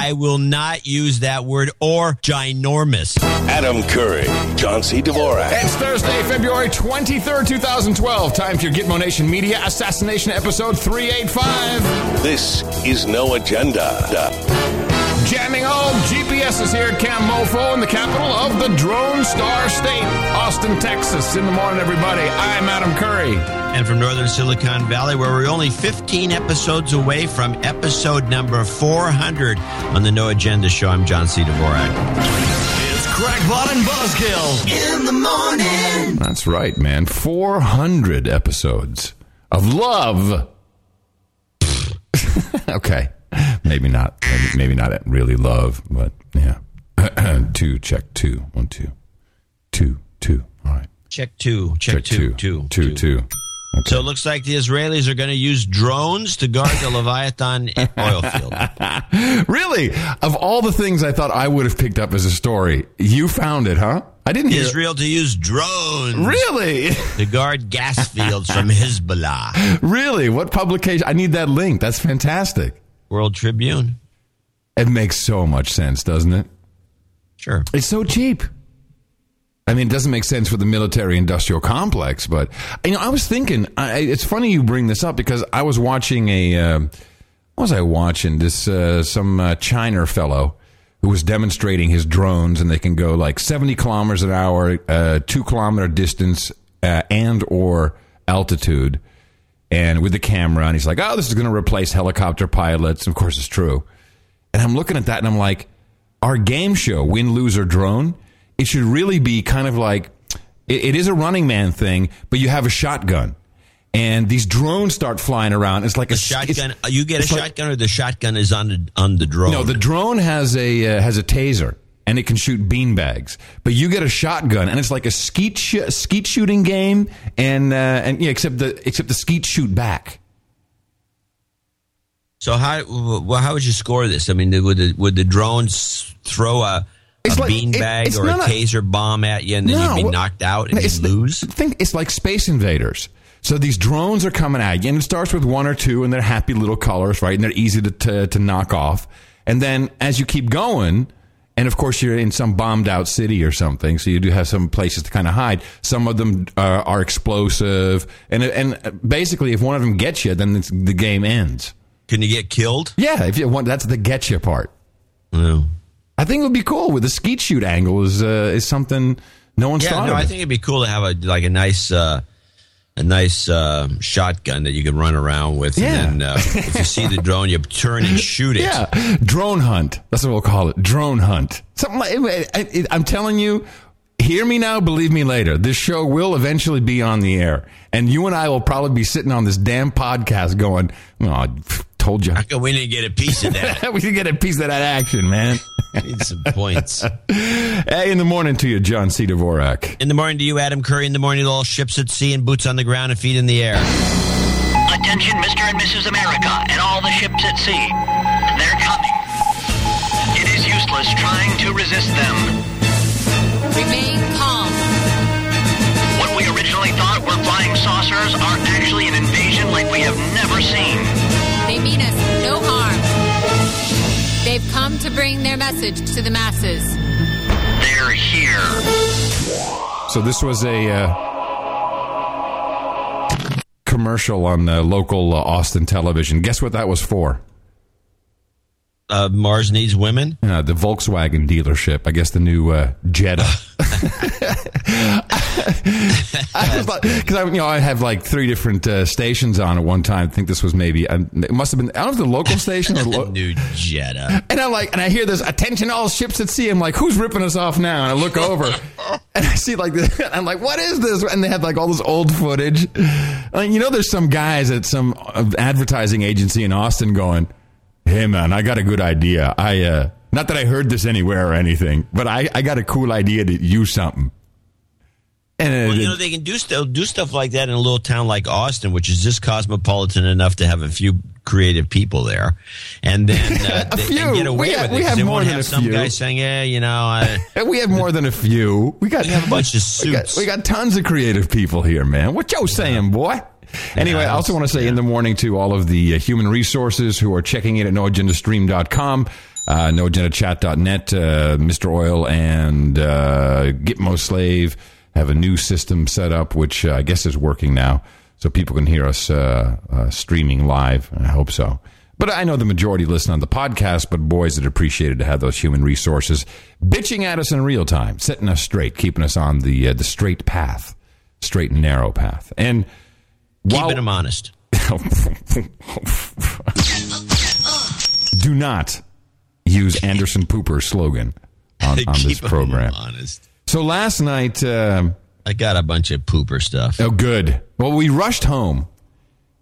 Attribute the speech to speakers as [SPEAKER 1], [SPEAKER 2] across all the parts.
[SPEAKER 1] I will not use that word or ginormous.
[SPEAKER 2] Adam Curry, John C. Dvorak.
[SPEAKER 3] It's Thursday, February 23rd, 2012. Time for your Gitmo Nation Media Assassination Episode 385.
[SPEAKER 2] This is No Agenda.
[SPEAKER 3] Jamming home, GPS is here at Camp Mofo in the capital of the Drone Star State, Austin, Texas. In the morning, everybody. I'm Adam Curry.
[SPEAKER 1] And from northern Silicon Valley, where we're only 15 episodes away from episode number 400 on the No Agenda Show, I'm John C. Dvorak.
[SPEAKER 4] It's Crackpot and Buzzkill in the morning.
[SPEAKER 3] That's right, man. 400 episodes of love. okay. Maybe not. Maybe, maybe not really love, but yeah. two, check two. One, two. Two, two. All right.
[SPEAKER 1] Check two. Check,
[SPEAKER 3] Check
[SPEAKER 1] two.
[SPEAKER 3] two.
[SPEAKER 1] Two.
[SPEAKER 3] Two, two. Okay.
[SPEAKER 1] So it looks like the Israelis are going to use drones to guard the Leviathan oil field.
[SPEAKER 3] really? Of all the things I thought I would have picked up as a story, you found it, huh? I didn't hear
[SPEAKER 1] Israel to use drones
[SPEAKER 3] Really?
[SPEAKER 1] to guard gas fields from Hezbollah.
[SPEAKER 3] Really? What publication? I need that link. That's fantastic.
[SPEAKER 1] World Tribune.
[SPEAKER 3] It makes so much sense, doesn't it?
[SPEAKER 1] Sure.
[SPEAKER 3] It's so cheap. I mean, it doesn't make sense for the military industrial complex, but you know, I was thinking. I, it's funny you bring this up because I was watching a. Uh, what was I watching? This uh, some uh, China fellow who was demonstrating his drones, and they can go like seventy kilometers an hour, uh, two kilometer distance, uh, and or altitude, and with the camera. And he's like, "Oh, this is going to replace helicopter pilots." Of course, it's true. And I'm looking at that, and I'm like, our game show, win, lose, or drone, it should really be kind of like it, it is a running man thing, but you have a shotgun, and these drones start flying around. It's like a
[SPEAKER 1] The shotgun. you get a
[SPEAKER 3] it's like-
[SPEAKER 1] shotgun, or the shotgun is on the on the drone.
[SPEAKER 3] no, the drone has a uh, has a taser. And it can shoot beanbags, but you get a shotgun, and it's like a skeet sh- skeet shooting game, and uh, and yeah, except the except the skeet shoot back.
[SPEAKER 1] So how well, how would you score this? I mean, would the, would the drones throw a, a
[SPEAKER 3] It's like-
[SPEAKER 1] beanbag
[SPEAKER 3] it's
[SPEAKER 1] or a
[SPEAKER 3] not a-
[SPEAKER 1] taser bomb at you, and then you'd be knocked out and you'd lose?
[SPEAKER 3] Think it's like Space Invaders. So these drones are coming at you, and it starts with one or two, and they're happy little colors, right? And they're easy to, to, to knock off. And then as you keep going, and of course you're in some bombed out city or something, so you do have some places to kind of hide. Some of them are, are explosive, and and basically, if one of them gets you, then it's, the game ends.
[SPEAKER 1] Can you get killed?
[SPEAKER 3] Yeah, if you want, that's the get you part.
[SPEAKER 1] No.
[SPEAKER 3] I think it would be cool with the skeet shoot angle is uh, is something no one's
[SPEAKER 1] Yeah,
[SPEAKER 3] thought
[SPEAKER 1] no,
[SPEAKER 3] of.
[SPEAKER 1] I think it'd be cool to have a like a nice uh, a nice uh, shotgun that you can run around with.
[SPEAKER 3] Yeah.
[SPEAKER 1] And then uh, if you see the drone, you turn and shoot it.
[SPEAKER 3] Yeah, drone hunt. That's what we'll call it. Drone hunt. Something like I'm telling you. Hear me now, believe me later. This show will eventually be on the air, and you and I will probably be sitting on this damn podcast going, "Oh, told you."
[SPEAKER 1] How come we didn't get a piece of that?
[SPEAKER 3] we can get a piece of that action, man.
[SPEAKER 1] Need some points.
[SPEAKER 3] hey, in the morning to you, John C. Dvorak.
[SPEAKER 1] In the morning to you, Adam Curry. In the morning to all ships at sea and boots on the ground and feet in the air.
[SPEAKER 5] Attention, Mr. and Mrs. America, and all the ships at sea. They're coming. It is useless trying to resist them.
[SPEAKER 6] Remain calm.
[SPEAKER 5] What we originally thought were flying saucers are actually an invasion like we have never seen.
[SPEAKER 6] They mean us no harm. They've come to bring their message to the masses.
[SPEAKER 5] They're here.
[SPEAKER 3] So this was a uh, commercial on uh, local uh, Austin television. Guess what that was for?
[SPEAKER 1] Uh, Mars needs women.
[SPEAKER 3] Uh, the Volkswagen dealership. I guess the new uh, Jetta. I was like, because I, you know, I have like three different uh, stations on at one time. I think this was maybe uh, it must have been. I don't know if the local station or. Lo-
[SPEAKER 1] New Jetta.
[SPEAKER 3] and I'm like, and I hear this attention all ships at sea. I'm like, who's ripping us off now? And I look over, and I see like this. I'm like, what is this? And they have like all this old footage. Like, you know, there's some guys at some uh, advertising agency in Austin going, "Hey man, I got a good idea. I uh, not that I heard this anywhere or anything, but I I got a cool idea to use something." And uh,
[SPEAKER 1] Well, you know, they can do st- do stuff like that in a little town like Austin, which is just cosmopolitan enough to have a few creative people there, and then uh,
[SPEAKER 3] A
[SPEAKER 1] they,
[SPEAKER 3] few.
[SPEAKER 1] and get away
[SPEAKER 3] We have-
[SPEAKER 1] with it.
[SPEAKER 3] we
[SPEAKER 1] 'cause
[SPEAKER 3] have more than
[SPEAKER 1] have
[SPEAKER 3] a
[SPEAKER 1] some
[SPEAKER 3] few.
[SPEAKER 1] guy saying, "Yeah, you know, I,
[SPEAKER 3] we have more than a few. We got
[SPEAKER 1] we have a bunch of
[SPEAKER 3] We got, we got tons of creative people here, man. What you saying, boy? Anyway, I also want to say in the morning to all of the uh, human resources who are checking in at noagendastream.com. uh, noagendachat.net, uh, Mr. Oil and uh, Gitmo Slave have a new system set up, which uh, I guess is working now, so people can hear us uh, uh, streaming live. I hope so. But I know the majority listen on the podcast, but boys, it appreciated to have those human resources bitching at us in real time, setting us straight, keeping us on the uh, the straight path, straight and narrow path. And while-
[SPEAKER 1] Keeping them honest.
[SPEAKER 3] do not use Anderson Pooper's slogan on, on this
[SPEAKER 1] Keep 'em
[SPEAKER 3] program.
[SPEAKER 1] honest.
[SPEAKER 3] So last night, um,
[SPEAKER 1] I got a bunch of pooper stuff.
[SPEAKER 3] oh, good. Well, we rushed home.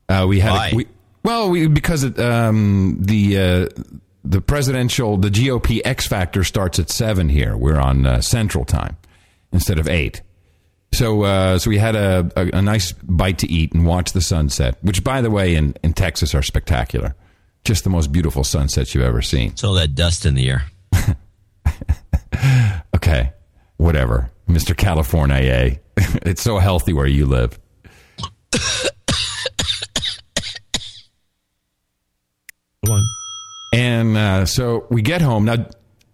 [SPEAKER 3] Uh, we had
[SPEAKER 1] Why?
[SPEAKER 3] A, we, well, we, because it, um, the uh, the presidential the GOP X Factor starts at seven here. We're on uh, Central Time instead of eight. So, uh, so we had a, a, a nice bite to eat and watch the sunset, which, by the way, in, in Texas are spectacular. Just the most beautiful sunsets you've ever seen.
[SPEAKER 1] It's all that dust in the air.
[SPEAKER 3] Okay, whatever, Mister California. it's so healthy where you live.
[SPEAKER 1] Come on.
[SPEAKER 3] And uh, so we get home. Now,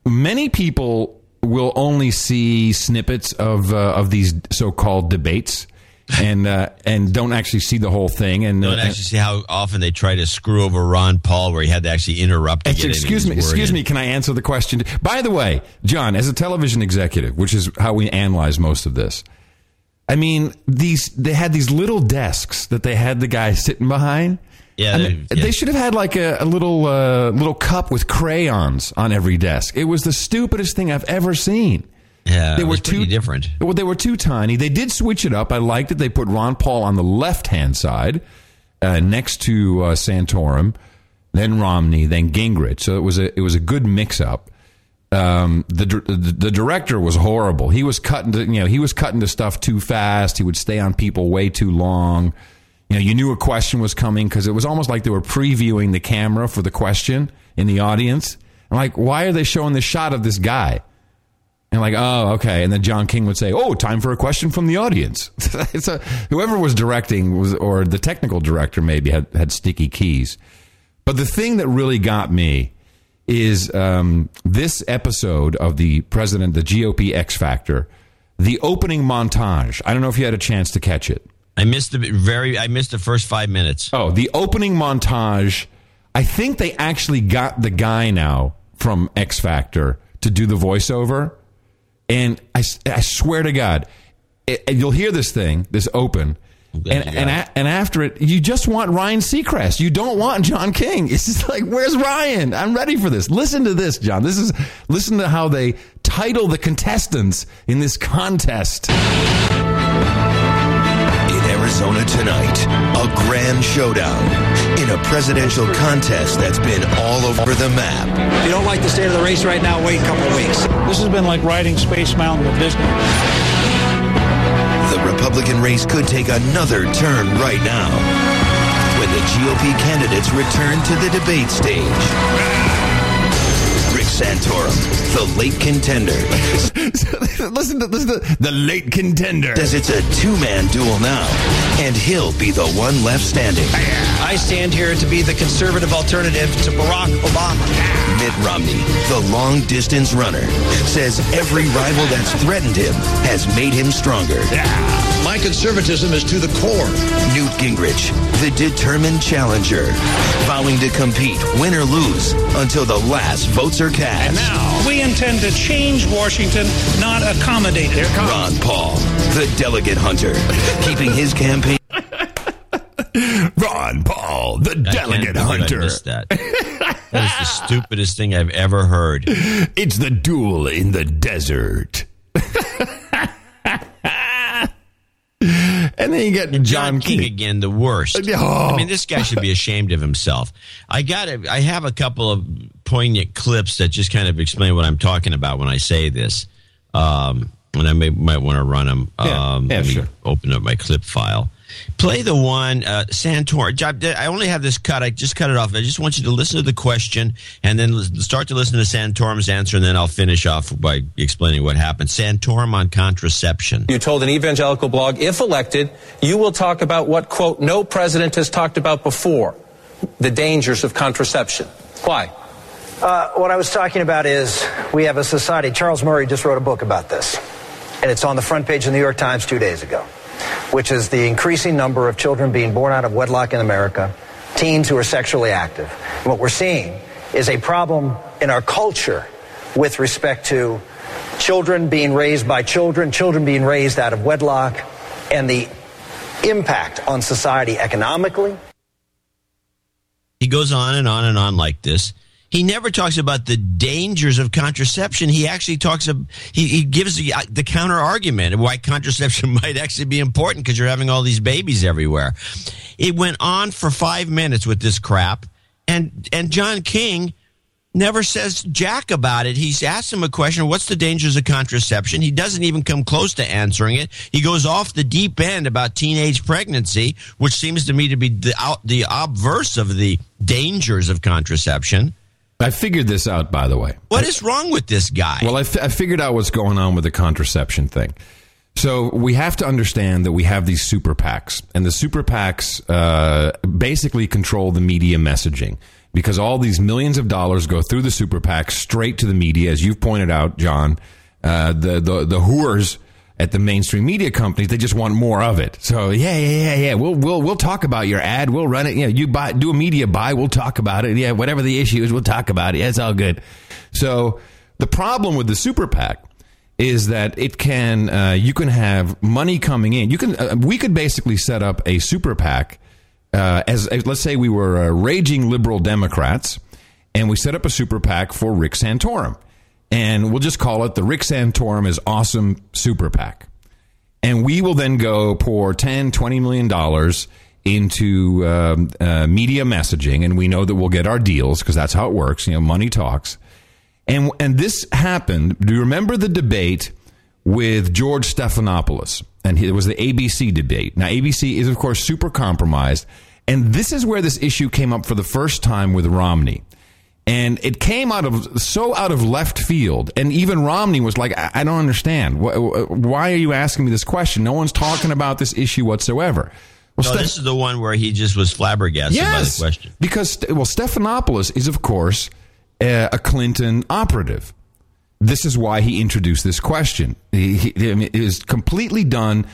[SPEAKER 3] many people will only see snippets of uh, of these so-called debates, and uh, and don't actually see the whole thing. And,
[SPEAKER 1] Don't
[SPEAKER 3] uh,
[SPEAKER 1] actually see how often they try to screw over Ron Paul, where he had to actually interrupt. To get
[SPEAKER 3] excuse me, excuse
[SPEAKER 1] in.
[SPEAKER 3] me. Can I answer the question? By the way, John, as a television executive, which is how we analyze most of this, I mean these they had these little desks that they had the guy sitting behind.
[SPEAKER 1] Yeah, they-
[SPEAKER 3] they should have had like a, a little uh, little cup with crayons on every desk. It was the stupidest thing I've ever seen.
[SPEAKER 1] Yeah,
[SPEAKER 3] they
[SPEAKER 1] it
[SPEAKER 3] were
[SPEAKER 1] was
[SPEAKER 3] too
[SPEAKER 1] different.
[SPEAKER 3] Well, they were too tiny. They did switch it up. I liked it. They put Ron Paul on the left hand side, uh, next to uh, Santorum, then Romney, then Gingrich. So it was a it was a good mix up. Um, the, the the director was horrible. He was cutting to, you know he was cutting to stuff too fast. He would stay on people way too long. You know, you knew a question was coming because it was almost like they were previewing the camera for the question in the audience. I'm like, why are they showing this shot of this guy? And like, oh, okay. And then John King would say, "Oh, time for a question from the audience." whoever was directing was, or the technical director maybe had had sticky keys. But the thing that really got me is um, this episode of the president, the GOP X Factor, the opening montage. I don't know if you had a chance to catch it.
[SPEAKER 1] I missed the very. I missed the first five minutes.
[SPEAKER 3] Oh, the opening montage. I think they actually got the guy now from X Factor to do the voiceover. And I, I swear to God, it, and you'll hear this thing, this open. And,
[SPEAKER 1] glad you got
[SPEAKER 3] and, a, and after it, you just want Ryan Seacrest. You don't want John King. It's just like, where's Ryan? I'm ready for this. Listen to this, John. This is listen to how they title the contestants in this contest.
[SPEAKER 7] In Arizona tonight, a grand showdown in a presidential contest that's been all over the map.
[SPEAKER 8] If you don't like the state of the race right now, wait a couple of weeks. This has been like riding Space Mountain at Disney.
[SPEAKER 7] The Republican race could take another turn right now when the GOP candidates return to the debate stage. Rick Santorum, the late contender,
[SPEAKER 3] listen to listen to the late contender.
[SPEAKER 7] says it's a two-man duel now, and he'll be the one left standing.
[SPEAKER 8] I stand here to be the conservative alternative to Barack Obama.
[SPEAKER 7] Mitt Romney, the long distance runner, says every rival that's threatened him has made him stronger.
[SPEAKER 8] My conservatism is to the core.
[SPEAKER 7] Newt Gingrich, the determined challenger, vowing to compete, win or lose, until the last votes are cast.
[SPEAKER 8] And now we intend to change Washington, not accommodate it.
[SPEAKER 7] Ron Paul, the delegate hunter, keeping his campaign
[SPEAKER 3] Ron Paul, the
[SPEAKER 1] I
[SPEAKER 3] delegate
[SPEAKER 1] believe I
[SPEAKER 3] hunter.
[SPEAKER 1] missed that. that is the stupidest thing I've ever heard.
[SPEAKER 3] It's the duel in the desert. and then you get John,
[SPEAKER 1] John King
[SPEAKER 3] King.
[SPEAKER 1] again, the worst.
[SPEAKER 3] Oh.
[SPEAKER 1] I mean, this guy should be ashamed of himself. I got it. I have a couple of poignant clips that just kind of explain what I'm talking about when I say this. Um, and I may, might want to run them.
[SPEAKER 3] Yeah.
[SPEAKER 1] Um,
[SPEAKER 3] Yeah,
[SPEAKER 1] let me
[SPEAKER 3] sure.
[SPEAKER 1] Open up my clip file. Play the one, uh, Santor. I only have this cut. I just cut it off. I just want you to listen to the question and then start to listen to Santorum's answer, and then I'll finish off by explaining what happened. Santorum on contraception.
[SPEAKER 9] You told an evangelical blog, if elected, you will talk about what, quote, no president has talked about before the dangers of contraception. Why?
[SPEAKER 10] Uh, what I was talking about is we have a society. Charles Murray just wrote a book about this, and it's on the front page of the New York Times two days ago, which is the increasing number of children being born out of wedlock in America, teens who are sexually active. And what we're seeing is a problem in our culture with respect to children being raised by children, children being raised out of wedlock, and the impact on society economically.
[SPEAKER 1] He goes on and on and on like this. He never talks about the dangers of contraception. He actually talks of he, he gives the, uh, the counter argument of why contraception might actually be important because you're having all these babies everywhere. It went on for five minutes with this crap, and and John King never says jack about it. He's asked him a question, what's the dangers of contraception? He doesn't even come close to answering it. He goes off the deep end about teenage pregnancy, which seems to me to be the out, the obverse of the dangers of contraception.
[SPEAKER 3] I figured this out, by the way.
[SPEAKER 1] What is wrong with this guy?
[SPEAKER 3] Well, I, f- I figured out what's going on with the contraception thing. So we have to understand that we have these super PACs, and the super PACs uh, basically control the media messaging because all these millions of dollars go through the super PAC straight to the media, as you've pointed out, John. Uh, the the the whores at the mainstream media companies, they just want more of it. So yeah, yeah, yeah, yeah. We'll we'll we'll talk about your ad. We'll run it. Yeah, you buy do a media buy. We'll talk about it. Yeah, whatever the issue is, we'll talk about it. Yeah, it's all good. So the problem with the super PAC is that it can uh, you can have money coming in. You can uh, we could basically set up a super PAC uh, as, as, let's say we were uh, raging liberal Democrats, and we set up a super PAC for Rick Santorum, and we'll just call it the Rick Santorum is awesome super PAC, and we will then go pour 10, 20 million dollars into um, uh, media messaging, and we know that we'll get our deals because that's how it works. You know, money talks, and and this happened. Do you remember the debate? with George Stephanopoulos, and it was the ABC debate. Now, ABC is, of course, super compromised, and this is where this issue came up for the first time with Romney. And it came out of so out of left field, and even Romney was like, "I, I don't understand. Why are you asking me this question? No one's talking about this issue whatsoever."
[SPEAKER 1] Well, no, Steph- this is the one where he just was flabbergasted yes, by the question.
[SPEAKER 3] Because well, Stephanopoulos is, of course, a Clinton operative. This is why he introduced this question. He, he, it is completely done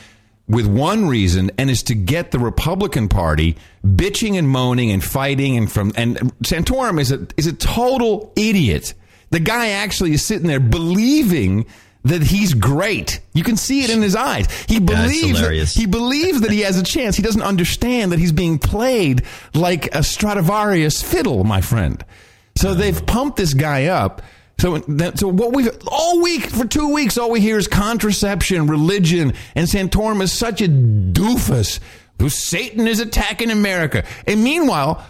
[SPEAKER 3] with one reason, and is to get the Republican Party bitching and moaning and fighting. And from and Santorum is a is a total idiot. The guy actually is sitting there believing that he's great. You can see it in his eyes. He believes that, he believes that he has a chance. He doesn't understand that he's being played like a Stradivarius fiddle, my friend. So oh. they've pumped this guy up so, so what we all week for two weeks, all we hear is contraception, religion, and Santorum is such a doofus who Satan is attacking America. And meanwhile,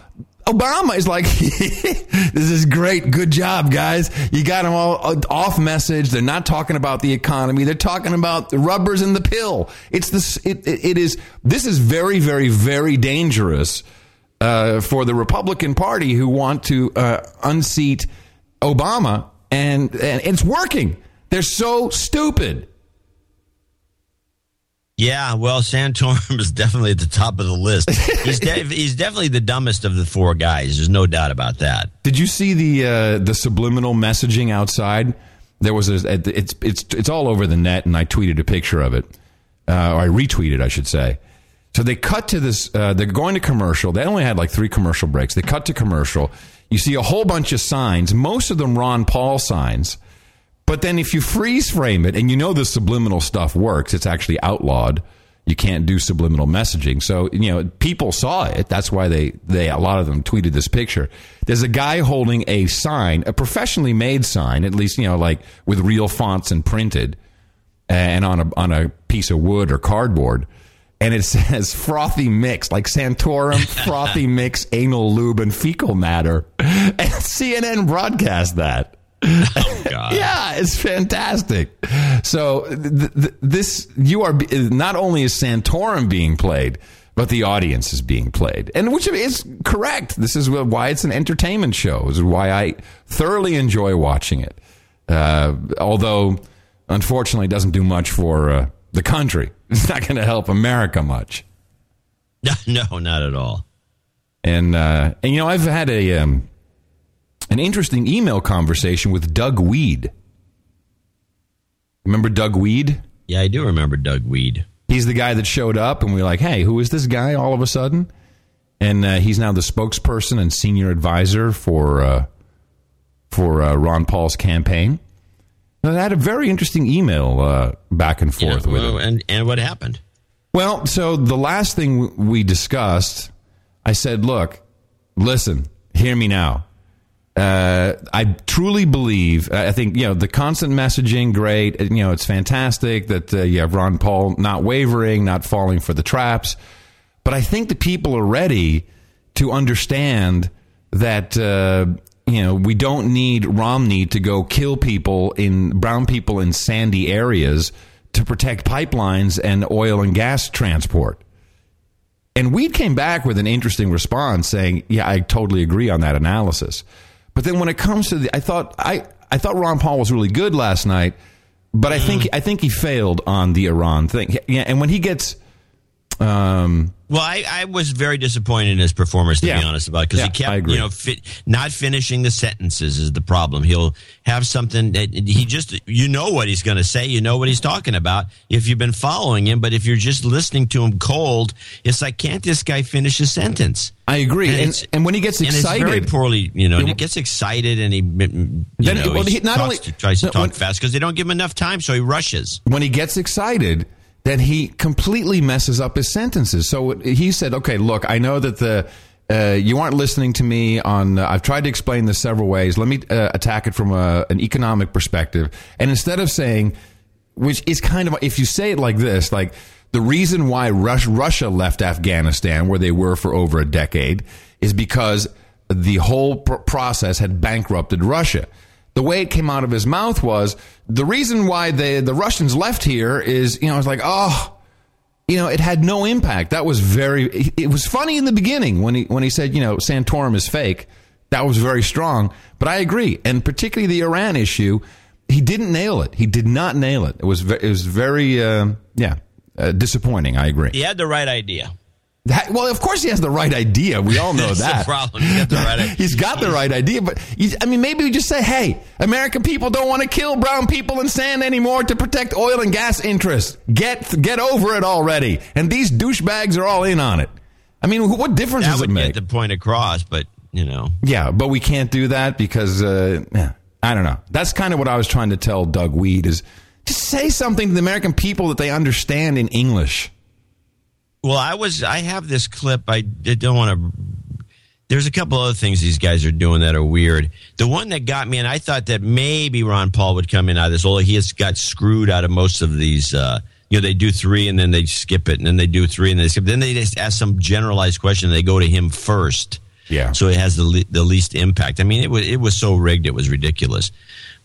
[SPEAKER 3] Obama is like, this is great. Good job, guys. You got them all uh, off message. They're not talking about the economy. They're talking about the rubbers in the pill. It's this, it, it is, this is very, very, very dangerous, uh, for the Republican Party who want to, uh, unseat Obama and, and it's working. They're so stupid.
[SPEAKER 1] Yeah, well, Santorum is definitely at the top of the list. He's, de- he's definitely the dumbest of the four guys. There's no doubt about that.
[SPEAKER 3] Did you see the uh, the subliminal messaging outside? There was a it's it's it's all over the net, and I tweeted a picture of it, uh, or I retweeted, I should say. So they cut to this. Uh, they're going to commercial. They only had like three commercial breaks. They cut to commercial. You see a whole bunch of signs, most of them Ron Paul signs. But then if you freeze frame it, and you know the subliminal stuff works, it's actually outlawed. You can't do subliminal messaging. So, you know, people saw it. That's why they, they, a lot of them tweeted this picture. There's a guy holding a sign, a professionally made sign, at least, you know, like with real fonts and printed and on a, on a piece of wood or cardboard and it says frothy mix, like Santorum, frothy mix, anal lube, and fecal matter. And CNN broadcast that.
[SPEAKER 1] Oh, God.
[SPEAKER 3] yeah, it's fantastic. So th- th- this you are not only is Santorum being played, but the audience is being played, and which is correct. This is why it's an entertainment show. This is why I thoroughly enjoy watching it. Uh, although, unfortunately, it doesn't do much for. Uh, the country. It's not going to help America much.
[SPEAKER 1] No, not at all.
[SPEAKER 3] And uh, and you know, I've had a um, an interesting email conversation with Doug Wead. Remember Doug Wead?
[SPEAKER 1] Yeah, I do remember Doug Wead.
[SPEAKER 3] He's the guy that showed up, and we were like, "Hey, who is this guy?" All of a sudden, and uh, he's now the spokesperson and senior advisor for uh, for uh, Ron Paul's campaign. And I had a very interesting email uh, back and forth
[SPEAKER 1] Yeah,
[SPEAKER 3] with
[SPEAKER 1] well,
[SPEAKER 3] him.
[SPEAKER 1] and and what happened?
[SPEAKER 3] Well, so the last thing we discussed, I said, look, listen, hear me now. Uh, I truly believe, I think, you know, the constant messaging, great. You know, it's fantastic that uh, you have Ron Paul not wavering, not falling for the traps. But I think the people are ready to understand that, uh, you know, we don't need Romney to go kill people in brown people in sandy areas to protect pipelines and oil and gas transport. And Wead came back with an interesting response saying, "Yeah, I totally agree on that analysis." But then when it comes to the I thought I I thought Ron Paul was really good last night, but I think I think he failed on the Iran thing. Yeah, and when he gets um
[SPEAKER 1] Well, I, I was very disappointed in his performance, to
[SPEAKER 3] Yeah.
[SPEAKER 1] be honest about, because
[SPEAKER 3] Yeah,
[SPEAKER 1] he kept, you know, fit, not finishing the sentences is the problem. He'll have something that he just, you know what he's going to say, you know what he's talking about if you've been following him, but if you're just listening to him cold, it's like, can't this guy finish a sentence?
[SPEAKER 3] I agree. And,
[SPEAKER 1] it's-
[SPEAKER 3] and when he gets
[SPEAKER 1] and
[SPEAKER 3] excited,
[SPEAKER 1] very poorly, you know, and he gets excited and he, you
[SPEAKER 3] Then-
[SPEAKER 1] know,
[SPEAKER 3] well,
[SPEAKER 1] he
[SPEAKER 3] not
[SPEAKER 1] talks
[SPEAKER 3] only-
[SPEAKER 1] to- tries to
[SPEAKER 3] no,
[SPEAKER 1] talk
[SPEAKER 3] when-
[SPEAKER 1] fast because they don't give him enough time, so he rushes.
[SPEAKER 3] when he gets excited, then he completely messes up his sentences. So he said, "Okay, look, I know that the uh, you aren't listening to me on. Uh, I've tried to explain this several ways. Let me uh, attack it from a, an economic perspective. And instead of saying, which is kind of if you say it like this, like the reason why Rus- Russia left Afghanistan, where they were for over a decade, is because the whole pr- process had bankrupted Russia. The way it came out of his mouth was the reason why the the Russians left here is you know it's like oh you know it had no impact. That was very it- was funny in the beginning when he when he said you know Santorum is fake. That was very strong, but I agree, and particularly the Iran issue, he didn't nail it. He did not nail it. It was it was very uh, yeah uh, disappointing. I agree.
[SPEAKER 1] He had the right idea.
[SPEAKER 3] That- well, of course he has the right idea. We all know
[SPEAKER 1] That's the
[SPEAKER 3] that.
[SPEAKER 1] problem. He's got the right idea.
[SPEAKER 3] He's got the right idea, but I mean, maybe we just say, "Hey, American people don't want to kill brown people in sand anymore to protect oil and gas interests. Get get over it already." And these douchebags are all in on it. I mean, what difference
[SPEAKER 1] That
[SPEAKER 3] does it make?
[SPEAKER 1] get the point across, but, you know.
[SPEAKER 3] yeah, but we can't do that because uh, yeah, I don't know. That's kind of what I was trying to tell Doug Wead is just say something to the American people that they understand in English.
[SPEAKER 1] Well, I was. I have this clip. I did- don't want to. There's a couple other things these guys are doing that are weird. The one that got me, and I thought that maybe Ron Paul would come in out of this. Although he has got screwed out of most of these. Uh, you know, they do three and then they skip it, and then they do three and they skip. Then they just ask some generalized question. and They go to him first.
[SPEAKER 3] Yeah.
[SPEAKER 1] So it has the le- the least impact. I mean, it was it was so rigged, it was ridiculous.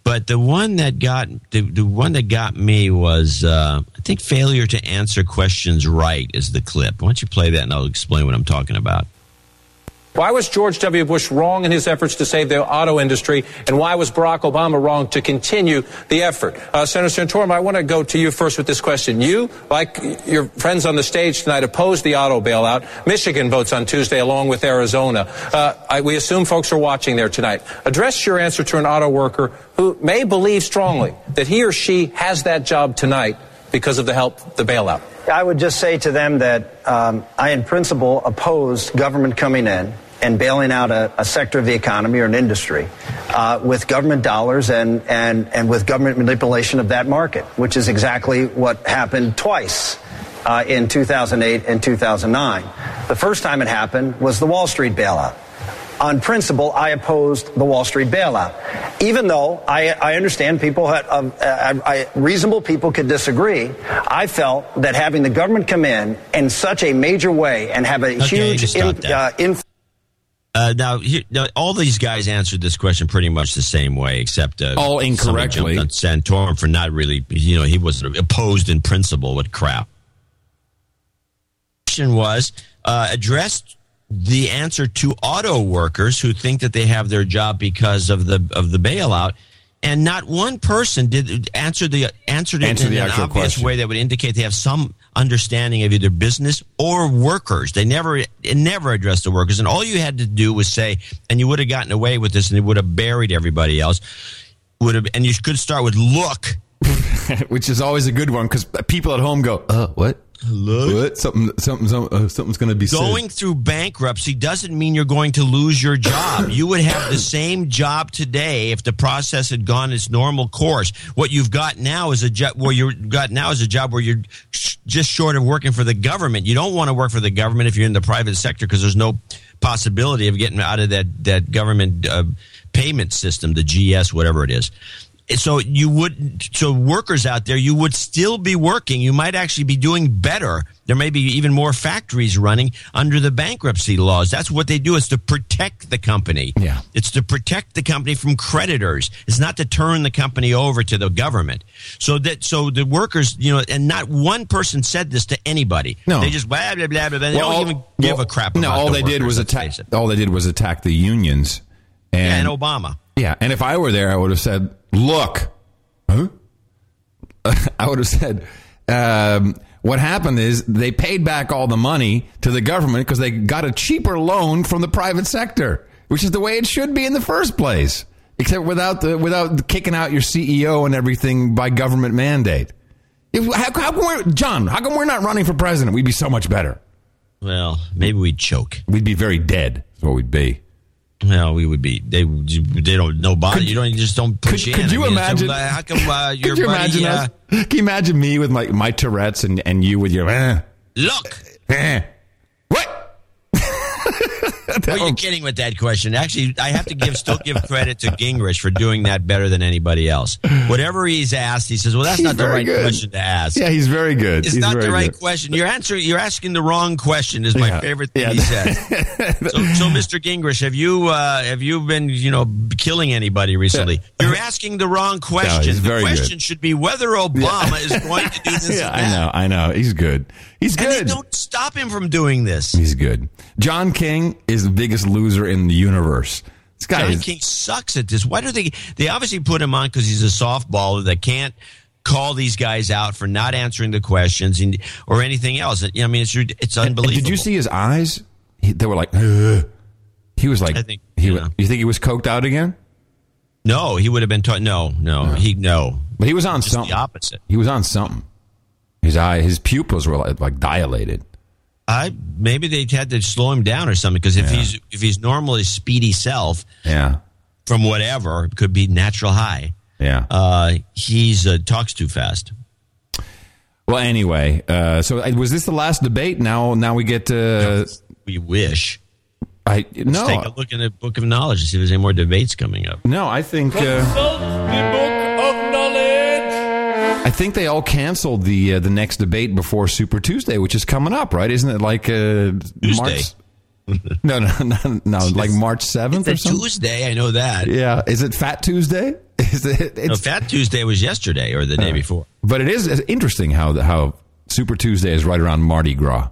[SPEAKER 1] But the one that got the, the one that got me was uh, I think failure to answer questions right is the clip. Why don't you play that and I'll explain what I'm talking about.
[SPEAKER 9] Why was George W. Bush wrong in his efforts to save the auto industry, and why was Barack Obama wrong to continue the effort? Uh, Senator Santorum, I want to go to you first with this question. You, like your friends on the stage tonight, opposed the auto bailout. Michigan votes on Tuesday along with Arizona. Uh, I, we assume folks are watching there tonight. Address your answer to an auto worker who may believe strongly that he or she has that job tonight because of the help, the bailout.
[SPEAKER 10] I would just say to them that um, I, in principle, oppose government coming in and bailing out a, a sector of the economy or an industry uh, with government dollars and, and, and with government manipulation of that market, which is exactly what happened twice. Uh, in 2008 and 2009. The first time it happened was the Wall Street bailout. On principle, I opposed the Wall Street bailout, even though I, I understand people, had, um, uh, I, reasonable people could disagree. I felt that having the government come in in such a major way and have a
[SPEAKER 1] Okay,
[SPEAKER 10] huge in, uh, influence.
[SPEAKER 1] Uh, now, here, now, all these guys answered this question pretty much the same way, except uh,
[SPEAKER 3] All incorrectly.
[SPEAKER 1] Santorum for not really, you know, he was opposed in principle. What crap? Question was uh, addressed the answer to auto workers who think that they have their job because of the of the bailout, and not one person did answer the answered it
[SPEAKER 3] Answer
[SPEAKER 1] in
[SPEAKER 3] the
[SPEAKER 1] an obvious
[SPEAKER 3] question.
[SPEAKER 1] way that would indicate they have some understanding of either business or workers. They never never addressed the workers, and all you had to do was say, and you would have gotten away with this, and it would have buried everybody else. Would have, and you could start with look.
[SPEAKER 3] which is always a good one because people at home go, "Uh, what? What? Something, something, something uh, something's going to be said."
[SPEAKER 1] Going through bankruptcy doesn't mean you're going to lose your job. you would have the same job today if the process had gone its normal course. What you've got now is a job where you're got now is a job where you're sh- just short of working for the government. You don't want to work for the government if you're in the private sector because there's no possibility of getting out of that that government uh, payment system, the GS, whatever it is so you would so workers out there you would still be working. You might actually be doing better. There may be even more factories running under the bankruptcy laws. That's what they do. Is to protect the company.
[SPEAKER 3] Yeah.
[SPEAKER 1] it's to protect the company from creditors. It's not to turn the company over to the government. So that so the workers you know and not one person said this to anybody.
[SPEAKER 3] No.
[SPEAKER 1] they just blah blah blah blah. They
[SPEAKER 3] Well,
[SPEAKER 1] don't
[SPEAKER 3] all-
[SPEAKER 1] even give
[SPEAKER 3] well,
[SPEAKER 1] a crap
[SPEAKER 3] No, all
[SPEAKER 1] the
[SPEAKER 3] they did was attack. All they did was attack the unions. And,
[SPEAKER 1] and obama
[SPEAKER 3] Yeah, and if I were there, I would have said, "Look, huh?" I would have said, um, "What happened is they paid back all the money to the government because they got a cheaper loan from the private sector, which is the way it should be in the first place, except without the without kicking out your CEO and everything by government mandate." If, how, how come we're, John? How come we're not running for president? We'd be so much better.
[SPEAKER 1] well maybe we'd choke
[SPEAKER 3] We'd be very dead. Is what we'd be.
[SPEAKER 1] No, we would be. They they don't know body. You don't you just don't push
[SPEAKER 3] Could,
[SPEAKER 1] in.
[SPEAKER 3] could you
[SPEAKER 1] I mean,
[SPEAKER 3] imagine?
[SPEAKER 1] So, how come uh, your
[SPEAKER 3] could you
[SPEAKER 1] buddy?
[SPEAKER 3] imagine
[SPEAKER 1] uh,
[SPEAKER 3] us? Can you imagine me with my my Tourette's and, and you with your eh,
[SPEAKER 1] look,
[SPEAKER 3] eh. What?
[SPEAKER 1] are you kidding with that question? Actually, I have to give still give credit to Gingrich for doing that better than anybody else. Whatever he's asked, he says, "Well, that's
[SPEAKER 3] He's
[SPEAKER 1] not the right
[SPEAKER 3] good.
[SPEAKER 1] question to ask."
[SPEAKER 3] Yeah, he's very good.
[SPEAKER 1] It's
[SPEAKER 3] He's
[SPEAKER 1] not the right
[SPEAKER 3] good.
[SPEAKER 1] question. You're answering. You're asking the wrong question. Is my
[SPEAKER 3] Yeah.
[SPEAKER 1] favorite thing
[SPEAKER 3] Yeah.
[SPEAKER 1] he said. so, so, Mr. Gingrich, have you uh, have you been you know killing anybody recently? You're asking the wrong question.
[SPEAKER 3] very
[SPEAKER 1] the
[SPEAKER 3] good.
[SPEAKER 1] question should be whether Obama is going to do this.
[SPEAKER 3] Yeah, I know, I know. He's good. He's
[SPEAKER 1] And
[SPEAKER 3] good.
[SPEAKER 1] don't stop him from doing this.
[SPEAKER 3] He's good. John King is the biggest loser in the universe. This guy
[SPEAKER 1] John
[SPEAKER 3] is
[SPEAKER 1] King sucks at this. Why do they? They obviously put him on because he's a softballer that can't call these guys out for not answering the questions and, or anything else. I mean, it's it's unbelievable.
[SPEAKER 3] Did you see his eyes? He, they were like, Ugh. he was like,
[SPEAKER 1] I think,
[SPEAKER 3] he.
[SPEAKER 1] yeah.
[SPEAKER 3] You think he was coked out again?
[SPEAKER 1] No, he would have been taught. No, no, he no.
[SPEAKER 3] But he was on
[SPEAKER 1] Just
[SPEAKER 3] something.
[SPEAKER 1] the opposite.
[SPEAKER 3] He was on something. His eye, his pupils were like, like dilated.
[SPEAKER 1] I maybe they had to slow him down or something because if
[SPEAKER 3] Yeah.
[SPEAKER 1] he's if he's normal his speedy self
[SPEAKER 3] Yeah,
[SPEAKER 1] from whatever could be natural high.
[SPEAKER 3] yeah.
[SPEAKER 1] Uh, he's uh, talks too fast.
[SPEAKER 3] well, anyway, uh, so uh, was this the last debate? Now, now we get to.
[SPEAKER 1] We wish.
[SPEAKER 3] I
[SPEAKER 1] Let's
[SPEAKER 3] no,
[SPEAKER 1] take a look in the book of knowledge to see if there's any more debates coming up.
[SPEAKER 3] no. I think. Uh, I think they all canceled the uh, the next debate before Super Tuesday, which is coming up, right? Isn't it like uh,
[SPEAKER 1] Tuesday.
[SPEAKER 3] March? No, no, no, no, like March seventh or something.
[SPEAKER 1] Tuesday, I know that.
[SPEAKER 3] Yeah, is it Fat Tuesday? Is it?
[SPEAKER 1] No, Fat Tuesday was yesterday or the day before.
[SPEAKER 3] but it is interesting how the, how Super Tuesday is right around Mardi Gras.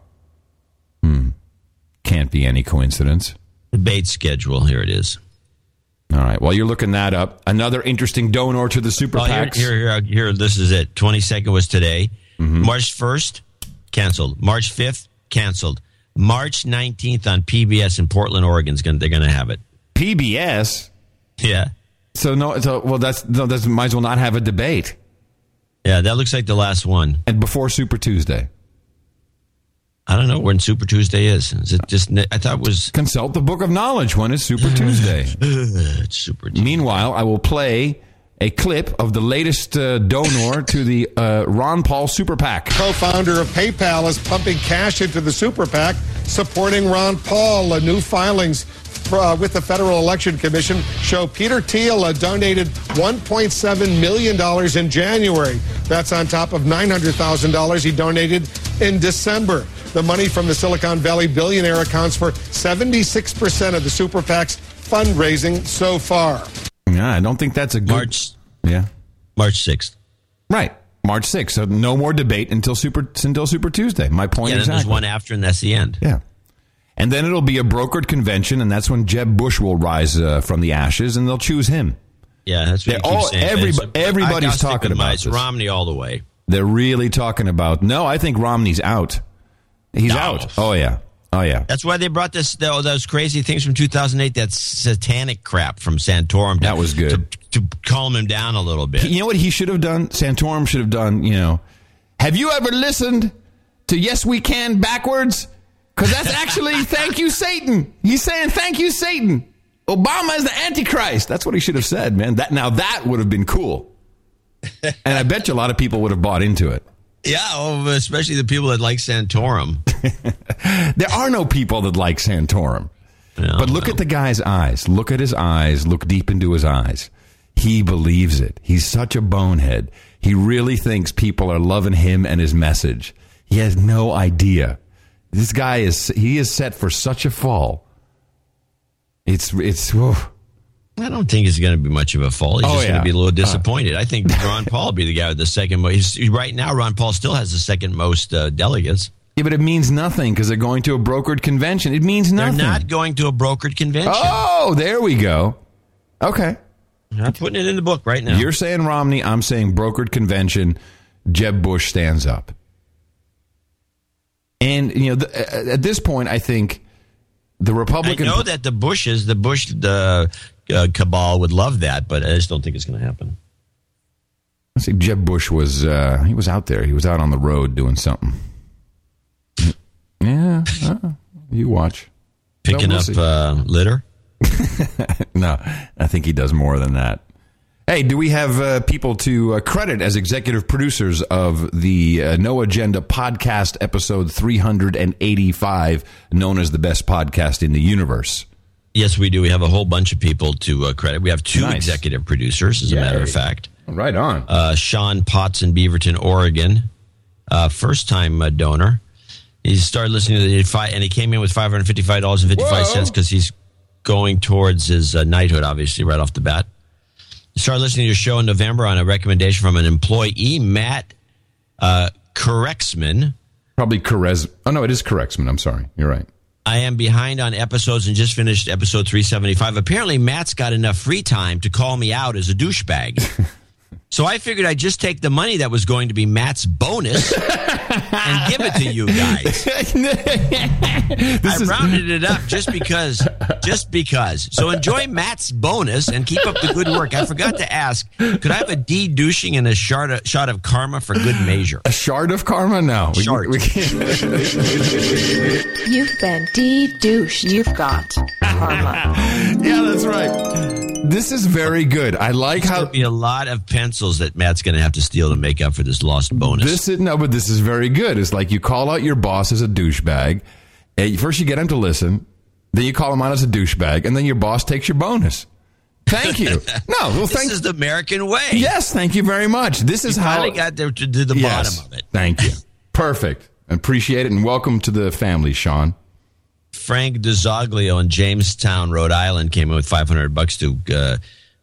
[SPEAKER 3] Hmm, can't be any coincidence.
[SPEAKER 1] Debate schedule. Here it is.
[SPEAKER 3] All right. While you're looking that up, another interesting donor to the Super
[SPEAKER 1] here,
[SPEAKER 3] PACs.
[SPEAKER 1] here, here, here, this is it. 22nd was today.
[SPEAKER 3] Mm-hmm.
[SPEAKER 1] March 1st, canceled. March 5th, canceled. March 19th on PBS in Portland, Oregon. Gonna, they're going to have it.
[SPEAKER 3] PBS.
[SPEAKER 1] Yeah.
[SPEAKER 3] So no, so well, that's no, that's might as well not have a debate.
[SPEAKER 1] Yeah, that looks like the last one.
[SPEAKER 3] And before Super Tuesday,
[SPEAKER 1] I don't know when Super Tuesday is. Is it just, I thought it was
[SPEAKER 3] consult the Book of Knowledge. When is Super Tuesday?
[SPEAKER 1] it's Super Tuesday.
[SPEAKER 3] Meanwhile, I will play a clip of the latest uh, donor to the uh, Ron Paul Super PAC.
[SPEAKER 11] co-founder of PayPal is pumping cash into the super PAC supporting Ron Paul. Uh, new filings uh, with the Federal Election Commission show Peter Thiel uh, donated $1.7 million in January. That's on top of $900,000 he donated in December. The money from the Silicon Valley billionaire accounts for 76% of the super PAC's fundraising so far.
[SPEAKER 3] Yeah, I don't think that's a good.
[SPEAKER 1] March,
[SPEAKER 3] Yeah,
[SPEAKER 1] March 6th.
[SPEAKER 3] right. March 6th. So no more debate until Super until Super Tuesday. My point
[SPEAKER 1] Yeah, then
[SPEAKER 3] exactly.
[SPEAKER 1] there's one after, and that's the end.
[SPEAKER 3] Yeah. And then it'll be a brokered convention, and that's when Jeb Bush will rise uh, from the ashes, and they'll choose him.
[SPEAKER 1] Yeah, that's what
[SPEAKER 3] They're
[SPEAKER 1] you keep
[SPEAKER 3] all-
[SPEAKER 1] saying.
[SPEAKER 3] everybo-
[SPEAKER 1] It's-
[SPEAKER 3] everybody's talking about this.
[SPEAKER 1] Romney all the way.
[SPEAKER 3] They're really talking about. No, I think Romney's out. He's
[SPEAKER 1] No.
[SPEAKER 3] out. Oh yeah. Oh yeah.
[SPEAKER 1] That's why they brought this tho- those crazy things from 2008. That satanic crap from Santorum. To,
[SPEAKER 3] That was good.
[SPEAKER 1] to, to calm him down a little bit.
[SPEAKER 3] You know what he should have done? Santorum should have done. You know, have you ever listened to Yes We Can backwards? Because that's actually thank you Satan. He's saying thank you Satan. Obama is the Antichrist. That's what he should have said, man. That now that would have been cool. And I bet you a lot of people would have bought into it.
[SPEAKER 1] Yeah, oh, especially the people that like Santorum.
[SPEAKER 3] There are no people that like Santorum.
[SPEAKER 1] Yeah,
[SPEAKER 3] But look at the guy's eyes. Look at his eyes. Look deep into his eyes. He believes it. He's such a bonehead. He really thinks people are loving him and his message. He has no idea. This guy is he is set for such a fall. It's it's oof.
[SPEAKER 1] I don't think it's going to be much of a fall. He's
[SPEAKER 3] Oh,
[SPEAKER 1] just going to be a little disappointed. I think Ron Paul will be the guy with the second most. Right now, Ron Paul still has the second most uh, delegates.
[SPEAKER 3] yeah, but it means nothing because they're going to a brokered convention. It means nothing.
[SPEAKER 1] They're not going to a brokered convention.
[SPEAKER 3] oh, there we go. Okay.
[SPEAKER 1] I'm putting it in the book right now.
[SPEAKER 3] You're saying Romney. I'm saying brokered convention. Jeb Bush stands up. And you know, the, at this point, I think the
[SPEAKER 1] I
[SPEAKER 3] Republican.
[SPEAKER 1] know that the Bushes, the Bush, the uh, cabal would love that, but I just don't think it's going to happen.
[SPEAKER 3] I see Jeb Bush was uh, he was out there. He was out on the road doing something. Yeah, uh, you watch.
[SPEAKER 1] Picking
[SPEAKER 3] we'll
[SPEAKER 1] up uh, litter.
[SPEAKER 3] No, I think he does more than that. Hey, do we have uh, people to uh, credit as executive producers of the uh, No Agenda podcast, episode 385, known as the best podcast in the universe?
[SPEAKER 1] Yes, we do. We have a whole bunch of people to uh, credit. We have two
[SPEAKER 3] Nice.
[SPEAKER 1] executive producers, as a matter of fact.
[SPEAKER 3] Right on.
[SPEAKER 1] Uh, Sean Potts in Beaverton, Oregon, uh, first time uh, donor. He started listening to the five, and he came in with five hundred fifty five dollars and fifty five cents because he's going towards his uh, knighthood, obviously, right off the bat. He started listening to your show in November on a recommendation from an employee, Matt uh, Correxman.
[SPEAKER 3] Probably Correz. Oh, no, it is Correxman. I'm sorry. You're right.
[SPEAKER 1] I am behind on episodes and just finished episode 375. Apparently, Matt's got enough free time to call me out as a douchebag. so I figured I'd just take the money that was going to be Matt's bonus and give it to you guys. I rounded it up just because, just because. So enjoy Matt's bonus and keep up the good work. I forgot to ask, could I have a D douching and a shard of, shot of karma for good measure?
[SPEAKER 3] A shard of karma? No. We-
[SPEAKER 1] Shard.
[SPEAKER 3] we can't-
[SPEAKER 12] You've been de-douche. You've got karma.
[SPEAKER 3] yeah, that's right. This is very good. I like how
[SPEAKER 1] be a lot of pencils that Matt's going to have to steal to make up for this lost bonus.
[SPEAKER 3] This is no, but this is very good. It's like you call out your boss as a douchebag. and First, you get him to listen. Then you call him out as a douchebag, and then your boss takes your bonus. Thank you. No, well,
[SPEAKER 1] this
[SPEAKER 3] thank
[SPEAKER 1] is the American way.
[SPEAKER 3] Yes, thank you very much. This is
[SPEAKER 1] You
[SPEAKER 3] how
[SPEAKER 1] finally got there to, to the
[SPEAKER 3] Yes,
[SPEAKER 1] bottom of it.
[SPEAKER 3] Thank you. Perfect. Appreciate it, and welcome to the family, Sean.
[SPEAKER 1] Frank DeZoglio in Jamestown, Rhode Island, came in with 500 bucks to uh,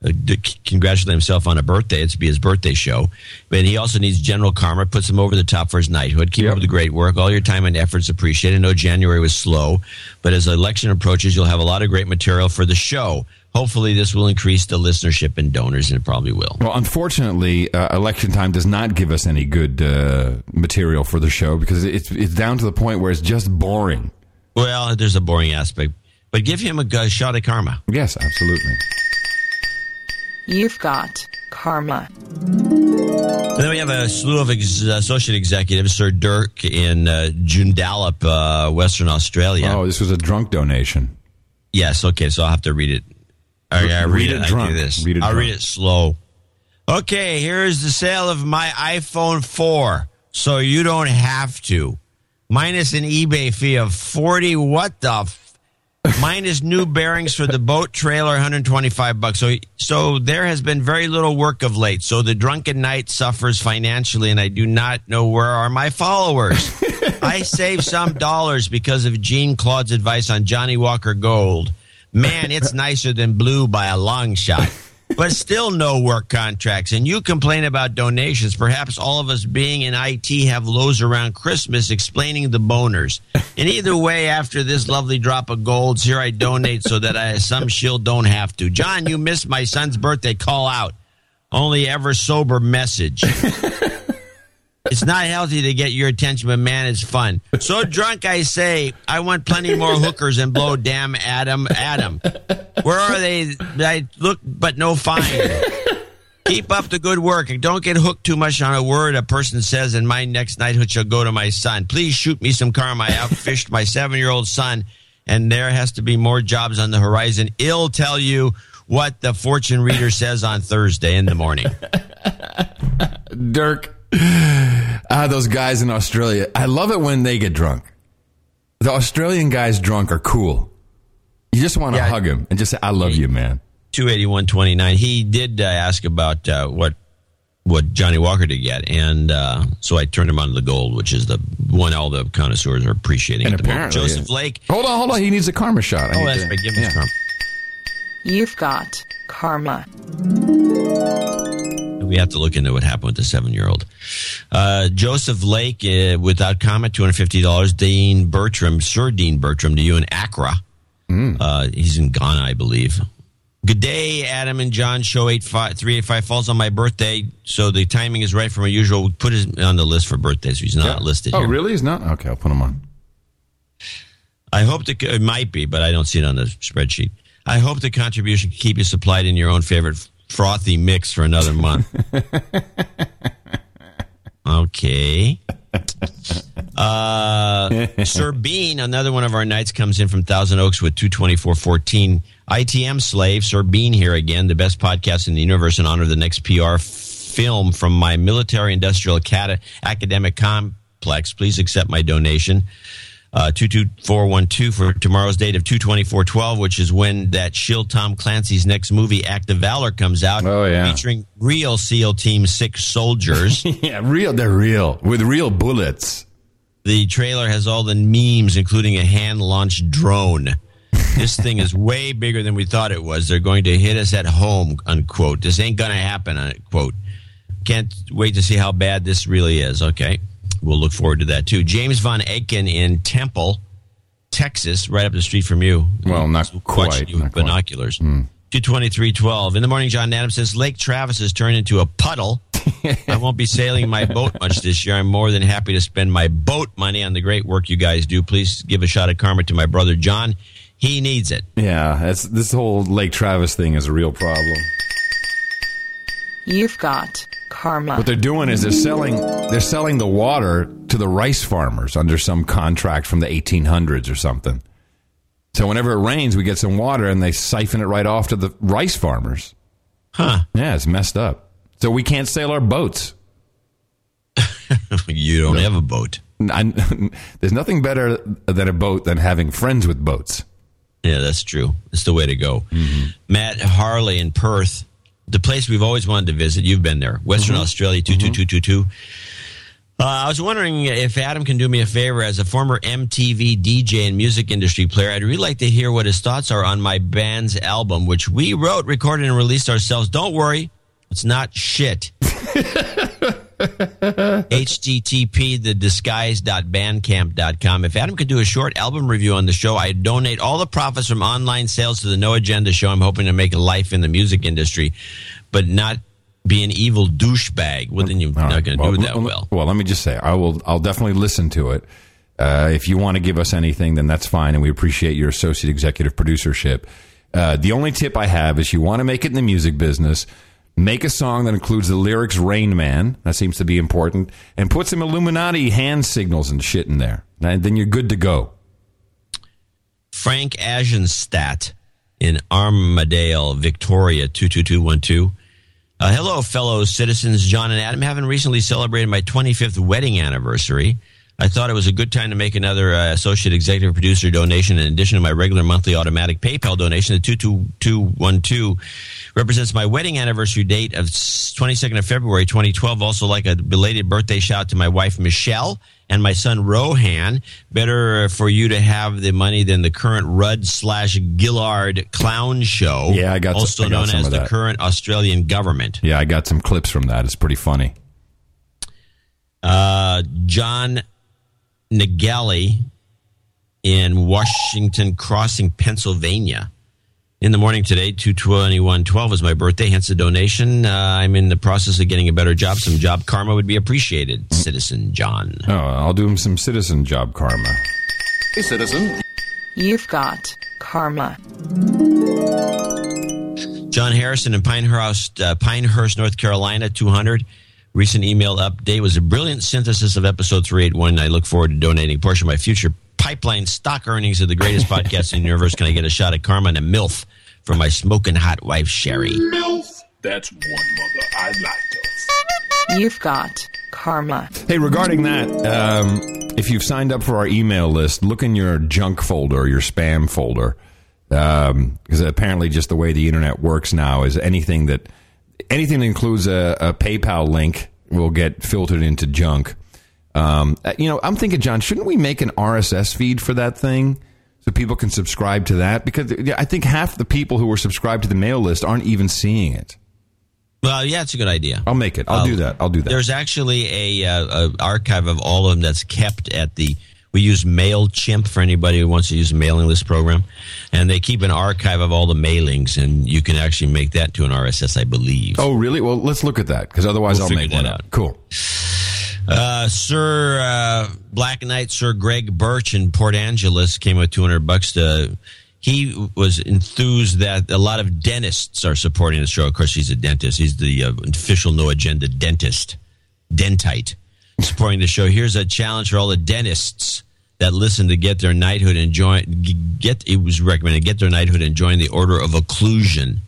[SPEAKER 1] uh, to congratulate himself on a birthday. It's to be his birthday show. But he also needs general karma, puts him over the top for his knighthood. Keep up the great work. All your time and efforts appreciated. I know January was slow, but as the election approaches, you'll have a lot of great material for the show. Hopefully, this will increase the listenership and donors, and it probably will.
[SPEAKER 3] Well, unfortunately, uh, election time does not give us any good uh, material for the show because it's it's down to the point where it's just boring.
[SPEAKER 1] Well, there's a boring aspect, but give him a g- shot at karma.
[SPEAKER 3] Yes, absolutely.
[SPEAKER 12] You've got karma.
[SPEAKER 1] And then we have a slew of ex- associate executives, Sir Dirk in uh, Joondalup, uh, Western Australia.
[SPEAKER 3] Oh, this was a drunk donation.
[SPEAKER 1] Yes, okay, so I'll have to read it. I, I read,
[SPEAKER 3] Read
[SPEAKER 1] it,
[SPEAKER 3] it
[SPEAKER 1] I do this.
[SPEAKER 3] Read it
[SPEAKER 1] I'll
[SPEAKER 3] drunk.
[SPEAKER 1] read it slow. Okay, here's the sale of my iPhone 4, so you don't have to. Minus an eBay fee of 40 what the f- minus new bearings for the boat trailer 125 bucks. So so there has been very little work of late. So the drunken knight suffers financially and I do not know where are my followers. I saved some dollars because of Jean Claude's advice on Johnnie Walker Gold. Man, it's nicer than blue by a long shot. But still no work contracts. And you complain about donations. Perhaps all of us being in IT have lows around Christmas explaining the boners. And either way, after this lovely drop of golds, here I donate so that I some shield don't have to. John, you missed my son's birthday. Call out. Only ever sober message. It's not healthy to get your attention, but man, it's fun. So drunk, I say, I want plenty more hookers and blow damn Adam, Adam. Where are they? I look, but no find. Keep up the good work and don't get hooked too much on a word a person says, and my next knighthood shall go to my son. Please shoot me some karma. I outfished my seven year old son, and there has to be more jobs on the horizon. I'll tell you what the fortune reader says on Thursday in the morning.
[SPEAKER 3] Dirk. Ah, those guys in Australia. I love it when they get drunk. The Australian guys drunk are cool. You just want to
[SPEAKER 1] Yeah.
[SPEAKER 3] hug him and just say, I love you, man.
[SPEAKER 1] 281.29. He did uh, ask about uh, what what Johnnie Walker did get, and uh, so I turned him on to the gold, which is the one all the connoisseurs are appreciating
[SPEAKER 3] And
[SPEAKER 1] at the moment.
[SPEAKER 3] apparently,
[SPEAKER 1] Joseph Lake.
[SPEAKER 3] Hold on, hold on. He needs a karma shot. I
[SPEAKER 1] Oh, that's
[SPEAKER 3] to-
[SPEAKER 1] right. Give him his
[SPEAKER 3] yeah.
[SPEAKER 1] karma.
[SPEAKER 12] You've got karma.
[SPEAKER 1] We have to look into what happened with the seven year old. Uh, Joseph Lake, uh, without comment, $250. Dean Bertram, Sir Dean Bertram, to you in Accra. Uh, he's in Ghana, I believe. Good day, Adam and John. Show 85 385 falls on my birthday, so the timing is right for my usual. We put him on the list for birthdays. He's not listed
[SPEAKER 3] Oh,
[SPEAKER 1] here.
[SPEAKER 3] really? He's not? Okay, I'll put him on.
[SPEAKER 1] I hope the, it might be, but I don't see it on the spreadsheet. I hope the contribution can keep you supplied in your own favorite frothy mix for another month. okay. Uh, Sir Bean, another one of our knights, comes in from Thousand Oaks with 224.14. ITM slave, Sir Bean here again, the best podcast in the universe in honor of the next PR film from my military industrial academic complex. Please accept my donation. Uh, 22412 for tomorrow's date of 22412, which is when that Shield Tom Clancy's next movie, Act of Valor, comes out.
[SPEAKER 3] Oh, yeah.
[SPEAKER 1] Featuring real SEAL Team 6 soldiers.
[SPEAKER 3] yeah, real. They're real with real bullets.
[SPEAKER 1] The trailer has all the memes, including a hand launched drone. This thing is way bigger than we thought it was. They're going to hit us at home, unquote. This ain't going to happen, unquote. Can't wait to see how bad this really is. Okay. We'll look forward to that too. James Von Aiken in Temple, Texas, right up the street from you.
[SPEAKER 3] Well, not
[SPEAKER 1] Watching
[SPEAKER 3] quite.
[SPEAKER 1] you with
[SPEAKER 3] not quite.
[SPEAKER 1] binoculars. Hmm. 223.12. In the morning, John Adams says Lake Travis has turned into a puddle. I won't be sailing my boat much this year. I'm more than happy to spend my boat money on the great work you guys do. Please give a shot at karma to my brother John. He needs it.
[SPEAKER 3] Yeah, that's, this whole Lake Travis thing is a real problem.
[SPEAKER 12] You've got karma.
[SPEAKER 3] What they're doing is they're selling they're selling the water to the rice farmers under some contract from the 1800s or something. So whenever it rains, we get some water and they siphon it right off to the rice farmers.
[SPEAKER 1] Huh.
[SPEAKER 3] Yeah, it's messed up. So we can't sail our boats.
[SPEAKER 1] you don't have a boat.
[SPEAKER 3] I, there's nothing better than a boat than having friends with boats.
[SPEAKER 1] Yeah, that's true. It's the way to go. Mm-hmm. Matt Harley in Perth, the place we've always wanted to visit. You've been there, Western Australia, two two two two two. Uh, I was wondering if Adam can do me a favor as a former MTV DJ and music industry player. I'd really like to hear what his thoughts are on my band's album, which we wrote, recorded, and released ourselves. Don't worry, it's not shit. http the disguise.bandcamp.com if adam could do a short album review on the show I'd donate all the profits from online sales to the no agenda show i'm hoping to make a life in the music industry but not be an evil douchebag well then you're
[SPEAKER 3] All
[SPEAKER 1] not
[SPEAKER 3] right.
[SPEAKER 1] going to
[SPEAKER 3] well,
[SPEAKER 1] do that well
[SPEAKER 3] Well, let me just say, I will. I'll definitely listen to it. Uh, if you want to give us anything, then that's fine, and we appreciate your associate executive producership. Uh, the only tip I have is you want to make it in the music business. Make a song that includes the lyrics "Rain Man." That seems to be important, and put some Illuminati hand signals and shit in there. And then you're good to go.
[SPEAKER 1] frank Agenstadt in armadale victoria 22212 Uh, hello, fellow citizens. John and Adam having recently celebrated my 25th wedding anniversary. I thought it was a good time to make another uh, associate executive producer donation in addition to my regular monthly automatic PayPal donation. The 22212 represents my wedding anniversary date of 22nd of February 2012. Also, like a belated birthday shout to my wife, Michelle, and my son, Rohan. Better for you to have the money than the current Rudd slash Gillard clown show.
[SPEAKER 3] Yeah, I got some-
[SPEAKER 1] Also
[SPEAKER 3] I got
[SPEAKER 1] known
[SPEAKER 3] some
[SPEAKER 1] as the current Australian government.
[SPEAKER 3] Yeah, I got some clips from that. It's pretty funny.
[SPEAKER 1] uh, John Nagelli in Washington Crossing, Pennsylvania. in the morning today. Two twenty one twelve is my birthday, hence the donation. Uh, I'm in the process of getting a better job. Some job karma would be appreciated, Citizen John.
[SPEAKER 3] Oh, I'll do him some citizen job karma.
[SPEAKER 4] Hey, citizen.
[SPEAKER 12] You've got karma.
[SPEAKER 1] John Harrison in Pinehurst, uh, Pinehurst, North Carolina, 200. Recent email update was a brilliant synthesis of episode 381. I look forward to donating a portion of my future pipeline stock earnings of the greatest podcast in the universe. Can I get a shot at karma and a MILF for my smoking hot wife, Sherry? MILF.
[SPEAKER 2] That's one mother I like.
[SPEAKER 12] You've got karma.
[SPEAKER 3] Hey, regarding that, um, if you've signed up for our email list, look in your junk folder your spam folder. Because apparently, just the way the internet works now is anything that anything that includes a, a PayPal link will get filtered into junk. Um, uh, you know, I'm thinking, John, shouldn't we make an RSS feed for that thing so people can subscribe to that? Because I think half the people who are subscribed to the mail list aren't even seeing it.
[SPEAKER 1] Well, yeah, it's a good idea.
[SPEAKER 3] I'll make it. I'll do that. I'll do that.
[SPEAKER 1] There's actually a, uh, a archive of all of them that's kept at the. We use Mailchimp for anybody who wants to use a mailing list program, and they keep an archive of all the mailings, and you can actually make that to an RSS, I believe.
[SPEAKER 3] Oh, really? Well, let's look at that because otherwise
[SPEAKER 1] We'll
[SPEAKER 3] I'll make
[SPEAKER 1] that
[SPEAKER 3] one
[SPEAKER 1] out.
[SPEAKER 3] Cool.
[SPEAKER 1] Uh, Sir uh, Black Knight, Sir Greg Birch in Port Angeles came with 200 bucks to. He was enthused that a lot of dentists are supporting the show. Of course, he's a dentist. He's the uh, official no agenda dentist, dentite, supporting the show. Here's a challenge for all the dentists that listen to get their knighthood and join. Get it was recommended get their knighthood and join the Order of Occlusion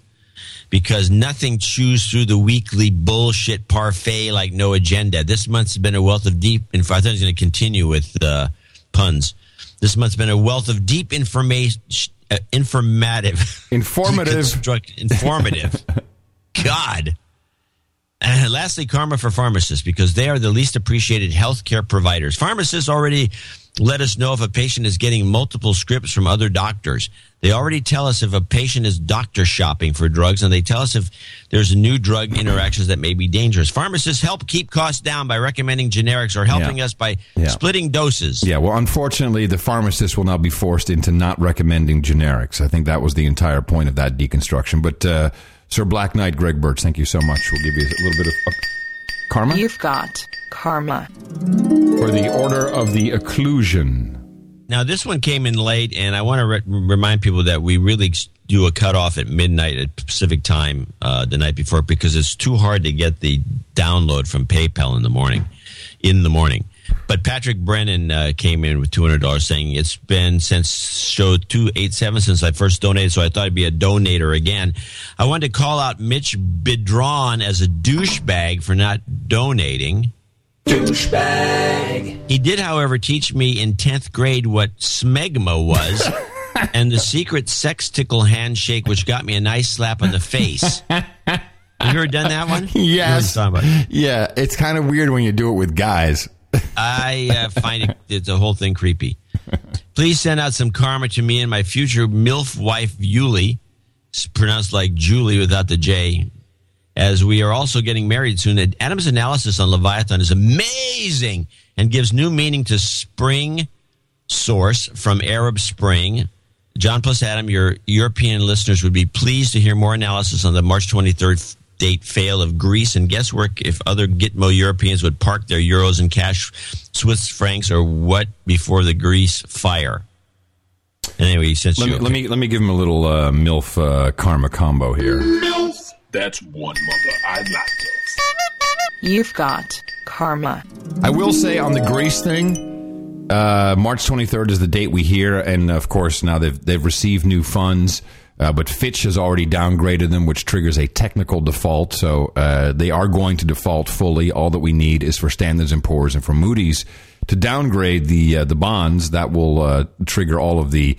[SPEAKER 1] because nothing chews through the weekly bullshit parfait like no agenda. This month's been a wealth of deep. In fact, I was going to continue with uh, puns. This month's been a wealth of deep information, uh, informative,
[SPEAKER 3] Informative.
[SPEAKER 1] informative. God. And lastly, karma for pharmacists because they are the least appreciated healthcare providers. Pharmacists already let us know if a patient is getting multiple scripts from other doctors. They already tell us if a patient is doctor shopping for drugs, and they tell us if there's new drug interactions that may be dangerous. Pharmacists help keep costs down by recommending generics or helping
[SPEAKER 3] Yeah.
[SPEAKER 1] us by
[SPEAKER 3] Yeah.
[SPEAKER 1] splitting doses.
[SPEAKER 3] Yeah, well, unfortunately, the pharmacist will now be forced into not recommending generics. I think that was the entire point of that deconstruction. But uh, Sir Black Knight, Greg Birch, thank you so much. We'll give you a little bit of uh, karma
[SPEAKER 12] You've got karma.
[SPEAKER 3] for the Order of the Occlusion.
[SPEAKER 1] Now, this one came in late, and I want to re- remind people that we really do a cutoff at midnight at Pacific time uh, the night before because it's too hard to get the download from PayPal in the morning. In the morning. But Patrick Brennan uh, came in with $200 saying it's been since show 287 since I first donated, so I thought I'd be a donator again. I wanted to call out Mitch Bidron as a douchebag for not donating. Douchebag. He did, however, teach me in 10th grade what smegma was and the secret sex tickle handshake, which got me a nice slap on the face. Have you ever done that one? You know what
[SPEAKER 3] Yes.
[SPEAKER 1] I'm talking about.
[SPEAKER 3] Yeah, it's kind of weird when you do it with guys.
[SPEAKER 1] I uh, find it, it's the whole thing creepy. Please send out some karma to me and my future MILF wife, Yuli. It's pronounced like Julie without the J. As we are also getting married soon. Adam's analysis on Leviathan is amazing and gives new meaning to spring source from Arab Spring. John plus Adam, your European listeners would be pleased to hear more analysis on the March 23rd f- date fail of Greece and guesswork if other Gitmo Europeans would park their euros in cash Swiss francs or what before the Greece fire. Anyway, since
[SPEAKER 3] Let
[SPEAKER 1] you
[SPEAKER 3] me, let me let me give him a little uh, milf uh, karma combo here.
[SPEAKER 2] MILF, That's one mother I like.
[SPEAKER 12] You've got karma.
[SPEAKER 3] I will say on the Greece thing, uh, March 23rd is the date we hear, and of course now they've they've received new funds, uh, but Fitch has already downgraded them, which triggers a technical default. So uh, they are going to default fully. All that we need is for Standards and Poor's and for Moody's to downgrade the uh, the bonds. That will uh, trigger all of the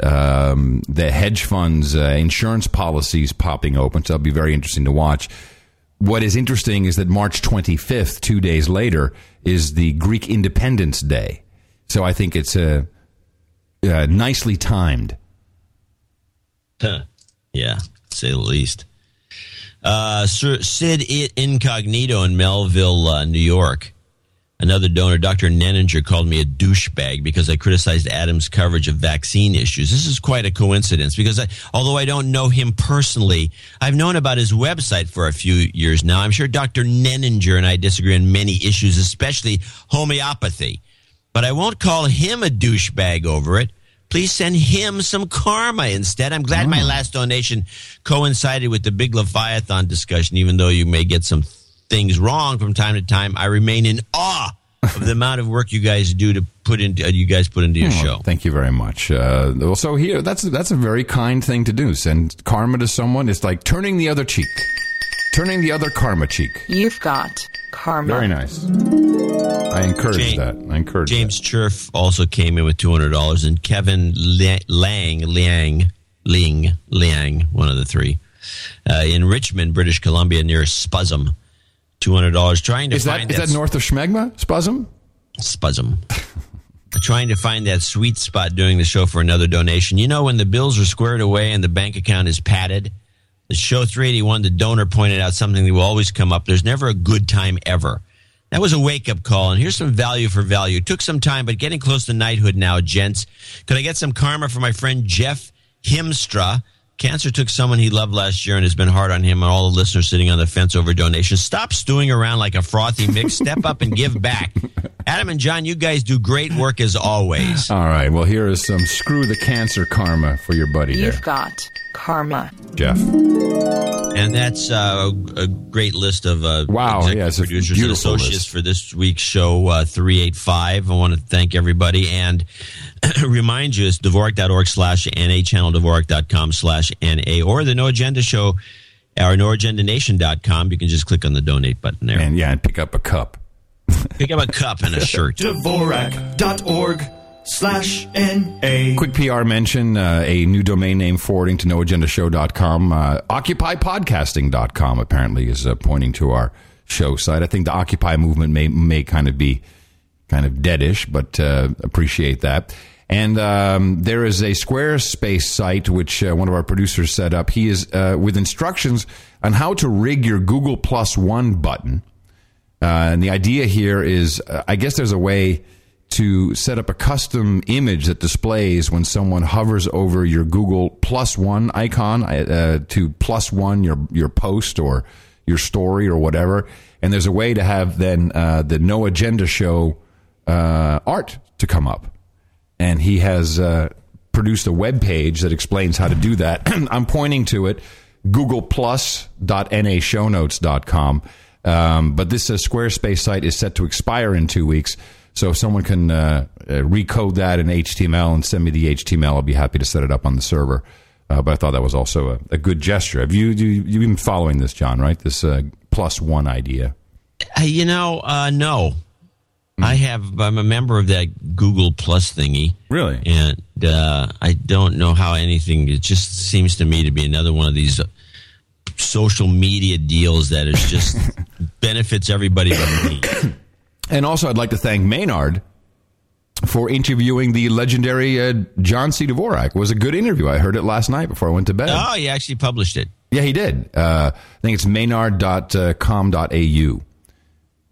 [SPEAKER 3] um, the hedge funds uh, insurance policies popping open. So it'll be very interesting to watch. What is interesting is that March 25th, two days later, is the Greek Independence Day. So I think it's uh, nicely timed.
[SPEAKER 1] Huh. Yeah, say the least. Uh, Sir Sid Incognito in Melville, uh, New York. Another donor, Dr. Nenninger, called me a douchebag because I criticized Adam's coverage of vaccine issues. This is quite a coincidence because I, although I don't know him personally, I've known about his website for a few years now. I'm sure Dr. Nenninger and I disagree on many issues, especially homeopathy. But I won't call him a douchebag over it. Please send him some karma instead. I'm glad my last donation coincided with the big Leviathan discussion, even though you may get some things wrong from time to time. I remain in awe of the amount of work you guys do to put into uh, you guys put into your
[SPEAKER 3] Oh,
[SPEAKER 1] show.
[SPEAKER 3] Thank you very much. Uh, well, so here, that's that's a very kind thing to do. Send karma to someone. It's like turning the other cheek, turning the other karma cheek.
[SPEAKER 12] You've got karma.
[SPEAKER 3] Very nice. I encourage
[SPEAKER 1] Jane-
[SPEAKER 3] that. I encourage
[SPEAKER 1] James Churf also came in with two hundred dollars, and Kevin Lang Liang Ling Liang, one of the three, uh, in Richmond, British Columbia, near Spuzzum, two hundred dollars. Trying to
[SPEAKER 3] Is that
[SPEAKER 1] find
[SPEAKER 3] is that north of Schmegma? Spuzzum?
[SPEAKER 1] Spuzzum. Trying to find that sweet spot doing the show for another donation. You know, when the bills are squared away and the bank account is padded, the show 381, the donor pointed out something that will always come up. There's never a good time ever. That was a wake up call, and here's some value for value. Took some time, but getting close to knighthood now, gents. Could I get some karma for my friend Jeff Himstra? Cancer took someone he loved last year and has been hard on him and all the listeners sitting on the fence over donations. Stop stewing around like a frothy mix. Step up and give back. Adam and John, you guys do great work as always.
[SPEAKER 3] All right. Well, here is some screw the cancer karma for your buddy there,
[SPEAKER 12] You've got karma.
[SPEAKER 3] Jeff.
[SPEAKER 1] And that's uh, a great list of uh,
[SPEAKER 3] Wow,
[SPEAKER 1] executive
[SPEAKER 3] yeah, a
[SPEAKER 1] producers and
[SPEAKER 3] beautiful
[SPEAKER 1] associates
[SPEAKER 3] list.
[SPEAKER 1] for this week's show uh, 385. I want to thank everybody and remind you it's Dvorak.org slash NA, channel Dvorak.com slash NA, or the No Agenda Show, or NoAgendaNation.com. You can just click on the donate button there.
[SPEAKER 3] And yeah, and pick up a cup.
[SPEAKER 1] Pick up a cup and a shirt.
[SPEAKER 4] Dvorak.org slash N-A.
[SPEAKER 3] Quick PR mention uh, a new domain name forwarding to noagendashow.com. Uh, OccupyPodcasting.com apparently is uh, pointing to our show site. I think the Occupy movement may, may kind of be kind of deadish, but uh, appreciate that. And um, there is a Squarespace site which uh, one of our producers set up. He is uh, with instructions on how to rig your Google Plus One button. Uh, and the idea here is, uh, I guess there's a way to set up a custom image that displays when someone hovers over your Google Plus One icon uh, to plus one your your post or your story or whatever. And there's a way to have then uh, the No Agenda Show uh, art to come up. And he has uh, produced a web page that explains how to do that. I'm pointing to it, googleplus.nashownotes.com. Um, but this uh, Squarespace site is set to expire in two weeks. So if someone can uh, uh, recode that in HTML and send me the HTML, I'll be happy to set it up on the server. Uh, but I thought that was also a, a good gesture. Have you, you you've been following this, John? Right? This uh, plus one idea.
[SPEAKER 1] You know, uh, no. I have. I'm a member of that Google Plus thingy.
[SPEAKER 3] Really?
[SPEAKER 1] And uh, I don't know how anything. It just seems to me to be another one of these social media deals that is just benefits everybody but me.
[SPEAKER 3] And also, I'd like to thank Maynard for interviewing the legendary uh, John C. Dvorak. It was a good interview. I heard it last night before I went to bed.
[SPEAKER 1] Oh, he actually published it.
[SPEAKER 3] Yeah, he did. Uh, I think it's maynard.com.au.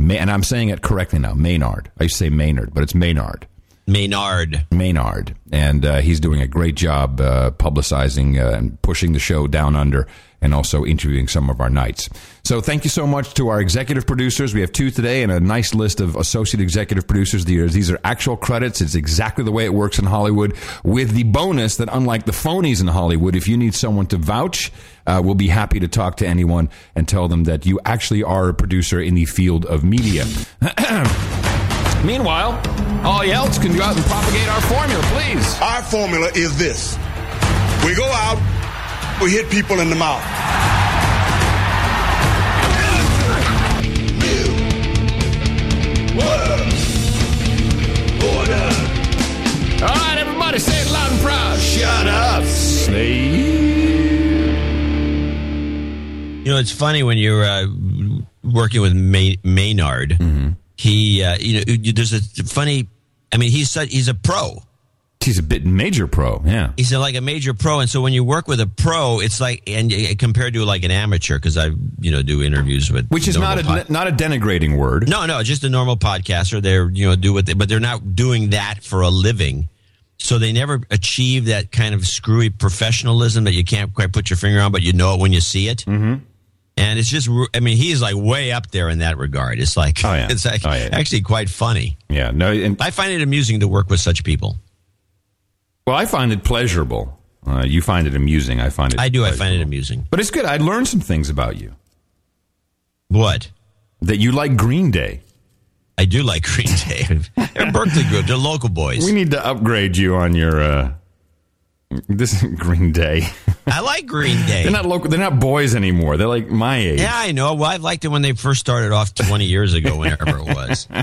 [SPEAKER 3] May, and I'm saying it correctly now. Maynard. I used to say Maynard, but it's Maynard.
[SPEAKER 1] Maynard.
[SPEAKER 3] Maynard. And uh, he's doing a great job uh, publicizing uh, and pushing the show down under and also interviewing some of our knights. So thank you so much to our executive producers. We have two today and a nice list of associate executive producers. These are, these are actual credits. It's exactly the way it works in Hollywood with the bonus that unlike the phonies in Hollywood, if you need someone to vouch, uh, we'll be happy to talk to anyone and tell them that you actually are a producer in the field of media. Meanwhile, all you else can go out and propagate our formula, please.
[SPEAKER 13] Our formula is this we go out, we hit people in the mouth. Order.
[SPEAKER 3] All right, everybody, say it loud and proud. Shut up,
[SPEAKER 1] You know, it's funny when you're uh, working with May- Maynard.
[SPEAKER 3] Mm-hmm.
[SPEAKER 1] He, uh, you know, there's a funny. I mean, he's such, he's a pro.
[SPEAKER 3] He's a bit major pro, yeah.
[SPEAKER 1] He's a, like a major pro, and so when you work with a pro, it's like and uh, compared to like an amateur, because I you know do interviews with
[SPEAKER 3] Which is not a not a denigrating word.
[SPEAKER 1] No, no, just a normal podcaster. They're you know do what, they, but they're not doing that for a living. So they never achieve that kind of screwy professionalism that you can't quite put your finger on, but you know it when you see it. Mm-hmm. And it's just, I mean, he's like way up there in that regard. It's like,
[SPEAKER 3] Oh, yeah.
[SPEAKER 1] it's like,
[SPEAKER 3] Oh, yeah.
[SPEAKER 1] actually quite funny.
[SPEAKER 3] Yeah, no. And,
[SPEAKER 1] I find it amusing to work with such people.
[SPEAKER 3] well, I find it pleasurable. Uh, you find it amusing. I find it.
[SPEAKER 1] I do. I find it amusing.
[SPEAKER 3] But it's good. I learned some things about you.
[SPEAKER 1] What?
[SPEAKER 3] That you like Green Day.
[SPEAKER 1] I do like Green Day. They're Berkeley group. They're local boys.
[SPEAKER 3] We need to upgrade you on your uh, this is Green Day.
[SPEAKER 1] I like Green Day.
[SPEAKER 3] they're not local. They're not boys anymore. They're like my age.
[SPEAKER 1] Yeah, I know. Well, I liked it when they first started off 20 years ago, whenever it was.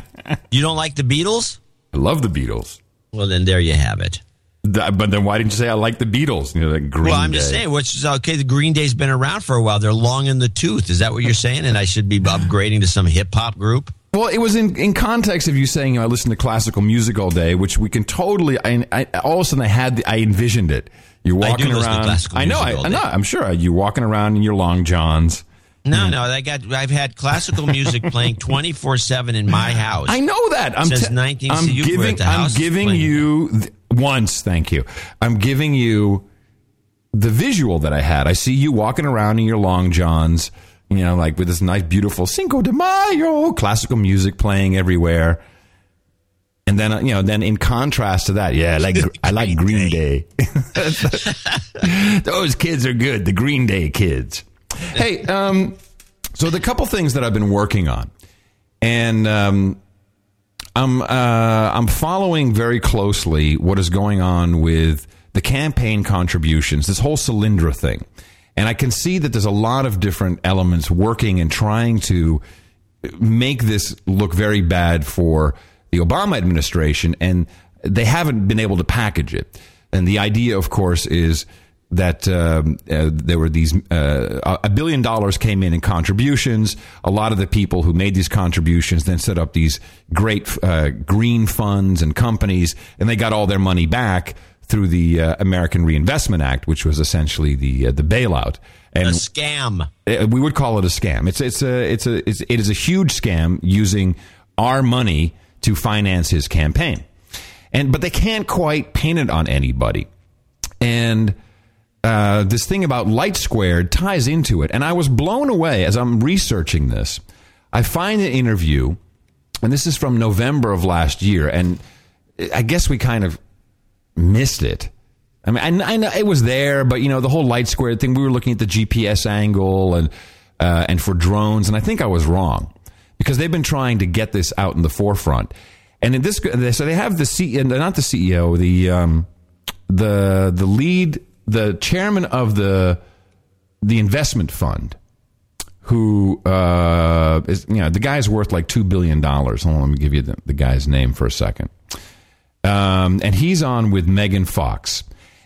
[SPEAKER 1] You don't like the Beatles?
[SPEAKER 3] I love the Beatles.
[SPEAKER 1] Well, then there you have it.
[SPEAKER 3] Th- But then why didn't you say I like the Beatles? You know, like Green
[SPEAKER 1] well, I'm just saying, which is okay. The Green Day's been around for a while. They're long in the tooth. Is that what you're saying? And I should be upgrading to some hip hop group?
[SPEAKER 3] Well, it was in, in context of you saying you know, I listen to classical music all day, which we can totally. I, I all of a sudden I had the, I envisioned it. You're walking around. I know. I, I know. I'm sure you're walking around in your long johns.
[SPEAKER 1] No, no. I got. I've had classical music playing 24 seven in my house.
[SPEAKER 3] I know that. I'm
[SPEAKER 1] since
[SPEAKER 3] te-
[SPEAKER 1] 19.
[SPEAKER 3] I'm
[SPEAKER 1] were
[SPEAKER 3] giving. I'm giving you th- once. Thank you. I'm giving you the visual that I had. I see you walking around in your long johns. You know, like with this nice, beautiful Cinco de Mayo classical music playing everywhere. And then, uh, you know, then in contrast to that, yeah, I like I like Green Day. Those kids are good. The Green Day kids. Hey, um, so the couple things that I've been working on, and um, I'm uh, I'm following very closely what is going on with the campaign contributions, this whole Solyndra thing, and I can see that there's a lot of different elements working and trying to make this look very bad for the Obama administration, and they haven't been able to package it. And the idea, of course, is that um, uh, there were these uh, a billion dollars came in in contributions. A lot of the people who made these contributions then set up these great uh, green funds and companies, and they got all their money back through the uh, American Reinvestment Act, which was essentially the uh, the bailout. And
[SPEAKER 1] a scam.
[SPEAKER 3] uh, we would call it a scam. It's it's a it's a it's, it is a huge scam using our money to finance his campaign, and but they can't quite paint it on anybody, and. Uh, this thing about light squared ties into it, and I was blown away as I'm researching this. I find an interview, and this is from November of last year, and I guess we kind of missed it. I mean, I, I know it was there, but you know, the whole light squared thing. We were looking at the GPS angle and uh, and for drones, and I think I was wrong because they've been trying to get this out in the forefront. And in this, so they have the CEO, not the CEO, the um, the the lead, the chairman of the the investment fund, who uh, is you know the guy's worth like two billion dollars. Hold on, let me give you the, the guy's name for a second. Um, and he's on with Megan Fox.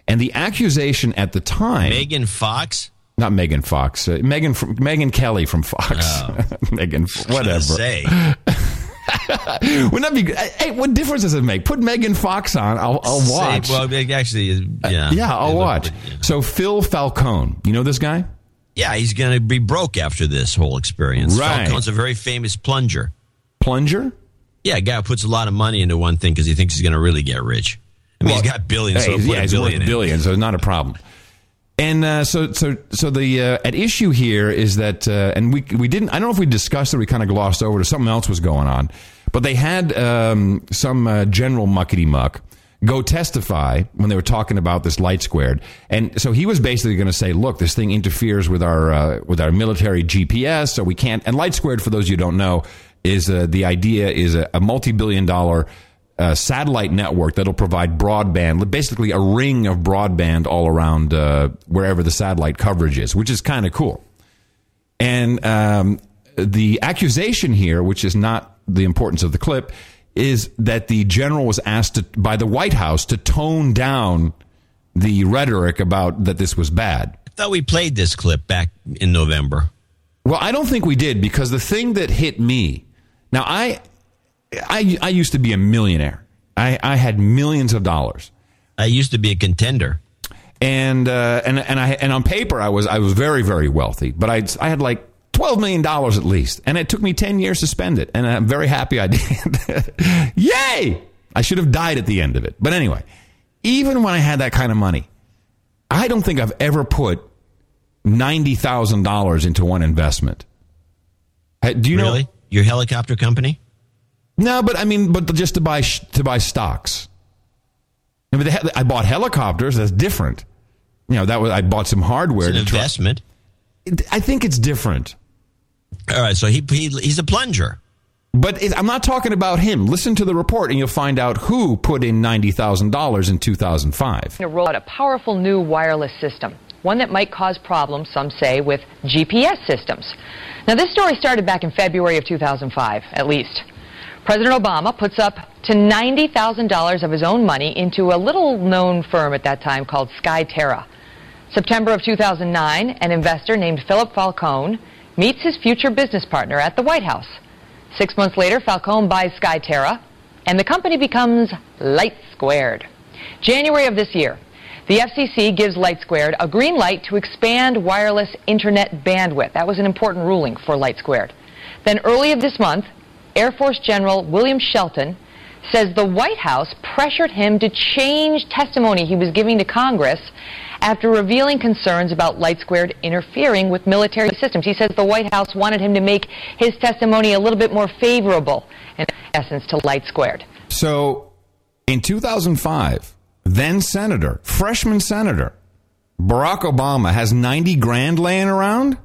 [SPEAKER 3] And the accusation at the time,
[SPEAKER 1] Megan Fox.
[SPEAKER 3] not Megan Fox, uh, Megan from, Megyn Kelly from Fox, Megan, whatever.
[SPEAKER 1] Say.
[SPEAKER 3] Wouldn't that be? Hey, what difference does it make? Put Megan Fox on. I'll, I'll
[SPEAKER 1] Say-
[SPEAKER 3] watch.
[SPEAKER 1] well, it actually, yeah,
[SPEAKER 3] yeah, I'll watch. So Phil Falcone, you know this guy?
[SPEAKER 1] Yeah, he's going to be broke after this whole experience.
[SPEAKER 3] Right.
[SPEAKER 1] Falcone's a very famous plunger.
[SPEAKER 3] Plunger?
[SPEAKER 1] Yeah, a guy who puts a lot of money into one thing because he thinks he's going to really get rich. I mean, he's got billions,
[SPEAKER 3] Hey,
[SPEAKER 1] so
[SPEAKER 3] yeah,
[SPEAKER 1] a
[SPEAKER 3] he's
[SPEAKER 1] billion
[SPEAKER 3] worth
[SPEAKER 1] in.
[SPEAKER 3] billions, so it's not a problem. And uh, so, so, so the uh, at issue here is that, uh, and we we didn't. I don't know if we discussed it. We kind of glossed over to something else was going on, but they had um, some uh, general muckety muck go testify when they were talking about this light squared, and so he was basically going to say, "Look, this thing interferes with our uh, with our military GPS, so we can't." And light squared, for those of you who don't know, is uh, the idea is a, a multi billion dollar uh, satellite network that'll provide broadband, basically a ring of broadband all around uh, wherever the satellite coverage is, which is kind of cool. And um, the accusation here, which is not the importance of the clip, is that the general was asked to, by the White House to tone down the rhetoric about that this was bad.
[SPEAKER 1] I thought we played this clip back in November.
[SPEAKER 3] Well, I don't think we did because the thing that hit me. Now, I, I, I used to be a millionaire. I, I had millions of dollars.
[SPEAKER 1] I used to be a contender.
[SPEAKER 3] and uh, and and I and on paper I was I was very very wealthy, but I I had like twelve million dollars at least, and it took me ten years to spend it, and I'm very happy I did. Yay! I should have died at the end of it, but anyway, even when I had that kind of money, I don't think I've ever put ninety thousand dollars into one investment. Do you know?
[SPEAKER 1] Really? Your helicopter company?
[SPEAKER 3] No, but I mean, but just to buy sh- to buy stocks. I, mean, the he- I bought helicopters. That's different. You know, that was I bought some hardware.
[SPEAKER 1] It's an
[SPEAKER 3] to try-
[SPEAKER 1] investment.
[SPEAKER 3] I think it's different.
[SPEAKER 1] All right, so he, he he's a plunger.
[SPEAKER 3] But it, I'm not talking about him. Listen to the report, and you'll find out who put in ninety thousand dollars in 2005.
[SPEAKER 14] to roll out a powerful new wireless system, one that might cause problems, some say, with GPS systems. Now, this story started back in February of 2005, at least. President Obama puts up to $90,000 of his own money into a little known firm at that time called SkyTerra. September of 2009, an investor named Philip Falcone meets his future business partner at the White House. Six months later, Falcone buys SkyTerra, and the company becomes Light Squared. January of this year, the FCC gives Light Squared a green light to expand wireless internet bandwidth. That was an important ruling for Light Squared. Then early this month, Air Force General William Shelton says the White House pressured him to change testimony he was giving to Congress after revealing concerns about Light Squared interfering with military systems. He says the White House wanted him to make his testimony a little bit more favorable, in essence, to Light Squared.
[SPEAKER 3] So, in 2005, then Senator, freshman Senator, Barack Obama has 90 grand laying around.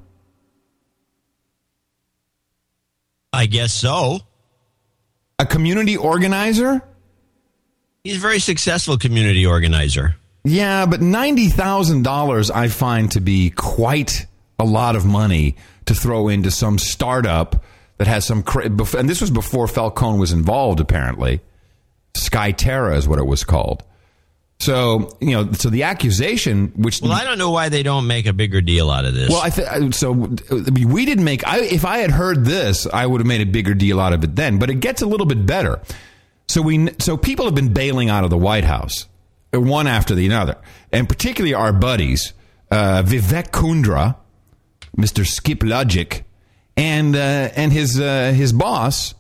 [SPEAKER 1] I guess so.
[SPEAKER 3] A community organizer.
[SPEAKER 1] He's a very successful community organizer.
[SPEAKER 3] Yeah, but ninety thousand dollars I find to be quite a lot of money to throw into some startup that has some. Cra- and this was before Falcone was involved. Apparently, Skyterra is what it was called. So you know, so the accusation, which
[SPEAKER 1] Well, I don't know why they don't make a bigger deal out of this.
[SPEAKER 3] well, I th- so we didn't make. I, if I had heard this, I would have made a bigger deal out of it then. But it gets a little bit better. So we, so people have been bailing out of the White House, one after the other, and particularly our buddies, uh, Vivek Kundra, Mister Skip Logic, and uh, and his uh, his boss,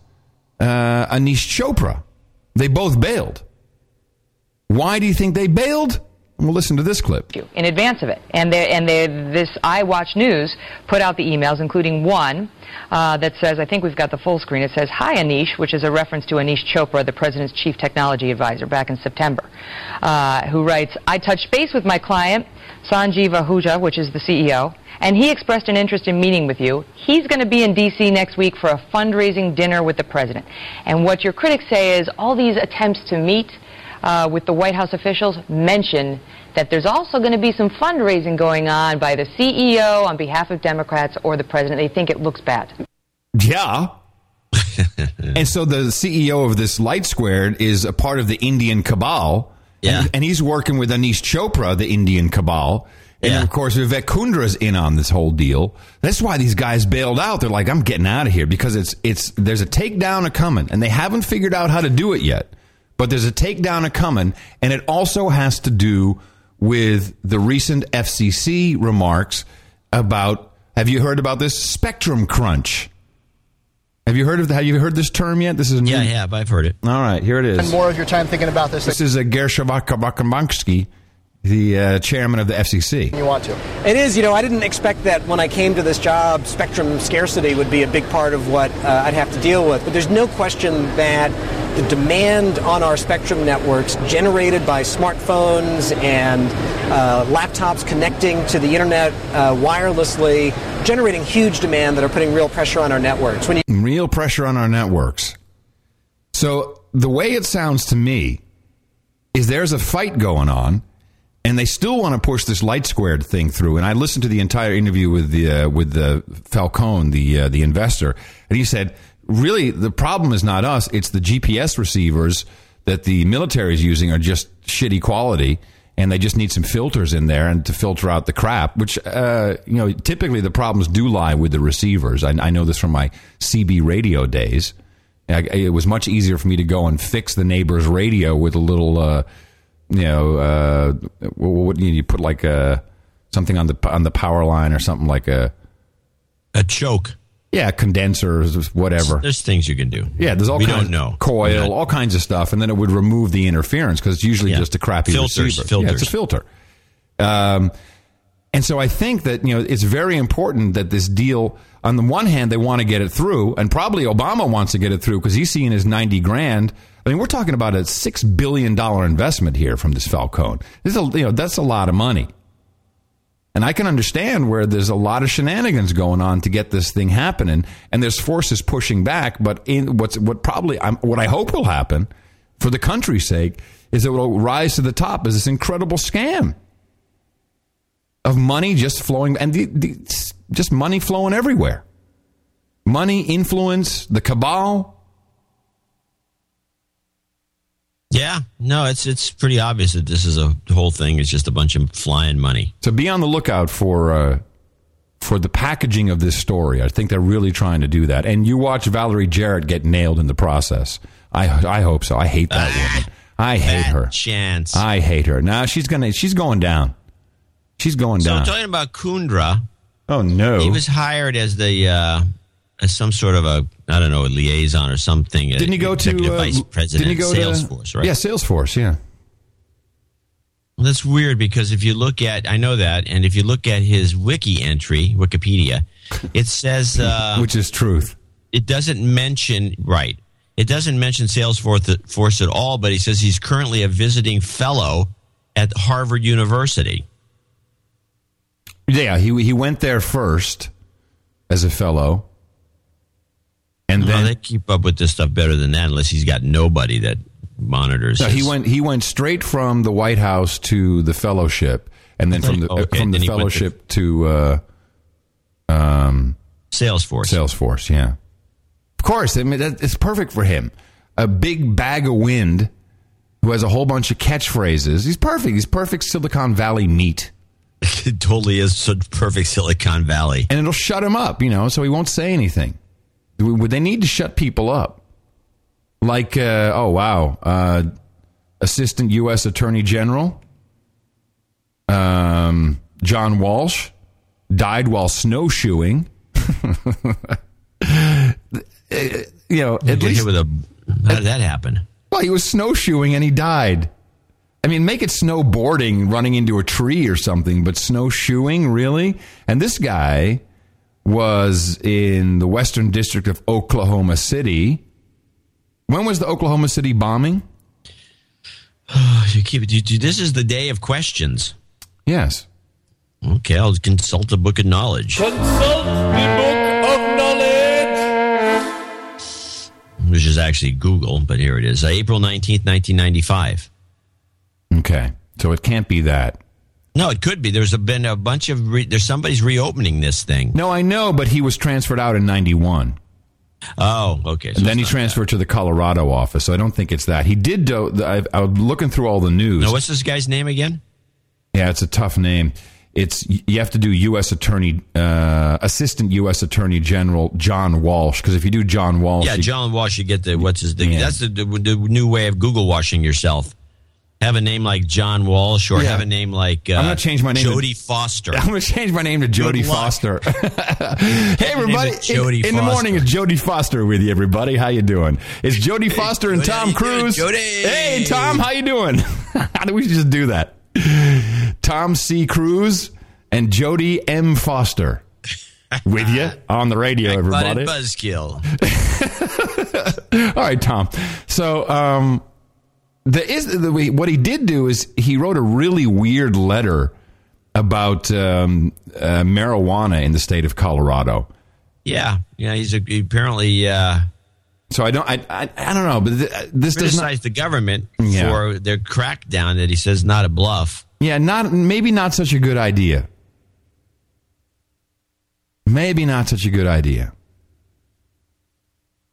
[SPEAKER 3] uh, Aneesh Chopra. They both bailed. Why do you think they bailed? Well, listen to this clip.
[SPEAKER 14] in advance of it. And, they, and they, this iWatch News put out the emails, including one uh, that says, I think we've got the full screen. It says, Hi, Aneesh, which is a reference to Aneesh Chopra, the president's chief technology advisor back in September, uh, who writes, I touched base with my client, Sanjeev Ahuja, which is the CEO, and he expressed an interest in meeting with you. He's going to be in D.C. next week for a fundraising dinner with the president. And what your critics say is all these attempts to meet uh, with the White House officials mention that there's also going to be some fundraising going on by the CEO on behalf of Democrats or the president. They think it looks bad.
[SPEAKER 3] Yeah. and so the CEO of this Light Squared is a part of the Indian cabal.
[SPEAKER 1] Yeah.
[SPEAKER 3] And, and he's working with Aneesh Chopra, the Indian cabal. And
[SPEAKER 1] Yeah.
[SPEAKER 3] of course, Vivek Kundra's in on this whole deal. That's why these guys bailed out. They're like, I'm getting out of here because it's, it's, there's a takedown a coming and they haven't figured out how to do it yet. But there's a takedown a coming. And it also has to do with the recent FCC remarks about, have you heard about this spectrum crunch? Have you heard of have you heard this term yet? This is a new,
[SPEAKER 1] yeah, I have. I've heard it.
[SPEAKER 3] All right, here it is.
[SPEAKER 15] Spend more of your time thinking about this
[SPEAKER 3] This is a Gershavakambansky, the uh, chairman of the FCC.
[SPEAKER 15] you want to.
[SPEAKER 16] It is, you know, I didn't expect that when I came to this job, spectrum scarcity would be a big part of what uh, I'd have to deal with. But there's no question that the demand on our spectrum networks, generated by smartphones and uh, laptops connecting to the internet uh, wirelessly, generating huge demand that are putting real pressure on our networks. When you
[SPEAKER 3] Real pressure on our networks. So the way it sounds to me is there's a fight going on, and they still want to push this light squared thing through. And I listened to the entire interview with the uh, with the Falcone, the uh, the investor, and he said, really, the problem is not us; it's the GPS receivers that the military is using are just shitty quality. And they just need some filters in there and to filter out the crap. Which, uh, you know, typically the problems do lie with the receivers. I, I know this from my CB radio days. I, it was much easier for me to go and fix the neighbor's radio with a little uh, you know, uh, what, what you put like a something on the on the power line or something like a
[SPEAKER 1] a choke.
[SPEAKER 3] Yeah, condensers, whatever.
[SPEAKER 1] There's things you can do.
[SPEAKER 3] Yeah, there's all
[SPEAKER 1] we
[SPEAKER 3] kinds
[SPEAKER 1] don't know.
[SPEAKER 3] coil, all kinds of stuff, and then it would remove the interference because it's usually
[SPEAKER 1] Yeah.
[SPEAKER 3] just a crappy
[SPEAKER 1] Filters,
[SPEAKER 3] receiver. Yeah, it's a filter. Um, and so I think that you know it's very important that this deal. On the one hand, they want to get it through, and probably Obama wants to get it through because he's seeing his ninety grand. I mean, we're talking about a six billion dollar investment here from this Falcone. This is a, you know that's a lot of money. And I can understand where there's a lot of shenanigans going on to get this thing happening, and there's forces pushing back. But in what's what probably I'm, what I hope will happen for the country's sake is it will rise to the top as this incredible scam of money just flowing and the, the, just money flowing everywhere, money, influence, the cabal.
[SPEAKER 1] Yeah, no, it's it's pretty obvious that this is a whole thing is just a bunch of flying money.
[SPEAKER 3] So be on the lookout for uh, for the packaging of this story. I think they're really trying to do that. And you watch Valerie Jarrett get nailed in the process. I I hope so. I hate that woman. I hate her.
[SPEAKER 1] Chance.
[SPEAKER 3] I hate her. Now she's gonna she's going down. She's going down.
[SPEAKER 1] So
[SPEAKER 3] down.
[SPEAKER 1] talking about Kundra,
[SPEAKER 3] oh no.
[SPEAKER 1] he was hired as the uh, as some sort of a I don't know a liaison or something.
[SPEAKER 3] didn't he go to uh,
[SPEAKER 1] vice president
[SPEAKER 3] didn't he go
[SPEAKER 1] Salesforce?
[SPEAKER 3] to,
[SPEAKER 1] right?
[SPEAKER 3] Yeah, Salesforce. Yeah.
[SPEAKER 1] Well, that's weird because if you look at, I know that, and if you look at his wiki entry, Wikipedia, it says, uh,
[SPEAKER 3] which is truth.
[SPEAKER 1] It doesn't mention right. It doesn't mention Salesforce Force at all, but he says he's currently a visiting fellow at Harvard University.
[SPEAKER 3] Yeah, he he went there first as a fellow, and
[SPEAKER 1] Well,
[SPEAKER 3] then
[SPEAKER 1] they keep up with this stuff better than that, unless he's got nobody that monitors.
[SPEAKER 3] No, he went. He went straight from the White House to the fellowship, and then from the
[SPEAKER 1] Okay,
[SPEAKER 3] uh, from the
[SPEAKER 1] went to-
[SPEAKER 3] fellowship to, uh, um,
[SPEAKER 1] Salesforce.
[SPEAKER 3] Salesforce, yeah. Of course, I mean that, it's perfect for him. A big bag of wind who has a whole bunch of catchphrases. He's perfect. He's perfect Silicon Valley meat,
[SPEAKER 1] it totally is such perfect Silicon Valley.
[SPEAKER 3] and it'll shut him up. You know, so he won't say anything. Would they need to shut people up? Like, uh, oh wow, uh, Assistant U.S. Attorney General um, John Walsh died while snowshoeing. you know, at least
[SPEAKER 1] with a. How did that happen?
[SPEAKER 3] well, he was snowshoeing and he died. I mean, make it snowboarding, running into a tree or something, but snowshoeing, really? And this guy was in the Western District of Oklahoma City. When was the Oklahoma City bombing?
[SPEAKER 1] You keep. You, you- this is the day of questions.
[SPEAKER 3] Yes.
[SPEAKER 1] Okay, I'll consult the book of knowledge.
[SPEAKER 2] Consult the book of knowledge.
[SPEAKER 1] which is actually Google, but here it is. Uh, April 19th, 1995.
[SPEAKER 3] Okay. So it can't be that.
[SPEAKER 1] No, it could be. There's a, been a bunch of. Re- there's somebody's reopening this thing.
[SPEAKER 3] No, I know, but he was transferred out in 91.
[SPEAKER 1] Oh, okay. So
[SPEAKER 3] and then he transferred to the Colorado office. So I don't think it's that. He did do. I, I was looking through all the news.
[SPEAKER 1] that. No, what's this guy's name again?
[SPEAKER 3] Yeah, it's a tough name. It's you have to do U.S. Attorney, uh, Assistant U.S. Attorney General John Walsh. Because if you do John Walsh,
[SPEAKER 1] Yeah, John Walsh. You get the what's his? The,
[SPEAKER 3] Yeah.
[SPEAKER 1] That's the, the, the new way of Google washing yourself. Have a name like John Walsh, or
[SPEAKER 3] Yeah.
[SPEAKER 1] have a name like uh,
[SPEAKER 3] I'm gonna change my name to-
[SPEAKER 1] Jodie Foster.
[SPEAKER 3] I'm going to change my name to
[SPEAKER 1] Jody.
[SPEAKER 3] Foster. hey, everybody!
[SPEAKER 1] Jodie
[SPEAKER 3] in, in the morning, it's Jody Foster with you. Everybody, how you doing? It's Jody Foster and Tom Cruise.
[SPEAKER 1] Jodie?
[SPEAKER 3] Hey, Tom, how you doing? how do we just do that? Tom C. Cruise and Jody M. Foster with you on the radio, everybody.
[SPEAKER 1] Buzzkill.
[SPEAKER 3] All right, Tom. So, um, the is the, what he did do is he wrote a really weird letter about um, uh, marijuana in the state of Colorado.
[SPEAKER 1] Yeah, yeah. He's a, he apparently uh,
[SPEAKER 3] So I don't, I, I, I don't know, but th- this does not.
[SPEAKER 1] criticized the government
[SPEAKER 3] Yeah.
[SPEAKER 1] for their crackdown that he says not a bluff.
[SPEAKER 3] Yeah, not maybe not such a good idea. Maybe not such a good idea.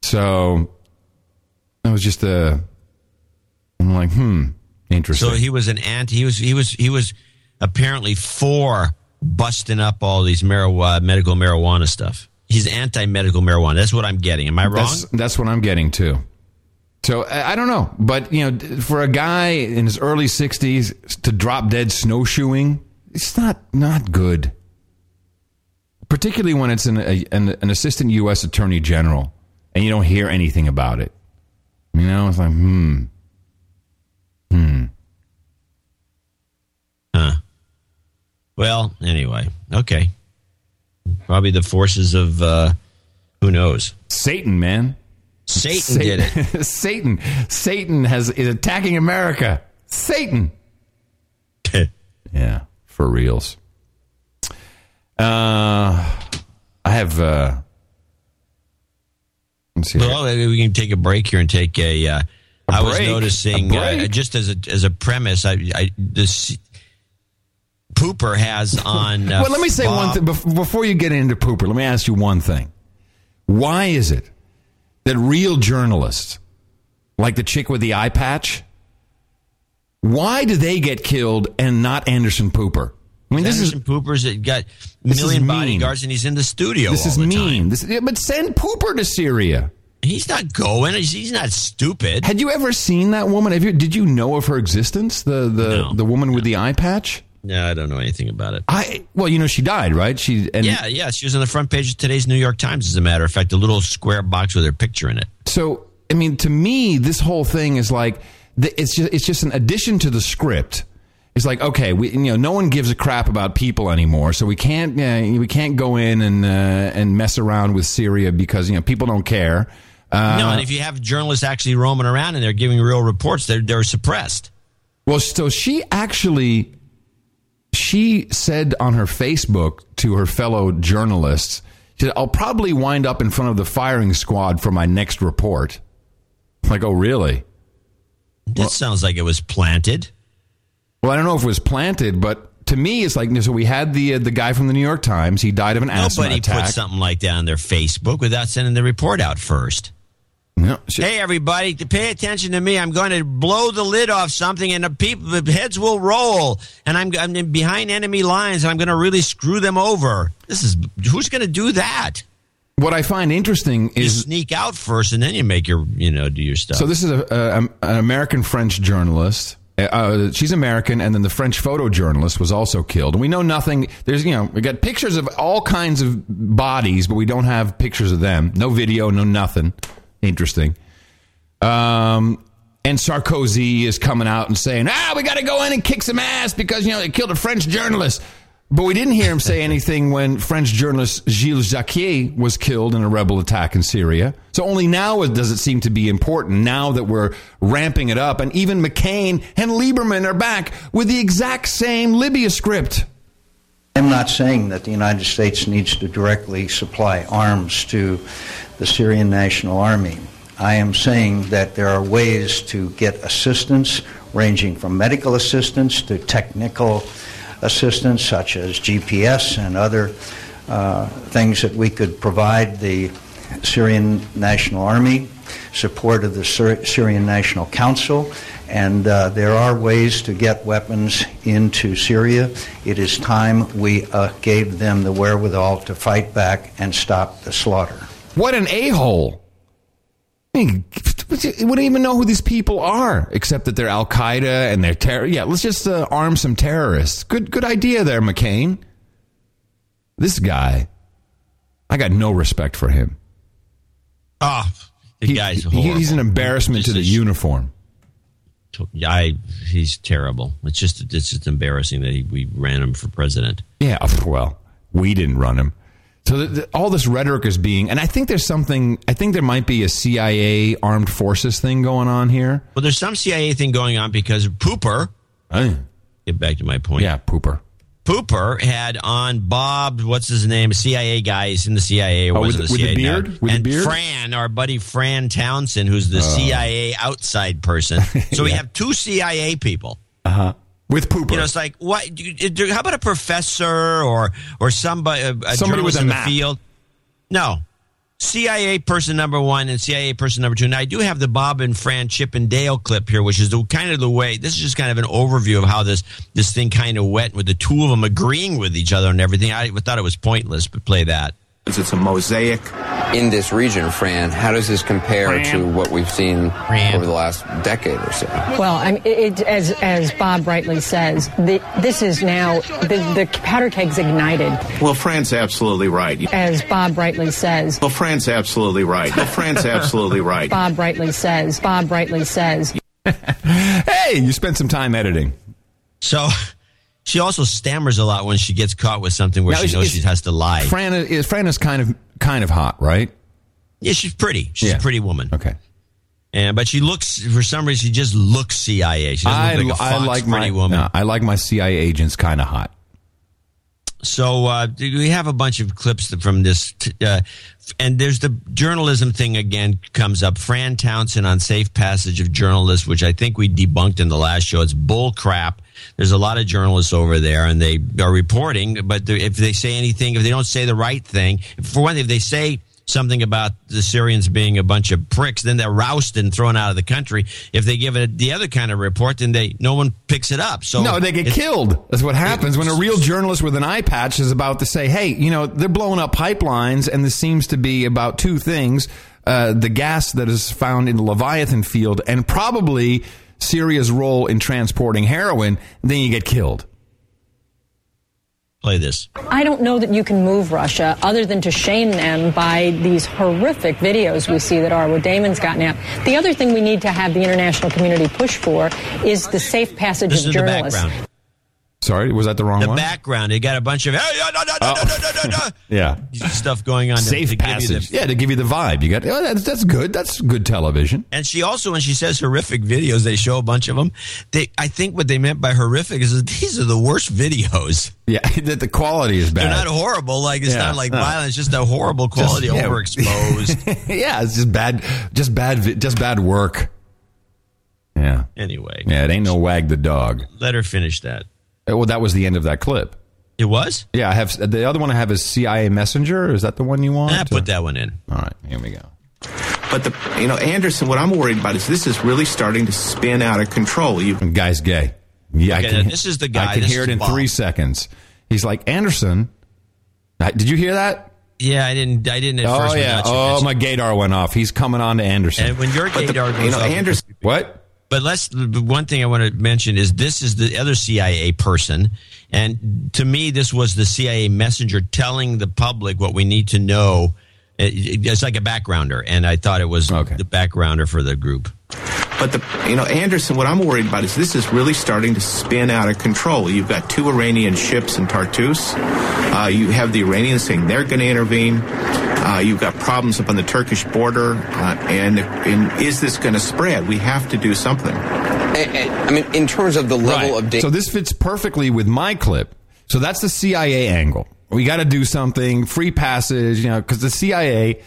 [SPEAKER 3] So that was just a. I'm like, hmm, interesting.
[SPEAKER 1] So he was an anti. He was he was he was apparently for busting up all these marijuana, medical marijuana stuff. He's anti medical marijuana. That's what I'm getting. Am I wrong?
[SPEAKER 3] That's, that's what I'm getting too. So I, I don't know, but you know, for a guy in his early sixties to drop dead snowshoeing, it's not not good. Particularly when it's an a, an, an assistant U.S. attorney general and you don't hear anything about it. You know, it's like hmm, hmm.
[SPEAKER 1] Huh. Well, anyway, okay. Probably the forces of uh, who knows.
[SPEAKER 3] Satan, man.
[SPEAKER 1] Satan did it.
[SPEAKER 3] Satan, Satan has is attacking America. Satan. yeah, for reals. Uh, I have. Uh, let's see.
[SPEAKER 1] Well, maybe we can take a break here and take a. Uh, I was noticing uh, just as a as a premise, I, I this pooper has on. Uh,
[SPEAKER 3] well, let me say one thing before you get into pooper. Let me ask you one thing. Why is it that real journalists, like the chick with the eye patch, why do they get killed and not Anderson Pooper? I mean, this is
[SPEAKER 1] Anderson Poopers that got million bodyguards and he's in the studio.
[SPEAKER 3] this
[SPEAKER 1] all
[SPEAKER 3] is
[SPEAKER 1] the
[SPEAKER 3] mean.
[SPEAKER 1] time.
[SPEAKER 3] This, yeah, but send Pooper to Syria.
[SPEAKER 1] He's not going. He's, not stupid.
[SPEAKER 3] Had you ever seen that woman? Have you? Did you know of her existence? The the the woman with the eye patch.
[SPEAKER 1] No, I don't know anything about it.
[SPEAKER 3] I well, you know, she died, right? She and
[SPEAKER 1] yeah, yeah. She was on the front page of today's New York Times, as a matter of fact, a little square box with her picture in it.
[SPEAKER 3] So, I mean, to me, this whole thing is like the, it's just it's just an addition to the script. It's like okay, we you know no one gives a crap about people anymore, so we can't uh, we can't go in and uh, and mess around with Syria because you know people don't care. Uh,
[SPEAKER 1] no, and if you have journalists actually roaming around and they're giving real reports, they're they're suppressed.
[SPEAKER 3] Well, so she actually she said on her Facebook to her fellow journalists, she said, "I'll probably wind up in front of the firing squad for my next report." I'm like, oh, really?
[SPEAKER 1] That sounds like it was planted.
[SPEAKER 3] Well, I don't know if it was planted, but to me, it's like so. We had the uh, the guy from the New York Times. He died of an asthma
[SPEAKER 1] Nobody
[SPEAKER 3] attack.
[SPEAKER 1] put something like that on their Facebook without sending the report out first.
[SPEAKER 3] No,
[SPEAKER 1] hey, everybody, pay attention to me. I'm going to blow the lid off something, and the people, the heads will roll, and I'm, I'm behind enemy lines, and I'm going to really screw them over. This is who's going to do that?
[SPEAKER 3] What I find interesting
[SPEAKER 1] You
[SPEAKER 3] is
[SPEAKER 1] sneak out first, and then you make your, you know, do your stuff.
[SPEAKER 3] So this is a, a, an American French journalist. Uh, she's American, and then the French photojournalist was also killed. And we know nothing. There's you know we got pictures of all kinds of bodies, but we don't have pictures of them. No video, no nothing. Interesting. Um, and Sarkozy is coming out and saying, "Ah, we got to go in and kick some ass because you know they killed a French journalist." But we didn't hear him say anything when French journalist Gilles Jacquier was killed in a rebel attack in Syria. So only now does it seem to be important, now that we're ramping it up. And even McCain and Lieberman are back with the exact same Libya script.
[SPEAKER 15] I'm not saying that the United States needs to directly supply arms to the Syrian National Army. I am saying that there are ways to get assistance, ranging from medical assistance to technical assistance, such as GPS and other uh, things that we could provide the Syrian National Army, support of the Syr- Syrian National Council, and uh, there are ways to get weapons into Syria. It is time we uh, gave them the wherewithal to fight back and stop the slaughter.
[SPEAKER 3] What an a hole! I mean, we don't even know who these people are, except that they're Al Qaeda and they're terror. Yeah, let's just uh, arm some terrorists. Good, good idea there, McCain. This guy, I got no respect for him.
[SPEAKER 1] Ah, the
[SPEAKER 3] He-
[SPEAKER 1] guy's
[SPEAKER 3] he, he's an embarrassment to the uniform.
[SPEAKER 1] I he's terrible. It's just it's just embarrassing that he, we ran him for president.
[SPEAKER 3] Yeah, well, we didn't run him. So the, the, all this rhetoric is being, and I think there's something. I think there might be a CIA armed forces thing going on here.
[SPEAKER 1] Well, there's some CIA thing going on because Pooper. Get back to my point.
[SPEAKER 3] Yeah, Pooper.
[SPEAKER 1] Pooper had on Bob, what's his name, CIA guy. He's in the CIA. Or
[SPEAKER 3] Oh,
[SPEAKER 1] was
[SPEAKER 3] with-
[SPEAKER 1] in
[SPEAKER 3] with the
[SPEAKER 1] CIA now.
[SPEAKER 3] beard? With the
[SPEAKER 1] and
[SPEAKER 3] beard?
[SPEAKER 1] Fran, our buddy Fran Townsend, who's the
[SPEAKER 3] Oh.
[SPEAKER 1] CIA outside person. So we have two CIA people.
[SPEAKER 3] Uh huh. With Pooper.
[SPEAKER 1] You know, it's like what? do you- do- How about a professor or or somebody, a,
[SPEAKER 3] Somebody with a
[SPEAKER 1] in the
[SPEAKER 3] map.
[SPEAKER 1] field? No, CIA person number one and CIA person number two. Now I do have the Bob and Fran Chip and Dale clip here, which is the kind of the way. This is just kind of an overview of how this this thing kind of went with the two of them agreeing with each other and everything. I thought it was pointless, but play that.
[SPEAKER 17] It's a mosaic.
[SPEAKER 18] In this region, Fran, how does this compare to what we've seen over the last decade or so?
[SPEAKER 19] Well, I mean, it, it, as as Bob rightly says, the, this is now the, the powder keg's ignited.
[SPEAKER 17] Well, Fran's absolutely right.
[SPEAKER 19] As Bob rightly says.
[SPEAKER 17] Well, Fran's absolutely right. Well, Fran's absolutely right.
[SPEAKER 19] Bob rightly says. Bob rightly says.
[SPEAKER 3] hey, you spent some time editing.
[SPEAKER 1] So she also stammers a lot when she gets caught with something where
[SPEAKER 3] Now,
[SPEAKER 1] she
[SPEAKER 3] is-
[SPEAKER 1] knows
[SPEAKER 3] is-
[SPEAKER 1] she has to lie.
[SPEAKER 3] Fran is Fran is kind of kind of hot, right?
[SPEAKER 1] yeah, she's pretty. She's
[SPEAKER 3] Yeah.
[SPEAKER 1] a pretty woman.
[SPEAKER 3] Okay.
[SPEAKER 1] And but she looks for some reason she just looks CIA. She doesn't
[SPEAKER 3] I,
[SPEAKER 1] look like a
[SPEAKER 3] I
[SPEAKER 1] fox
[SPEAKER 3] like my
[SPEAKER 1] woman.
[SPEAKER 3] no, I like my CIA agents kind of hot.
[SPEAKER 1] So uh, we have a bunch of clips from this, t- uh, and there's the journalism thing again comes up. Fran Townsend on safe passage of journalists, which I think we debunked in the last show. It's bull crap. There's a lot of journalists over there, and they are reporting. But if they say anything, if they don't say the right thing, for one, thing, if they say something about the Syrians being a bunch of pricks, then they're rousted and thrown out of the country. If they give it the other kind of report, then they no one picks it up. So
[SPEAKER 3] no, they get killed. That's what happens when a real journalist with an eye patch is about to say, "Hey, you know, they're blowing up pipelines, and this seems to be about two things: uh, the gas that is found in the Leviathan field, and probably Syria's role in transporting heroin." Then you get killed.
[SPEAKER 1] Play this.
[SPEAKER 19] I don't know that you can move Russia other than to shame them by these horrific videos we see that are what Damon's gotten out. The other thing we need to have the international community push for is the safe passage
[SPEAKER 1] This
[SPEAKER 19] of
[SPEAKER 1] is the
[SPEAKER 19] journalists.
[SPEAKER 3] Sorry, was that the wrong
[SPEAKER 1] the
[SPEAKER 3] one?
[SPEAKER 1] The background. It got a bunch of oh.
[SPEAKER 3] yeah
[SPEAKER 1] stuff going on.
[SPEAKER 3] Safe
[SPEAKER 1] to, to passage. The,
[SPEAKER 3] yeah, to give you the vibe. You got oh, that's that's good. That's good television.
[SPEAKER 1] And she also, when she says horrific videos, they show a bunch of them. They, I think, what they meant by horrific is that these are the worst videos.
[SPEAKER 3] Yeah, that the quality is bad.
[SPEAKER 1] They're not horrible. Like it's
[SPEAKER 3] yeah,
[SPEAKER 1] not like
[SPEAKER 3] no.
[SPEAKER 1] violence. Just a horrible quality.
[SPEAKER 3] Just, yeah.
[SPEAKER 1] Overexposed.
[SPEAKER 3] yeah, it's just bad. Just bad. Just bad work. Yeah.
[SPEAKER 1] Anyway.
[SPEAKER 3] Yeah, it ain't no wag the dog.
[SPEAKER 1] Let her finish that.
[SPEAKER 3] Well, that was the end of that clip.
[SPEAKER 1] It was.
[SPEAKER 3] Yeah, I have the other one. I have is CIA Messenger. Is that the one you want?
[SPEAKER 1] Ah, put that one in.
[SPEAKER 3] All right, here we go.
[SPEAKER 17] But the you know Anderson, what I'm worried about is this is really starting to spin out of control. You
[SPEAKER 3] guy's gay. Yeah,
[SPEAKER 1] Okay,
[SPEAKER 3] I can,
[SPEAKER 1] this is the guy.
[SPEAKER 3] I can
[SPEAKER 1] This
[SPEAKER 3] hear it in
[SPEAKER 1] Bob.
[SPEAKER 3] three seconds. He's like Anderson. Did you hear that?
[SPEAKER 1] Yeah, I didn't. I didn't at
[SPEAKER 3] oh
[SPEAKER 1] first.
[SPEAKER 3] yeah. Oh,
[SPEAKER 1] mention-
[SPEAKER 3] my gaydar went off. He's coming on to Anderson.
[SPEAKER 1] And when your
[SPEAKER 3] But the-
[SPEAKER 1] gaydar goes
[SPEAKER 3] you know,
[SPEAKER 1] off-
[SPEAKER 3] Anderson. What?
[SPEAKER 1] But let's. One thing I want to mention is this is the other CIA person, and to me, this was the CIA messenger telling the public what we need to know. It- it- it's like a backgrounder, and I thought it was the backgrounder for the group.
[SPEAKER 17] But the you know Anderson, what I'm worried about is this is really starting to spin out of control. You've got two Iranian ships in Tartus. Uh, you have the Iranians saying they're going to intervene. Uh, you've got problems up on the Turkish border, uh, and, and is this going to spread? We have to do something.
[SPEAKER 18] I mean, in terms of the level
[SPEAKER 3] Right.
[SPEAKER 18] of data.
[SPEAKER 3] So this fits perfectly with my clip. So that's the CIA angle. We got to do something, free passage, you know, because the CIA.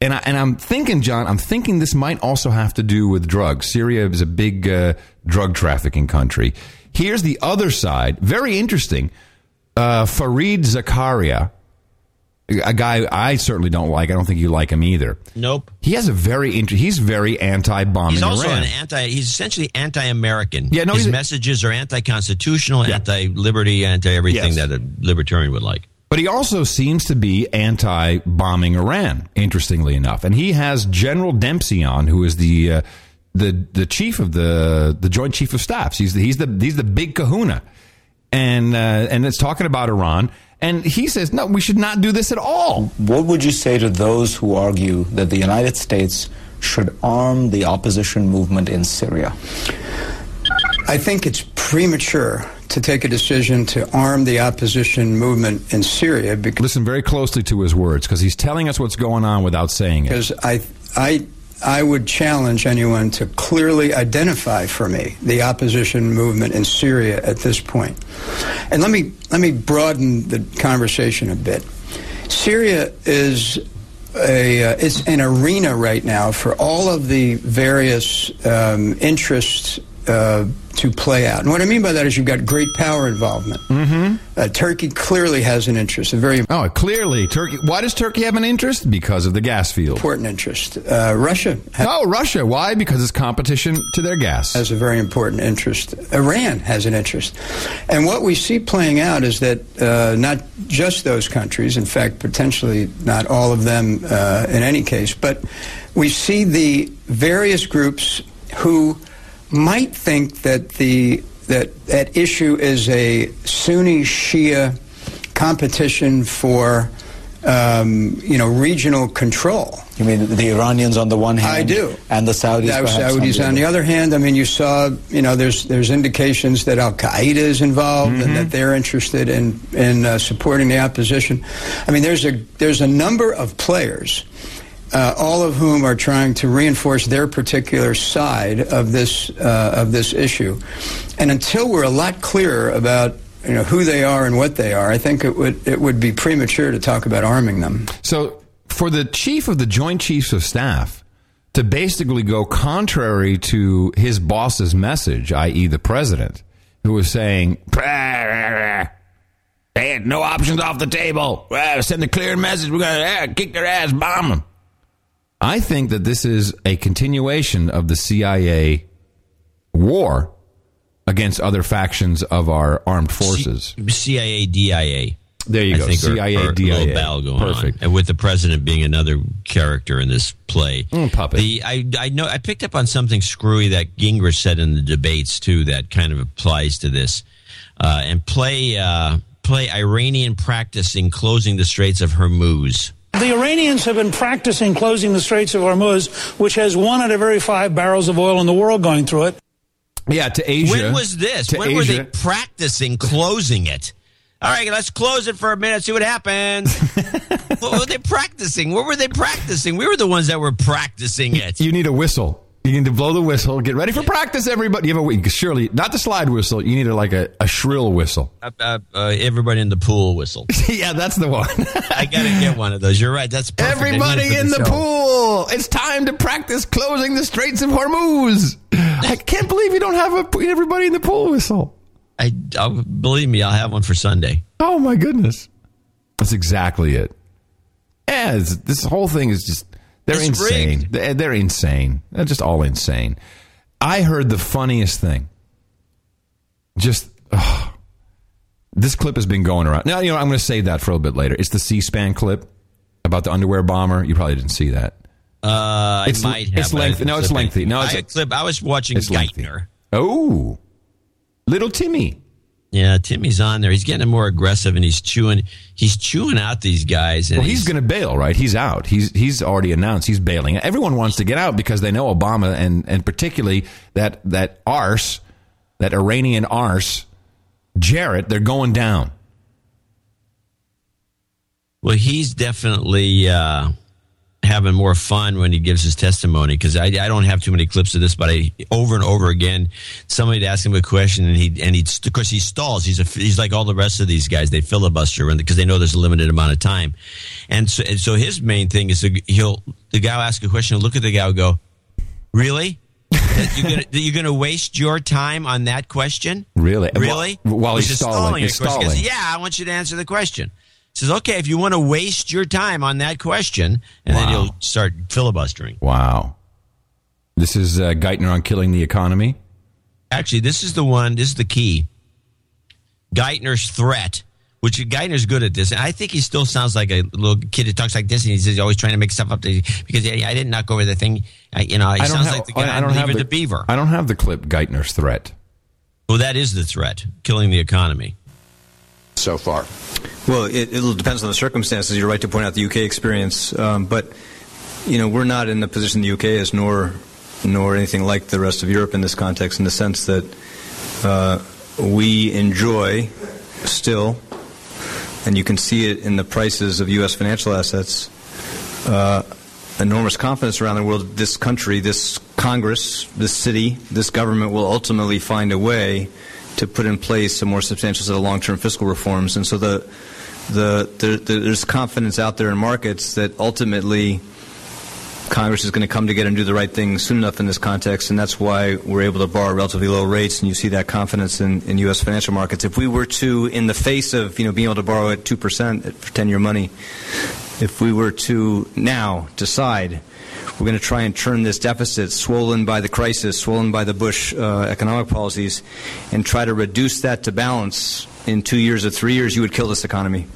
[SPEAKER 3] And I, and I'm thinking, John, I'm thinking this might also have to do with drugs. Syria is a big uh, drug trafficking country. Here's the other side. Very interesting. Uh, Fareed Zakaria, a guy I certainly don't like. I don't think you like him either.
[SPEAKER 1] Nope.
[SPEAKER 3] He has a very inter- he's very anti-bombing
[SPEAKER 1] He's also
[SPEAKER 3] Iran.
[SPEAKER 1] an anti. He's essentially anti-American.
[SPEAKER 3] Yeah, no,
[SPEAKER 1] his messages are anti-constitutional, anti-liberty, anti-everything
[SPEAKER 3] Yes.
[SPEAKER 1] that a libertarian would like.
[SPEAKER 3] But he also seems to be anti bombing Iran, interestingly enough. And he has General Dempsey on, who is the uh, the the chief of the the Joint Chief of Staffs. He's the, he's the he's the big kahuna. And uh, and it's talking about Iran. And he says, no, we should not do this at all.
[SPEAKER 20] What would you say to those who argue that the United States should arm the opposition movement in Syria?
[SPEAKER 21] I think it's premature to take a decision to arm the opposition movement in Syria because,
[SPEAKER 3] Listen very closely to his words because he's telling us what's going on without saying it.
[SPEAKER 21] because I, I, I would challenge anyone to clearly identify for me the opposition movement in Syria at this point. And let me let me broaden the conversation a bit. Syria is a uh, it's an arena right now for all of the various um, interests uh, to play out. And what I mean by that is you've got great power involvement.
[SPEAKER 3] Mm-hmm.
[SPEAKER 21] Uh, Turkey clearly has an interest, a very
[SPEAKER 3] Oh, clearly, Turkey. Why does Turkey have an interest? Because of the gas field.
[SPEAKER 21] important interest. Uh, Russia
[SPEAKER 3] Oh, Russia. Why? Because it's competition to their gas.
[SPEAKER 21] has a very important interest. Iran has an interest. And what we see playing out is that uh, not just those countries, in fact, potentially not all of them uh, in any case, but we see the various groups who might think that the that that issue is a Sunni Shia competition for um, you know regional control.
[SPEAKER 20] You mean the Iranians on the one hand?
[SPEAKER 21] I do.
[SPEAKER 20] And the Saudis,
[SPEAKER 21] The Saudis on the other hand. I mean, you saw, you know, there's there's indications that Al Qaeda is involved
[SPEAKER 20] Mm-hmm.
[SPEAKER 21] and that they're interested in in uh, supporting the opposition. I mean, there's a there's a number of players. Uh, all of whom are trying to reinforce their particular side of this uh, of this issue, and until we're a lot clearer about you know who they are and what they are, I think it would it would be premature to talk about arming them.
[SPEAKER 3] So, for the chief of the Joint Chiefs of Staff to basically go contrary to his boss's message, i.e., the president, who was saying, They had no options off the table. Uh, send a clear message. We're going to uh, kick their ass, bomb them." I think that this is a continuation of the CIA war against other factions of our armed forces.
[SPEAKER 1] CIA, DIA.
[SPEAKER 3] There you
[SPEAKER 1] I
[SPEAKER 3] go.
[SPEAKER 1] think
[SPEAKER 3] CIA,
[SPEAKER 1] are a
[SPEAKER 3] DIA.
[SPEAKER 1] little battle going
[SPEAKER 3] Perfect.
[SPEAKER 1] on, and with the president being another character in this play.
[SPEAKER 3] Mm, puppet.
[SPEAKER 1] The I I know I picked up on something screwy that Gingrich said in the debates too that kind of applies to this, uh, and play uh, play Iranian practice in closing the Straits of Hormuz.
[SPEAKER 8] The Iranians have been practicing closing the Straits of Hormuz, which has one out of every five barrels of oil in the world going through it.
[SPEAKER 3] Yeah, to Asia.
[SPEAKER 1] When was this?
[SPEAKER 3] To
[SPEAKER 1] When were they practicing closing it? All right, let's close it for a minute, see what happens. what were they practicing? What were they practicing? We were the ones that were practicing it.
[SPEAKER 3] You need a whistle. You need to blow the whistle. Get ready for practice, everybody. You have a week. Surely, not the slide whistle. You need a, like a, a shrill whistle.
[SPEAKER 1] Uh, uh, uh, everybody in the pool whistle.
[SPEAKER 3] yeah, that's the one.
[SPEAKER 1] I gotta get one of those. You're right. That's perfect. I need it
[SPEAKER 3] Everybody in the
[SPEAKER 1] show.
[SPEAKER 3] pool. It's time to practice closing the Straits of Hormuz. I can't believe you don't have a, everybody in the pool whistle.
[SPEAKER 1] I I'll, believe me. I'll have one for Sunday.
[SPEAKER 3] Oh my goodness. That's exactly it. Yeah, this whole thing is just they're
[SPEAKER 1] It's
[SPEAKER 3] insane.
[SPEAKER 1] rigged.
[SPEAKER 3] They're, insane. They're just all insane. I heard the funniest thing. Just ugh. this clip has been going around. Now, you know, I'm going to save that for a little bit later. It's the C-SPAN clip about the underwear bomber. You probably didn't see that.
[SPEAKER 1] Uh,
[SPEAKER 3] It's-
[SPEAKER 1] I might have.
[SPEAKER 3] it's lengthy. No, it's lengthy. No, it's
[SPEAKER 1] I,
[SPEAKER 3] a-
[SPEAKER 1] clip. I was watching
[SPEAKER 3] It's lengthy. Oh, little Timmy.
[SPEAKER 1] Yeah, Timmy's on there. He's getting more aggressive, and he's chewing. He's chewing out these guys. And
[SPEAKER 3] Well, he's going to bail, right? He's out. He's he's already announced he's bailing. Everyone wants to get out because they know Obama and and particularly that that arse, that Iranian arse, Jarrett. They're going down.
[SPEAKER 1] Well, he's definitely uh, having more fun when he gives his testimony because I, I don't have too many clips of this, but I over and over again somebody ask him a question and he and he of course he stalls. He's a he's like all the rest of these guys. They filibuster because they know there's a limited amount of time, and so and so his main thing is to, he'll the guy will ask a question, he'll look at the guy, and go, really. You're gonna, you're gonna waste your time on that question?
[SPEAKER 3] Really?
[SPEAKER 1] Really?
[SPEAKER 3] While, while
[SPEAKER 1] Which
[SPEAKER 3] he's
[SPEAKER 1] is
[SPEAKER 3] stalling, he's.
[SPEAKER 1] He goes, yeah, I want you to answer the question. Says, okay, if you want to waste your time on that question, and then you'll start filibustering.
[SPEAKER 3] Wow. This is uh, Geithner on killing the economy.
[SPEAKER 1] Actually, this is the one. This is the key. Geithner's threat, which Geithner's good at this, and I think he still sounds like a little kid who talks like this, and he's he's always trying to make stuff up to, because yeah, I didn't knock over the thing. I, you know, he
[SPEAKER 3] I don't
[SPEAKER 1] sounds
[SPEAKER 3] have,
[SPEAKER 1] like the guy
[SPEAKER 3] I don't have
[SPEAKER 1] Leave
[SPEAKER 3] the,
[SPEAKER 1] Beaver.
[SPEAKER 3] I don't have the clip Geithner's threat.
[SPEAKER 1] Well, that is the threat, killing the economy.
[SPEAKER 22] So far? Well, it, it depends on the circumstances. You're right to point out the UK experience, um, but you know we're not in the position the UK is, nor nor anything like the rest of Europe in this context, in the sense that uh, we enjoy still, and you can see it in the prices of U.S. financial assets. Uh, enormous confidence around the world. This country, this Congress, this city, this government will ultimately find a way to put in place some more substantial set of long-term fiscal reforms. And so the, the, the, the there's confidence out there in markets that ultimately Congress is going to come together and do the right thing soon enough in this context, and that's why we're able to borrow relatively low rates, and you see that confidence in, in U.S. financial markets. If we were to, in the face of you know being able to borrow at two percent for ten-year money, if we were to now decide we're going to try and turn this deficit, swollen by the crisis, swollen by the Bush uh, economic policies, and try to reduce that to balance in two years or three years, you would kill this economy.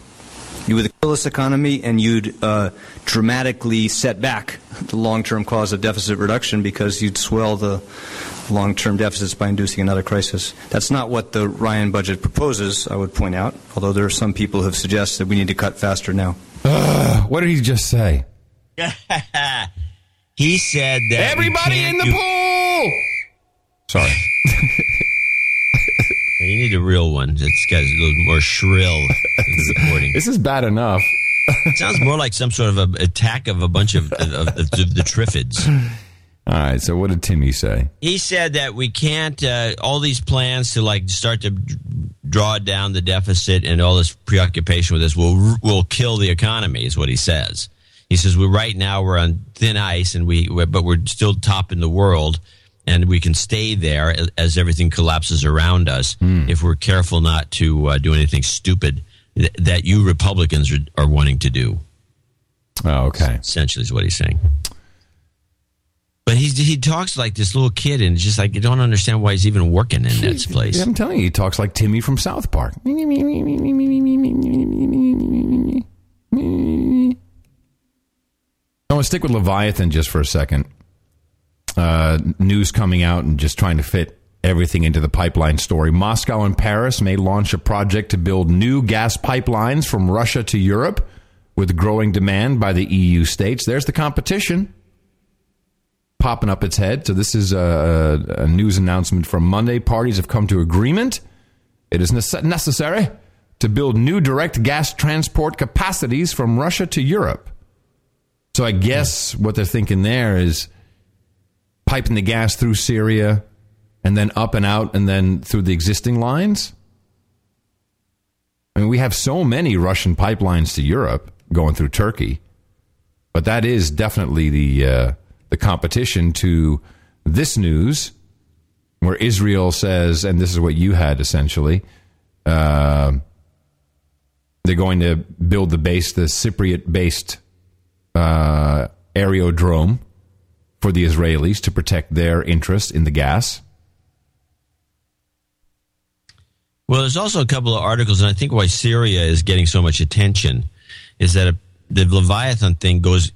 [SPEAKER 22] You would kill this economy and you'd uh, dramatically set back the long term cause of deficit reduction because you'd swell the long term deficits by inducing another crisis. That's not what the Ryan budget proposes, I would point out, although there are some people who have suggested we need to cut faster now.
[SPEAKER 3] Uh, what did he just say?
[SPEAKER 1] he said that
[SPEAKER 3] Everybody in the
[SPEAKER 1] do-
[SPEAKER 3] pool! Sorry.
[SPEAKER 1] You need a real one that's got a little more shrill recording.
[SPEAKER 3] This is bad enough.
[SPEAKER 1] It sounds more like some sort of a attack of a bunch of, of, of, the, the Triffids.
[SPEAKER 3] All right, so what did Timmy say?
[SPEAKER 1] He said that we can't, uh, all these plans to like start to draw down the deficit and all this preoccupation with this will will kill the economy, is what he says. He says we right now we're on thin ice and we but we're still top in the world and we can stay there as everything collapses around us if we're careful not to uh, do anything stupid th- that you Republicans are, are wanting to do.
[SPEAKER 3] Oh, okay.
[SPEAKER 1] Essentially, is what he's saying. But he's, he talks like this little kid, and it's just like you don't understand why he's even working in this place.
[SPEAKER 3] I'm telling you, he talks like Timmy from South Park. I want to stick with Leviathan just for a second. Uh, news coming out and just trying to fit everything into the pipeline story. Moscow and Paris may launch a project to build new gas pipelines from Russia to Europe with growing demand by the EU states. There's the competition popping up its head. So this is a, a news announcement from Monday. Parties have come to agreement. It is nece- necessary to build new direct gas transport capacities from Russia to Europe. So I guess what they're thinking there is piping the gas through Syria and then up and out and then through the existing lines. I mean, we have so many Russian pipelines to Europe going through Turkey, but that is definitely the uh, the competition to this news, where Israel says, and this is what you had essentially, uh, they're going to build the base, the Cypriot-based uh, aerodrome for the Israelis to protect their interest in the gas.
[SPEAKER 1] Well, there's also a couple of articles, and I think why Syria is getting so much attention is that the Leviathan thing goes.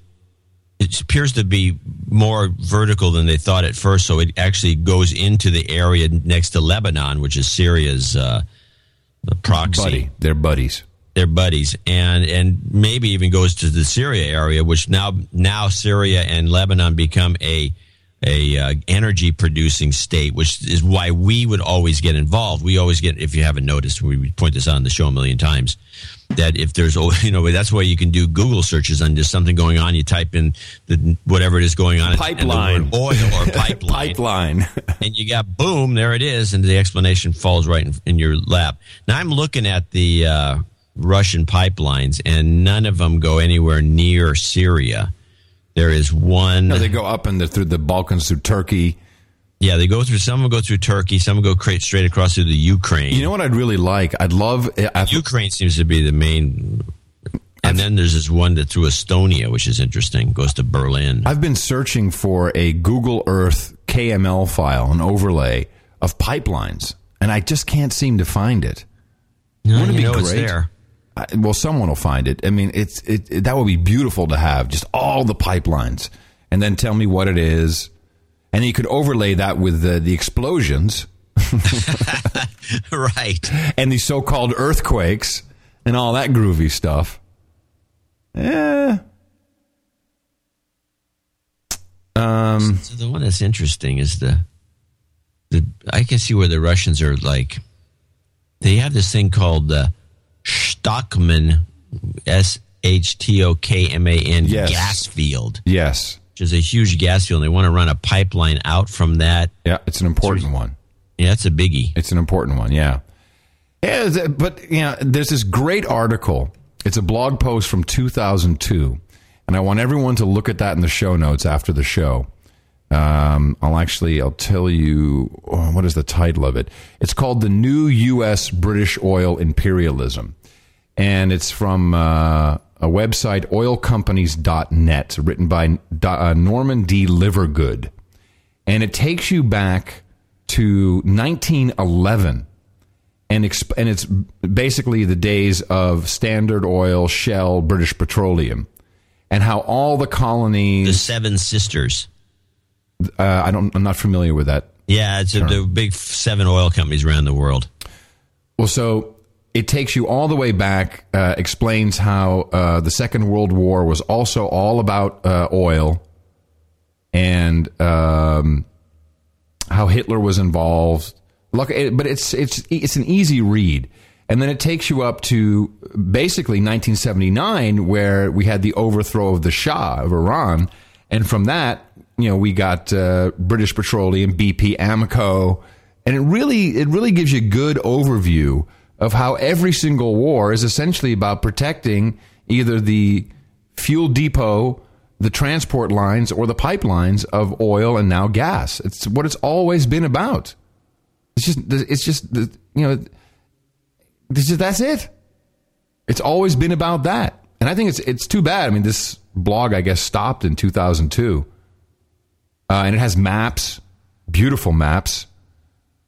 [SPEAKER 1] It appears to be more vertical than they thought at first, so it actually goes into the area next to Lebanon, which is Syria's uh, the proxy.
[SPEAKER 3] Buddy, they're buddies.
[SPEAKER 1] They're buddies, and and maybe even goes to the Syria area, which now now Syria and Lebanon become a a uh, energy producing state, which is why we would always get involved. We always get, if you haven't noticed, we point this out on the show a million times, that if there's, you know, that's why you can do Google searches on just something going on. You type in the whatever it is going on,
[SPEAKER 3] Pipeline.
[SPEAKER 1] oil or pipeline,
[SPEAKER 3] Pipeline.
[SPEAKER 1] and you got boom, there it is, and the explanation falls right in, in your lap. Now I'm looking at the uh, Russian pipelines, and none of them go anywhere near Syria. There is one.
[SPEAKER 3] No, they go up and through the Balkans, through Turkey.
[SPEAKER 1] Yeah, they go through. Some will go through Turkey. Some will go straight across through the Ukraine.
[SPEAKER 3] You know what I'd really like? I'd love. Eh, I,
[SPEAKER 1] Ukraine seems to be the main. And then there's this one that through Estonia, which is interesting. Goes to Berlin.
[SPEAKER 3] I've been searching for a Google Earth KML file, an overlay of pipelines, and I just can't seem to find it.
[SPEAKER 1] No,
[SPEAKER 3] Wouldn't it
[SPEAKER 1] you
[SPEAKER 3] be
[SPEAKER 1] know it's there.
[SPEAKER 3] I, well, someone will find it. I mean, it's it, it- that would be beautiful to have just all the pipelines, and then tell me what it is, and you could overlay that with the, the explosions,
[SPEAKER 1] right,
[SPEAKER 3] and the so-called earthquakes and all that groovy stuff. Yeah. Um,
[SPEAKER 1] So the one that's interesting is the the I can see where the Russians are like they have this thing called the Stockman S H T O K M A N
[SPEAKER 3] Yes.
[SPEAKER 1] gas field.
[SPEAKER 3] Yes.
[SPEAKER 1] Which is a huge gas field. and They want to run a pipeline out from that.
[SPEAKER 3] Yeah, it's an important one.
[SPEAKER 1] Yeah, it's a biggie.
[SPEAKER 3] It's an important one. Yeah. Yeah, but you know, there's this great article. It's a blog post from 2002, and I want everyone to look at that in the show notes after the show. Um, I'll actually I'll tell you oh, what is the title of it. It's called the New U.S. British Oil Imperialism, and it's from uh, a website oilcompanies.net, written by uh, Norman D. Livergood, and it takes you back to 1911 and exp- and it's basically the days of Standard Oil, Shell, British Petroleum, and how all the colonies,
[SPEAKER 1] the Seven Sisters.
[SPEAKER 3] Uh, I don't. I'm not familiar with that.
[SPEAKER 1] Yeah, it's a, the big seven oil companies around the world.
[SPEAKER 3] Well, so it takes you all the way back. Uh, explains how uh, the Second World War was also all about uh, oil, and um, how Hitler was involved. Look, it, but it's it's it's an easy read, and then it takes you up to basically 1979, where we had the overthrow of the Shah of Iran, and from that, you know, we got uh, British Petroleum, BP, Amoco, and it really it really gives you a good overview of how every single war is essentially about protecting either the fuel depot, the transport lines, or the pipelines of oil and now gas. It's what it's always been about. It's just it's just you know this is that's it. It's always been about that, and I think it's it's too bad. I mean, this blog I guess stopped in 2002, uh, and it has maps, beautiful maps,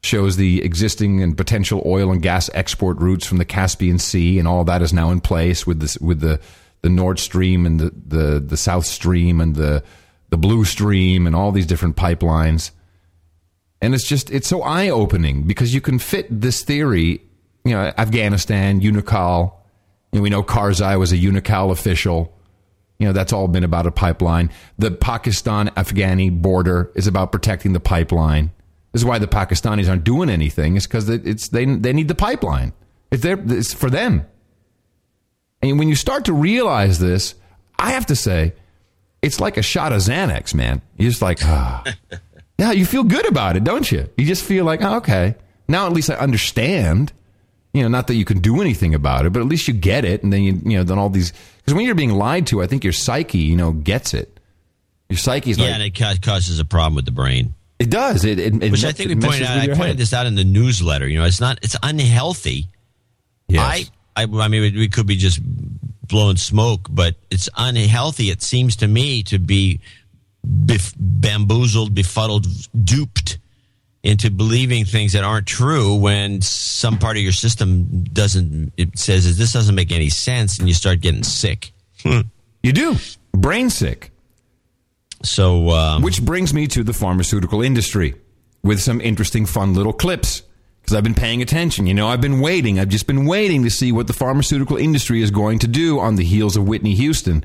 [SPEAKER 3] shows the existing and potential oil and gas export routes from the Caspian Sea, and all that is now in place with this with the the Nord Stream and the the the South Stream and the the Blue Stream and all these different pipelines. And it's just it's so eye opening because you can fit this theory, you know, Afghanistan, Unocal. Know, we know Karzai was a Unocal official. You know, that's all been about a pipeline. The Pakistan Afghani border is about protecting the pipeline. This is why the Pakistanis aren't doing anything. It's because it's they they need the pipeline. It's there. It's for them. And when you start to realize this, I have to say, it's like a shot of Xanax, man. You're just like, ah. yeah, you feel good about it, don't you? You just feel like, oh, okay, now at least I understand. You know, not that you can do anything about it, but at least you get it, and then you, you know, then all these. Because when you're being lied to, I think your psyche, you know, gets it. Your psyche's
[SPEAKER 1] yeah,
[SPEAKER 3] like,
[SPEAKER 1] and it causes a problem with the brain.
[SPEAKER 3] It does. It, it, it
[SPEAKER 1] which I think we pointed out. I
[SPEAKER 3] your
[SPEAKER 1] pointed
[SPEAKER 3] head.
[SPEAKER 1] this out in the newsletter. You know, it's not. It's unhealthy.
[SPEAKER 3] Yes.
[SPEAKER 1] I, I, I mean, we could be just blowing smoke, but it's unhealthy. It seems to me to be bef- bamboozled, befuddled, duped into believing things that aren't true when some part of your system doesn't. It says this doesn't make any sense, and you start getting sick. Hmm.
[SPEAKER 3] You do brain sick.
[SPEAKER 1] So, um,
[SPEAKER 3] which brings me to the pharmaceutical industry with some interesting, fun little clips because I've been paying attention. You know, I've been waiting. I've just been waiting to see what the pharmaceutical industry is going to do on the heels of Whitney Houston.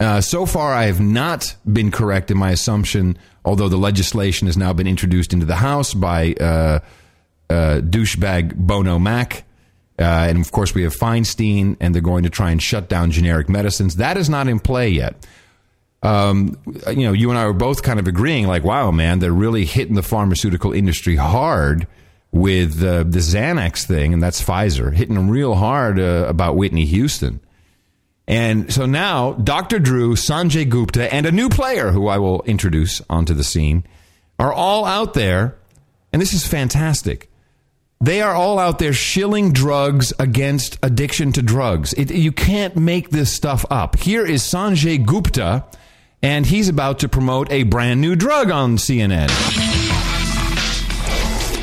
[SPEAKER 3] Uh, so far, I have not been correct in my assumption, although the legislation has now been introduced into the House by uh, uh, douchebag Bono Mack. Uh, and of course, we have Feinstein, and they're going to try and shut down generic medicines. That is not in play yet. Um, you know, you and I were both kind of agreeing, like, wow, man, they're really hitting the pharmaceutical industry hard with uh, the Xanax thing, and that's Pfizer, hitting them real hard uh, about Whitney Houston. And so now, Dr. Drew, Sanjay Gupta, and a new player who I will introduce onto the scene are all out there, and this is fantastic. They are all out there shilling drugs against addiction to drugs. It, you can't make this stuff up. Here is Sanjay Gupta, and he's about to promote a brand new drug on CNN.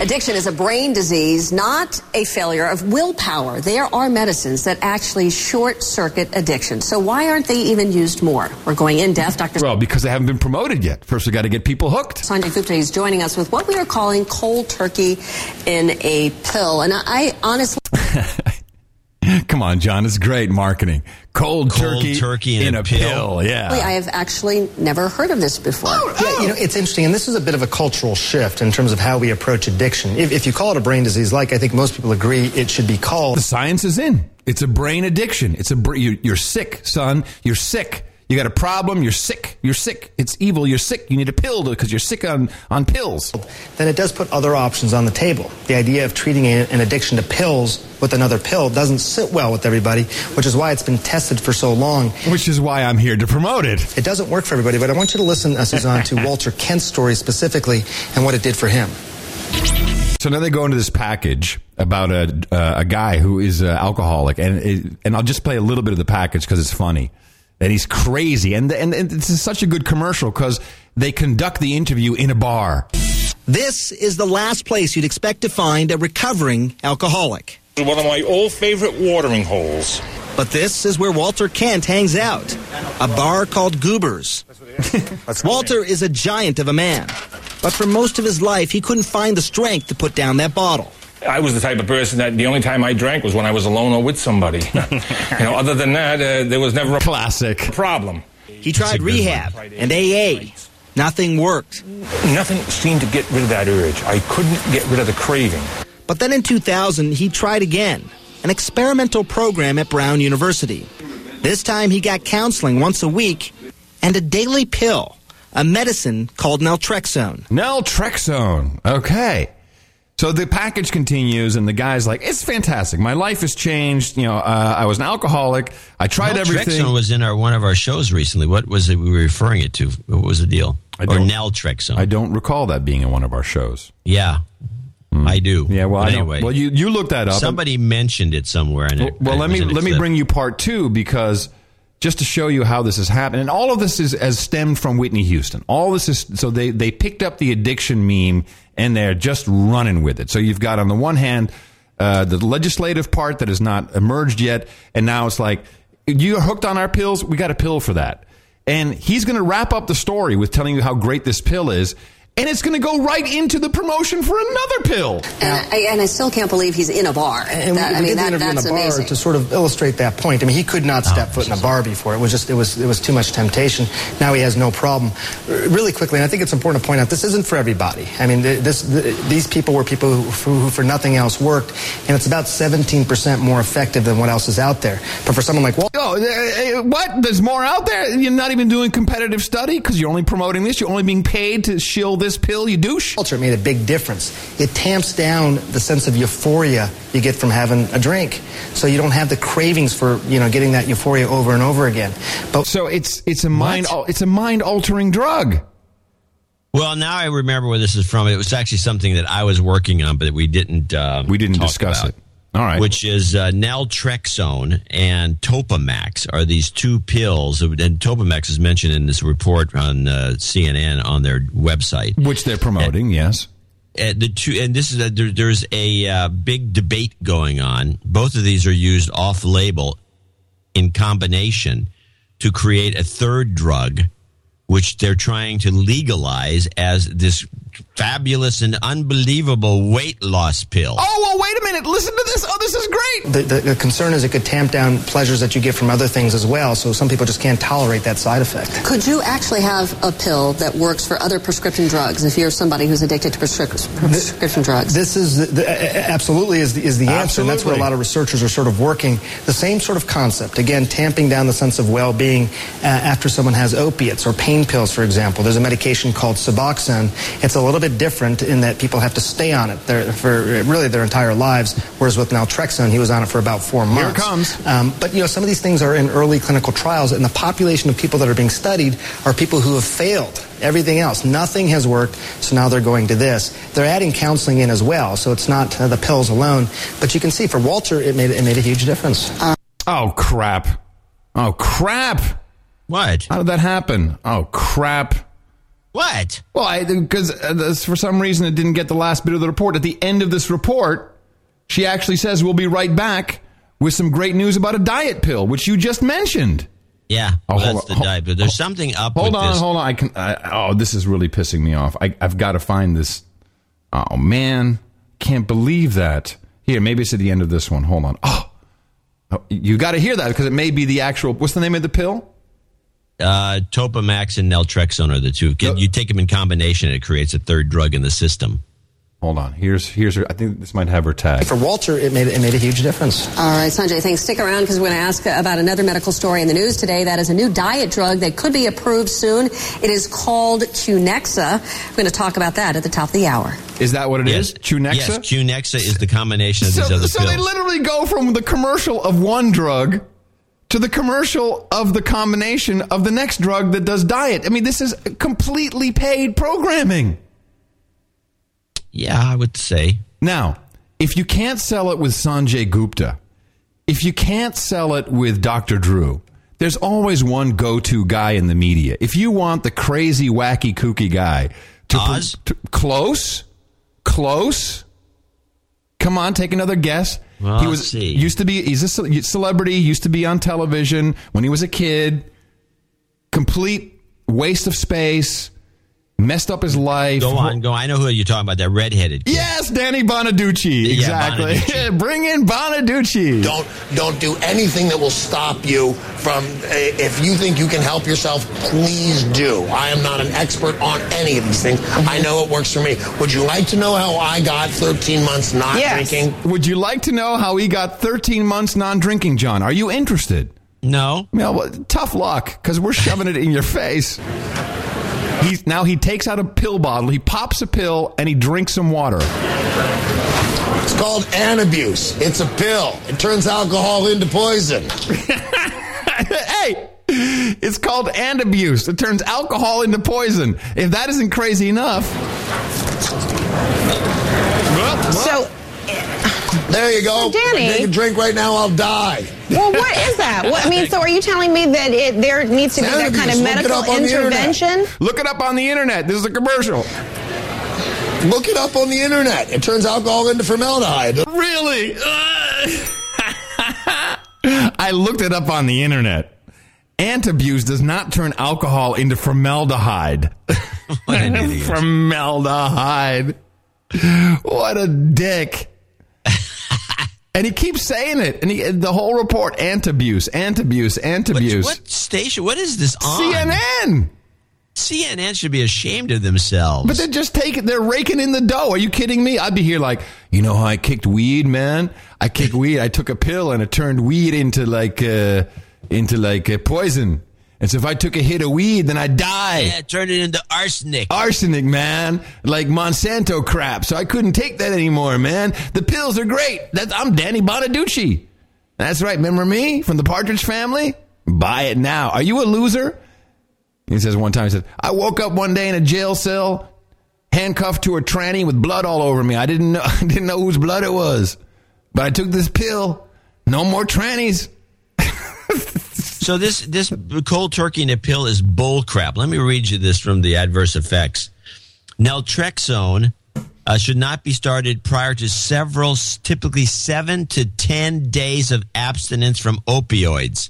[SPEAKER 23] Addiction is a brain disease, not a failure of willpower. There are medicines that actually short circuit addiction. So why aren't they even used more? We're going in depth. Dr.
[SPEAKER 3] Well, because they haven't been promoted yet. First, we got to get people hooked.
[SPEAKER 23] Sanjay Gupta is joining us with what we are calling cold turkey in a pill. And I honestly.
[SPEAKER 3] Come on, John. It's great marketing. Cold,
[SPEAKER 1] Cold
[SPEAKER 3] turkey,
[SPEAKER 1] turkey in
[SPEAKER 3] in
[SPEAKER 1] a
[SPEAKER 3] a
[SPEAKER 1] pill.
[SPEAKER 3] pill. Yeah.
[SPEAKER 23] I have actually never heard of this before. Oh, oh.
[SPEAKER 24] Yeah, you know, it's interesting, and this is a bit of a cultural shift in terms of how we approach addiction. If, if you call it a brain disease, like I think most people agree it should be called.
[SPEAKER 3] The science is in. It's a brain addiction. It's a br- you- you're sick, son. You're sick. You got a problem. You're sick. You're sick. It's evil. You're sick. You need a pill because you're sick on, on pills.
[SPEAKER 24] then it does put other options on the table. The idea of treating a- an addiction to pills with another pill doesn't sit well with everybody, which is why it's been tested for so long.
[SPEAKER 3] Which is why I'm here to promote it.
[SPEAKER 24] It doesn't work for everybody, but I want you to listen, uh, Suzanne, to Walter Kent's story specifically and what it did for him.
[SPEAKER 3] So now they go into this package about a uh, a guy who is uh, alcoholic, and and I'll just play a little bit of the package because it's funny. And he's crazy, and and, and this is such a good commercial because they conduct the interview in a bar.
[SPEAKER 25] This is the last place you'd expect to find a recovering alcoholic.
[SPEAKER 2] One of my old favorite watering holes.
[SPEAKER 25] But this is where Walter Kent hangs out, a bar called Goobers. Walter is a giant of a man, but for most of his life, he couldn't find the strength to put down that bottle.
[SPEAKER 2] I was the type of person that the only time I drank was when I was alone or with somebody. you know, other than that, uh, there was never a
[SPEAKER 3] classic
[SPEAKER 2] problem.
[SPEAKER 25] He tried rehab and AA. Nothing worked.
[SPEAKER 2] Nothing seemed to get rid of that urge. I couldn't get rid of the craving.
[SPEAKER 25] But then in 2000, he tried again, an experimental program at Brown University. This time, he got counseling once a week and a daily pill, a medicine called naltrexone.
[SPEAKER 3] Naltrexone. Okay. So the package continues, and the guy's like, "It's fantastic. My life has changed. You know, uh, I was an alcoholic. I tried everything."
[SPEAKER 1] Naltrexone was in our one of our shows recently. What was it we were referring it to? What was the deal? or
[SPEAKER 3] don't-
[SPEAKER 1] naltrexone.
[SPEAKER 3] I don't recall that being in one of our shows.
[SPEAKER 1] yeah, I do.
[SPEAKER 3] Yeah, well, I
[SPEAKER 1] anyway,
[SPEAKER 3] well, you you look that up.
[SPEAKER 1] somebody mentioned it somewhere. And
[SPEAKER 3] Well,
[SPEAKER 1] it,
[SPEAKER 3] well,
[SPEAKER 1] it
[SPEAKER 3] let me let me bring you part two because just to show you how this has happened, and all of this is has stemmed from Whitney Houston. All this is so they they picked up the addiction meme and they're just running with it. So you've got on the one hand uh, the legislative part that has not emerged yet, and now it's like you're hooked on our pills. We got a pill for that, and he's going to wrap up the story with telling you how great this pill is. And it's going to go right into the promotion for another pill.
[SPEAKER 23] And I, and I still can't believe he's in a bar.
[SPEAKER 24] And
[SPEAKER 23] That-
[SPEAKER 24] we,
[SPEAKER 23] I mean,
[SPEAKER 24] did the
[SPEAKER 23] that,
[SPEAKER 24] interview in
[SPEAKER 23] that's
[SPEAKER 24] the bar
[SPEAKER 23] amazing.
[SPEAKER 24] to sort of illustrate that point. I mean, he could not step foot in a bar before. It was just, it was, it was too much temptation. Now he has no problem. Really quickly, and I think it's important to point out, this isn't for everybody. I mean, this, th- these people were people who, who, who, for nothing else, worked, and it's about 17% more effective than what else is out there. But for someone like Walt,
[SPEAKER 3] Oh, uh, uh, what? There's more out there? You're not even doing competitive study because you're only promoting this. You're only being paid to shill this pill, you douche.
[SPEAKER 24] culture made a big difference. It tamps down the sense of euphoria you get from having a drink, so you don't have the cravings for you know getting that euphoria over and over again. But
[SPEAKER 3] so it's it's a mind it's a mind altering drug.
[SPEAKER 1] Well, now I remember where this is from. It was actually something that I was working on, but we didn't. Uh,
[SPEAKER 3] we didn't
[SPEAKER 1] talk
[SPEAKER 3] discuss
[SPEAKER 1] about.
[SPEAKER 3] it. All right.
[SPEAKER 1] Which is uh, naltrexone and Topamax are these two pills, and Topamax is mentioned in this report on uh, CNN on their website.
[SPEAKER 3] Which they're promoting, yes.
[SPEAKER 1] Uh, the two, and this is a, there, there's a uh, big debate going on. Both of these are used off-label in combination to create a third drug, which they're trying to legalize as this fabulous and unbelievable weight loss pill.
[SPEAKER 3] Oh, well, wait a minute. Listen to this. Oh, this is great.
[SPEAKER 24] the, the, the concern is it could tamp down pleasures that you get from other things as well. So some people just can't tolerate that side effect.
[SPEAKER 23] Could you actually have a pill that works for other prescription drugs if you're somebody who's addicted to prescrip- prescription drugs?
[SPEAKER 24] This is the, the, a- a- absolutely is the, is the answer, and that's where a lot of researchers are sort of working. The same sort of concept. Again, tamping down the sense of well-being uh, after someone has opiates or pain pills, for example. There's a medication called Suboxone. It's a little bit different in that people have to stay on it for really their entire lives, whereas with naltrexone, he was on it for about four months.
[SPEAKER 3] Here it
[SPEAKER 24] months.
[SPEAKER 3] comes.
[SPEAKER 24] Um, but you know, some of these things are in early clinical trials, and the population of people that are being studied are people who have failed everything else. Nothing has worked, so now they're going to this. They're adding counseling in as well, so it's not uh, the pills alone. But you can see for Walter, it made it made a huge difference.
[SPEAKER 3] Oh, crap. Oh, crap.
[SPEAKER 1] What?
[SPEAKER 3] How did that happen? Oh, crap.
[SPEAKER 1] What?
[SPEAKER 3] Well, because uh, for some reason it didn't get the last bit of the report. At the end of this report, she actually says we'll be right back with some great news about a diet pill, which you just mentioned.
[SPEAKER 1] Yeah,
[SPEAKER 3] Oh,
[SPEAKER 1] well,
[SPEAKER 3] hold
[SPEAKER 1] that's
[SPEAKER 3] on.
[SPEAKER 1] the diet. But there's something up
[SPEAKER 3] Hold
[SPEAKER 1] with
[SPEAKER 3] on,
[SPEAKER 1] this.
[SPEAKER 3] hold on. I can. I, oh, this is really pissing me off. I, I've got to find this. Oh man, can't believe that. Here, maybe it's at the end of this one. Hold on. Oh, Oh, you got to hear that because it may be the actual. What's the name of the pill?
[SPEAKER 1] Uh, Topamax and naltrexone are the two. You take them in combination, it creates a third drug in the system.
[SPEAKER 3] Hold on. Here's here's her. I think this might have her tag.
[SPEAKER 24] For Walter, it made it made a huge difference.
[SPEAKER 23] All right, Sanjay, thanks. Stick around because we're going to ask about another medical story in the news today. That is a new diet drug that could be approved soon. It is called Qnexa. We're going to talk about that at the top of the hour.
[SPEAKER 3] Is that what it is? Qnexa.
[SPEAKER 1] Yes, Qnexa is the combination of these
[SPEAKER 3] so,
[SPEAKER 1] other
[SPEAKER 3] so
[SPEAKER 1] pills.
[SPEAKER 3] they literally go from the commercial of one drug to the commercial of the combination of the next drug that does diet. I mean, this is completely paid programming.
[SPEAKER 1] Yeah, I would say.
[SPEAKER 3] Now, if you can't sell it with Sanjay Gupta, if you can't sell it with Dr. Drew, there's always one go-to guy in the media. If you want the crazy, wacky, kooky guy to,
[SPEAKER 1] Oz?
[SPEAKER 3] to- close, close. Come on, take another guess.
[SPEAKER 1] Well,
[SPEAKER 3] he was
[SPEAKER 1] see.
[SPEAKER 3] used to be. He's a ce- celebrity. Used to be on television when he was a kid. Complete waste of space. Messed up his life.
[SPEAKER 1] Go on, go. On. I know who you're talking about. That redheaded. Kid.
[SPEAKER 3] Yes, Danny Bonaduce.
[SPEAKER 1] Yeah,
[SPEAKER 3] Exactly.
[SPEAKER 1] Bonaduce.
[SPEAKER 3] Bring in Bonaduce.
[SPEAKER 26] Don't don't do anything that will stop you from. uh, If you think you can help yourself, please do. I am not an expert on any of these things. I know it works for me. Would you like to know how I got 13 months not drinking?
[SPEAKER 3] Would you like to know how he got 13 months non-drinking, John? Are you interested?
[SPEAKER 1] No.
[SPEAKER 3] Well, well, tough luck, because we're shoving it in your face. He's, now he takes out a pill bottle, he pops a pill, and he drinks some water.
[SPEAKER 26] It's called Antabuse. It's a pill. It turns alcohol into poison.
[SPEAKER 3] hey, it's called and abuse. It turns alcohol into poison. If that isn't crazy enough.
[SPEAKER 26] So. There you go.
[SPEAKER 27] Danny.
[SPEAKER 26] Take a drink right now, I'll die.
[SPEAKER 27] Well, what is that? What, I mean, so are you telling me that it, there needs to be that kind of medical
[SPEAKER 26] up on the internet.
[SPEAKER 27] intervention?
[SPEAKER 3] Look it up on the internet. This is a commercial.
[SPEAKER 26] Look it up on the internet. It turns alcohol into formaldehyde.
[SPEAKER 3] Really? I looked it up on the internet. Antabuse does not turn alcohol into formaldehyde.
[SPEAKER 1] What an idiot.
[SPEAKER 3] formaldehyde. What a dick. And he keeps saying it. And he, the whole report, antabuse, antabuse, antabuse.
[SPEAKER 1] What station? What is this on?
[SPEAKER 3] CNN.
[SPEAKER 1] CNN should be ashamed of themselves.
[SPEAKER 3] But they're just taking, they're raking in the dough. Are you kidding me? I'd be here like, you know how I kicked weed, man? I kicked weed. I took a pill and it turned weed into like, uh, into like uh, poison. And so if I took a hit of weed, then I'd die.
[SPEAKER 1] yeah, turn it into arsenic.
[SPEAKER 3] Arsenic, man. Like Monsanto crap. So I couldn't take that anymore, man. The pills are great. That's, I'm Danny Bonaduce. That's right. Remember me from the Partridge Family? Buy it now. Are you a loser? He says one time, he said, I woke up one day in a jail cell, handcuffed to a tranny with blood all over me. I didn't know, I didn't know whose blood it was. But I took this pill. No more trannies.
[SPEAKER 1] So this this cold turkey in a pill is bull crap. Let me read you this from the adverse effects. Naltrexone uh, should not be started prior to several, typically seven to ten days of abstinence from opioids.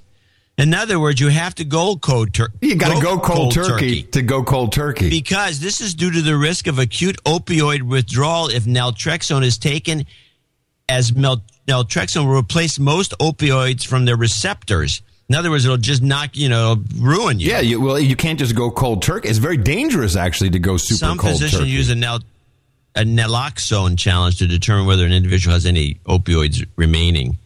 [SPEAKER 1] In other words, you have to go cold turkey.
[SPEAKER 3] You got to go cold, turkey, to go cold turkey.
[SPEAKER 1] Because this is due to the risk of acute opioid withdrawal if naltrexone is taken as mel- naltrexone will replace most opioids from their receptors. In other words, it'll just knock, you know, ruin you.
[SPEAKER 3] Yeah, you, well, you can't just go cold turkey. It's very dangerous, actually, to go super
[SPEAKER 1] Some
[SPEAKER 3] cold
[SPEAKER 1] physicians
[SPEAKER 3] turkey.
[SPEAKER 1] use a, nal- a naloxone challenge to determine whether an individual has any opioids remaining.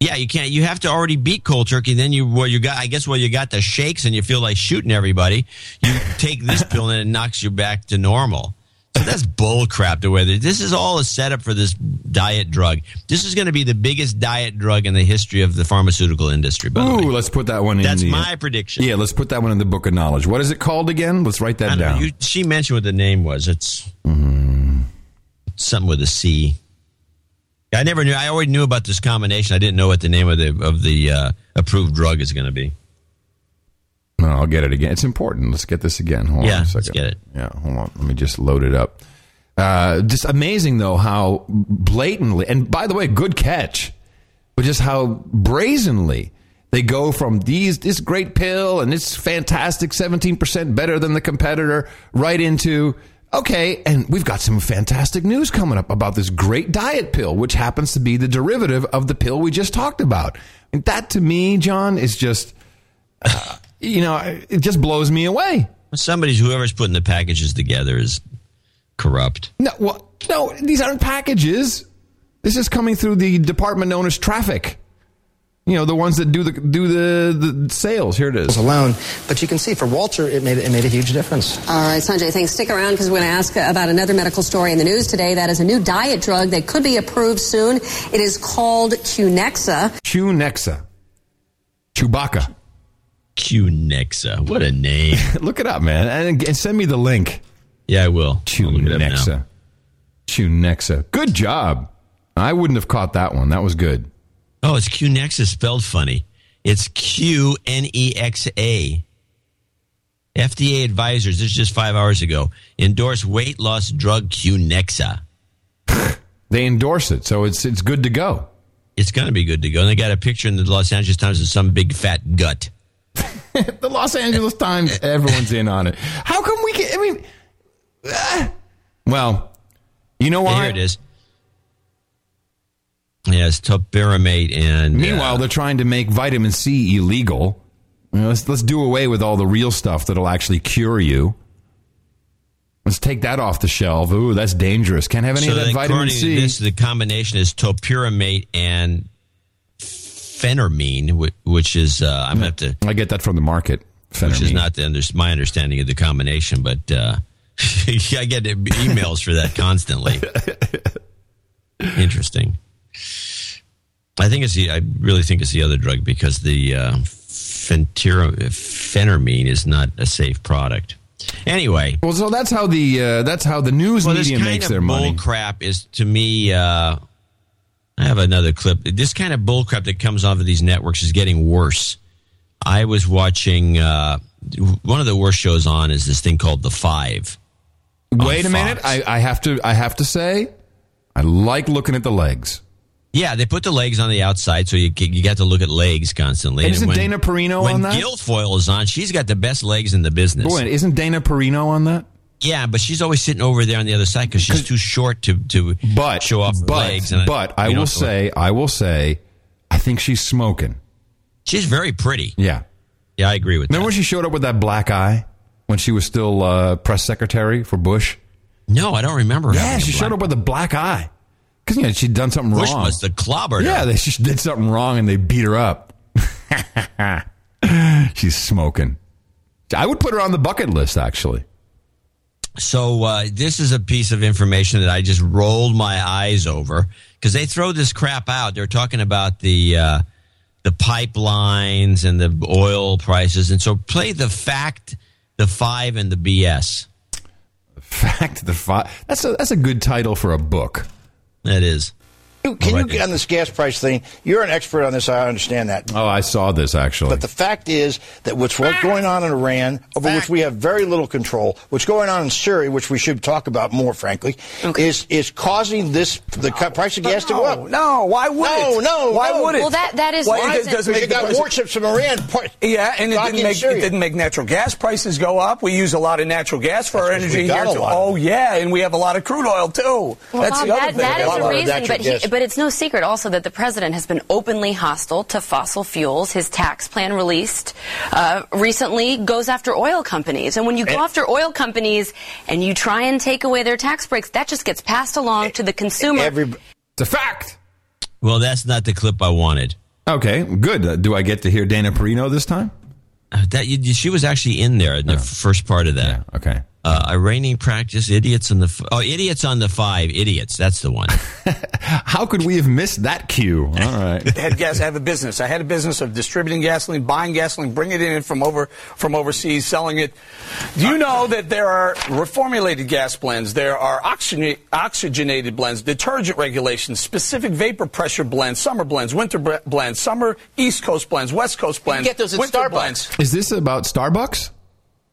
[SPEAKER 1] Yeah, you can't. You have to already beat cold turkey. Then you, well, you got. I guess, well, you got the shakes and you feel like shooting everybody. You take this pill and it knocks you back to normal. So that's bull crap. The way this is all a setup for this diet drug. This is going to be the biggest diet drug in the history of the pharmaceutical industry. By the way,
[SPEAKER 3] Ooh, let's put that one in.
[SPEAKER 1] That's
[SPEAKER 3] the,
[SPEAKER 1] my prediction.
[SPEAKER 3] Yeah, let's put that one in the book of knowledge. What is it called again? Let's write that
[SPEAKER 1] don't know.
[SPEAKER 3] down.
[SPEAKER 1] You, she mentioned what the name was. It's something with a C. I never knew. I already knew about this combination. I didn't know what the name of the of the uh, approved drug is going to be.
[SPEAKER 3] No, I'll get it again. It's important. Let's get this again. Hold on
[SPEAKER 1] Yeah,
[SPEAKER 3] a
[SPEAKER 1] let's get it.
[SPEAKER 3] Yeah, hold on. Let me just load it up. Uh, just amazing though how blatantly and by the way, good catch, but just how brazenly they go from these this great pill and it's fantastic, seventeen percent better than the competitor, right into okay, and we've got some fantastic news coming up about this great diet pill, which happens to be the derivative of the pill we just talked about. And that to me, John, is just uh, you know, it just blows me away.
[SPEAKER 1] Somebody's whoever's putting the packages together is corrupt.
[SPEAKER 3] No, well, no, these aren't packages. This is coming through the department known as traffic. You know, the ones that do the do the, the sales. Here it is.
[SPEAKER 24] Alone, but you can see for Walter, it made it made a huge difference.
[SPEAKER 23] All right, Sanjay, thanks. Stick around because we're going to ask about another medical story in the news today. That is a new diet drug that could be approved soon. It is called Qnexa.
[SPEAKER 3] Qnexa. Chewbacca.
[SPEAKER 1] Qnexa. What a name.
[SPEAKER 3] Look it up, man, and, and send me the link.
[SPEAKER 1] Yeah, I will.
[SPEAKER 3] Qnexa. Qnexa. Good job. I wouldn't have caught that one. That was good.
[SPEAKER 1] Oh, it's Qnexa spelled funny. It's Q N E X A. FDA advisors, this is just five hours ago, endorse weight loss drug Qnexa.
[SPEAKER 3] They endorse it, so it's it's good to go.
[SPEAKER 1] It's going to be good to go. And they got a picture in the Los Angeles Times of some big fat gut.
[SPEAKER 3] the Los Angeles Times, everyone's in on it. How come we can? I mean, ah. well, you know
[SPEAKER 1] Yeah,
[SPEAKER 3] why?
[SPEAKER 1] Here it is. Yeah, it's topiramate and.
[SPEAKER 3] Meanwhile, they're trying to make vitamin C illegal. You know, let's let's do away with all the real stuff that'll actually cure you. Let's take that off the shelf. Ooh, that's dangerous. Can't have any
[SPEAKER 1] so
[SPEAKER 3] of that vitamin C.
[SPEAKER 1] This, the combination is topiramate and phentermine, which is uh, I'm to have to.
[SPEAKER 3] I get that from the market.
[SPEAKER 1] Which is not the, under, my understanding of the combination, but uh, I get emails for that constantly. Interesting. I think it's the. I really think it's the other drug because the uh, is not a safe product. Anyway,
[SPEAKER 3] Well, so that's how the uh, that's how the news
[SPEAKER 1] well, this
[SPEAKER 3] media
[SPEAKER 1] kind
[SPEAKER 3] makes
[SPEAKER 1] of
[SPEAKER 3] their
[SPEAKER 1] bull
[SPEAKER 3] money.
[SPEAKER 1] crap is to me. Uh, I have another clip. This kind of bull crap that comes off of these networks is getting worse. I was watching uh, one of the worst shows on is this thing called The Five.
[SPEAKER 3] Wait a minute. I, I have to I have to say, I like looking at the legs.
[SPEAKER 1] Yeah, they put the legs on the outside, so you you got to look at legs constantly.
[SPEAKER 3] And isn't
[SPEAKER 1] when,
[SPEAKER 3] Dana Perino
[SPEAKER 1] when
[SPEAKER 3] on that?
[SPEAKER 1] Guilfoyle is on, she's got the best legs in the business.
[SPEAKER 3] Boy, isn't Dana Perino on that?
[SPEAKER 1] Yeah, but she's always sitting over there on the other side because she's too short to to
[SPEAKER 3] But
[SPEAKER 1] show off
[SPEAKER 3] but,
[SPEAKER 1] legs. And
[SPEAKER 3] but I
[SPEAKER 1] know,
[SPEAKER 3] will say I will say, I think she's smoking.
[SPEAKER 1] she's very pretty.
[SPEAKER 3] Yeah.
[SPEAKER 1] Yeah, I agree with
[SPEAKER 3] Remember when she showed up with that black eye when she was still uh, press secretary for Bush?
[SPEAKER 1] No, I don't remember.
[SPEAKER 3] Yeah, she showed up with a black eye because you know she'd done something
[SPEAKER 1] Bush
[SPEAKER 3] wrong.
[SPEAKER 1] must have clobbered
[SPEAKER 3] yeah, they she did something wrong and they beat her up. she's smoking. I would put her on the bucket list actually.
[SPEAKER 1] So uh, this is a piece of information that I just rolled my eyes over because they throw this crap out. They're talking about the uh, the pipelines and the oil prices, and so play the fact, the five, and the BS.
[SPEAKER 3] Fact the five. That's a that's a good title for a book.
[SPEAKER 1] That is.
[SPEAKER 28] You- Can you get on this gas price thing? You're an expert on this. I understand that.
[SPEAKER 3] Oh, I saw this actually.
[SPEAKER 28] But the fact is that what's what's going on in Iran, over which we have very little control, what's going on in Syria, which we should talk about more, frankly, is is causing this the cu- price of gas to go up.
[SPEAKER 29] No, why would
[SPEAKER 28] no,
[SPEAKER 29] it?
[SPEAKER 28] No,
[SPEAKER 29] Why
[SPEAKER 28] no.
[SPEAKER 29] would it?
[SPEAKER 28] Well,
[SPEAKER 29] that that is why it doesn't make
[SPEAKER 28] you
[SPEAKER 29] the
[SPEAKER 28] got warships from Iran. part-
[SPEAKER 29] Yeah, and it didn't make it didn't make natural gas prices go up. We use a lot of natural gas for our energy here. too. Oh yeah, and we have a lot of crude oil too.
[SPEAKER 30] Well,
[SPEAKER 29] That's
[SPEAKER 30] Bob,
[SPEAKER 29] the other
[SPEAKER 30] that,
[SPEAKER 29] thing.
[SPEAKER 30] that
[SPEAKER 29] A
[SPEAKER 30] is
[SPEAKER 29] lot
[SPEAKER 30] a
[SPEAKER 29] of
[SPEAKER 30] reason, but, he,
[SPEAKER 29] gas.
[SPEAKER 30] But it's no secret also that the president has been openly hostile to fossil fuels. His tax plan released uh, recently goes after oil companies. And when you go
[SPEAKER 28] And-
[SPEAKER 30] after oil companies and you try and take away their tax breaks, that just gets passed along to the consumer.
[SPEAKER 28] Every,
[SPEAKER 3] it's a fact.
[SPEAKER 1] Well, that's not the clip I wanted.
[SPEAKER 3] Okay, good. Uh, do I get to hear Dana Perino this time?
[SPEAKER 1] Uh, That you, she was actually in there in the f- first part of that.
[SPEAKER 3] okay.
[SPEAKER 1] Uh, Iranian practice, idiots on the f- oh, idiots on the five, idiots. That's the one.
[SPEAKER 3] How could we have missed that cue? All right.
[SPEAKER 29] had gas. I have a business. I had a business of distributing gasoline, buying gasoline, bringing it in from over from overseas, selling it. Do you know that there are reformulated gas blends? There are oxygen, oxygenated blends, detergent regulations, specific vapor pressure blends, summer blends, winter bre- blends, summer East Coast blends, West Coast blends.
[SPEAKER 28] get those at
[SPEAKER 29] winter
[SPEAKER 28] Starbucks.
[SPEAKER 29] blends.
[SPEAKER 3] Is this about Starbucks?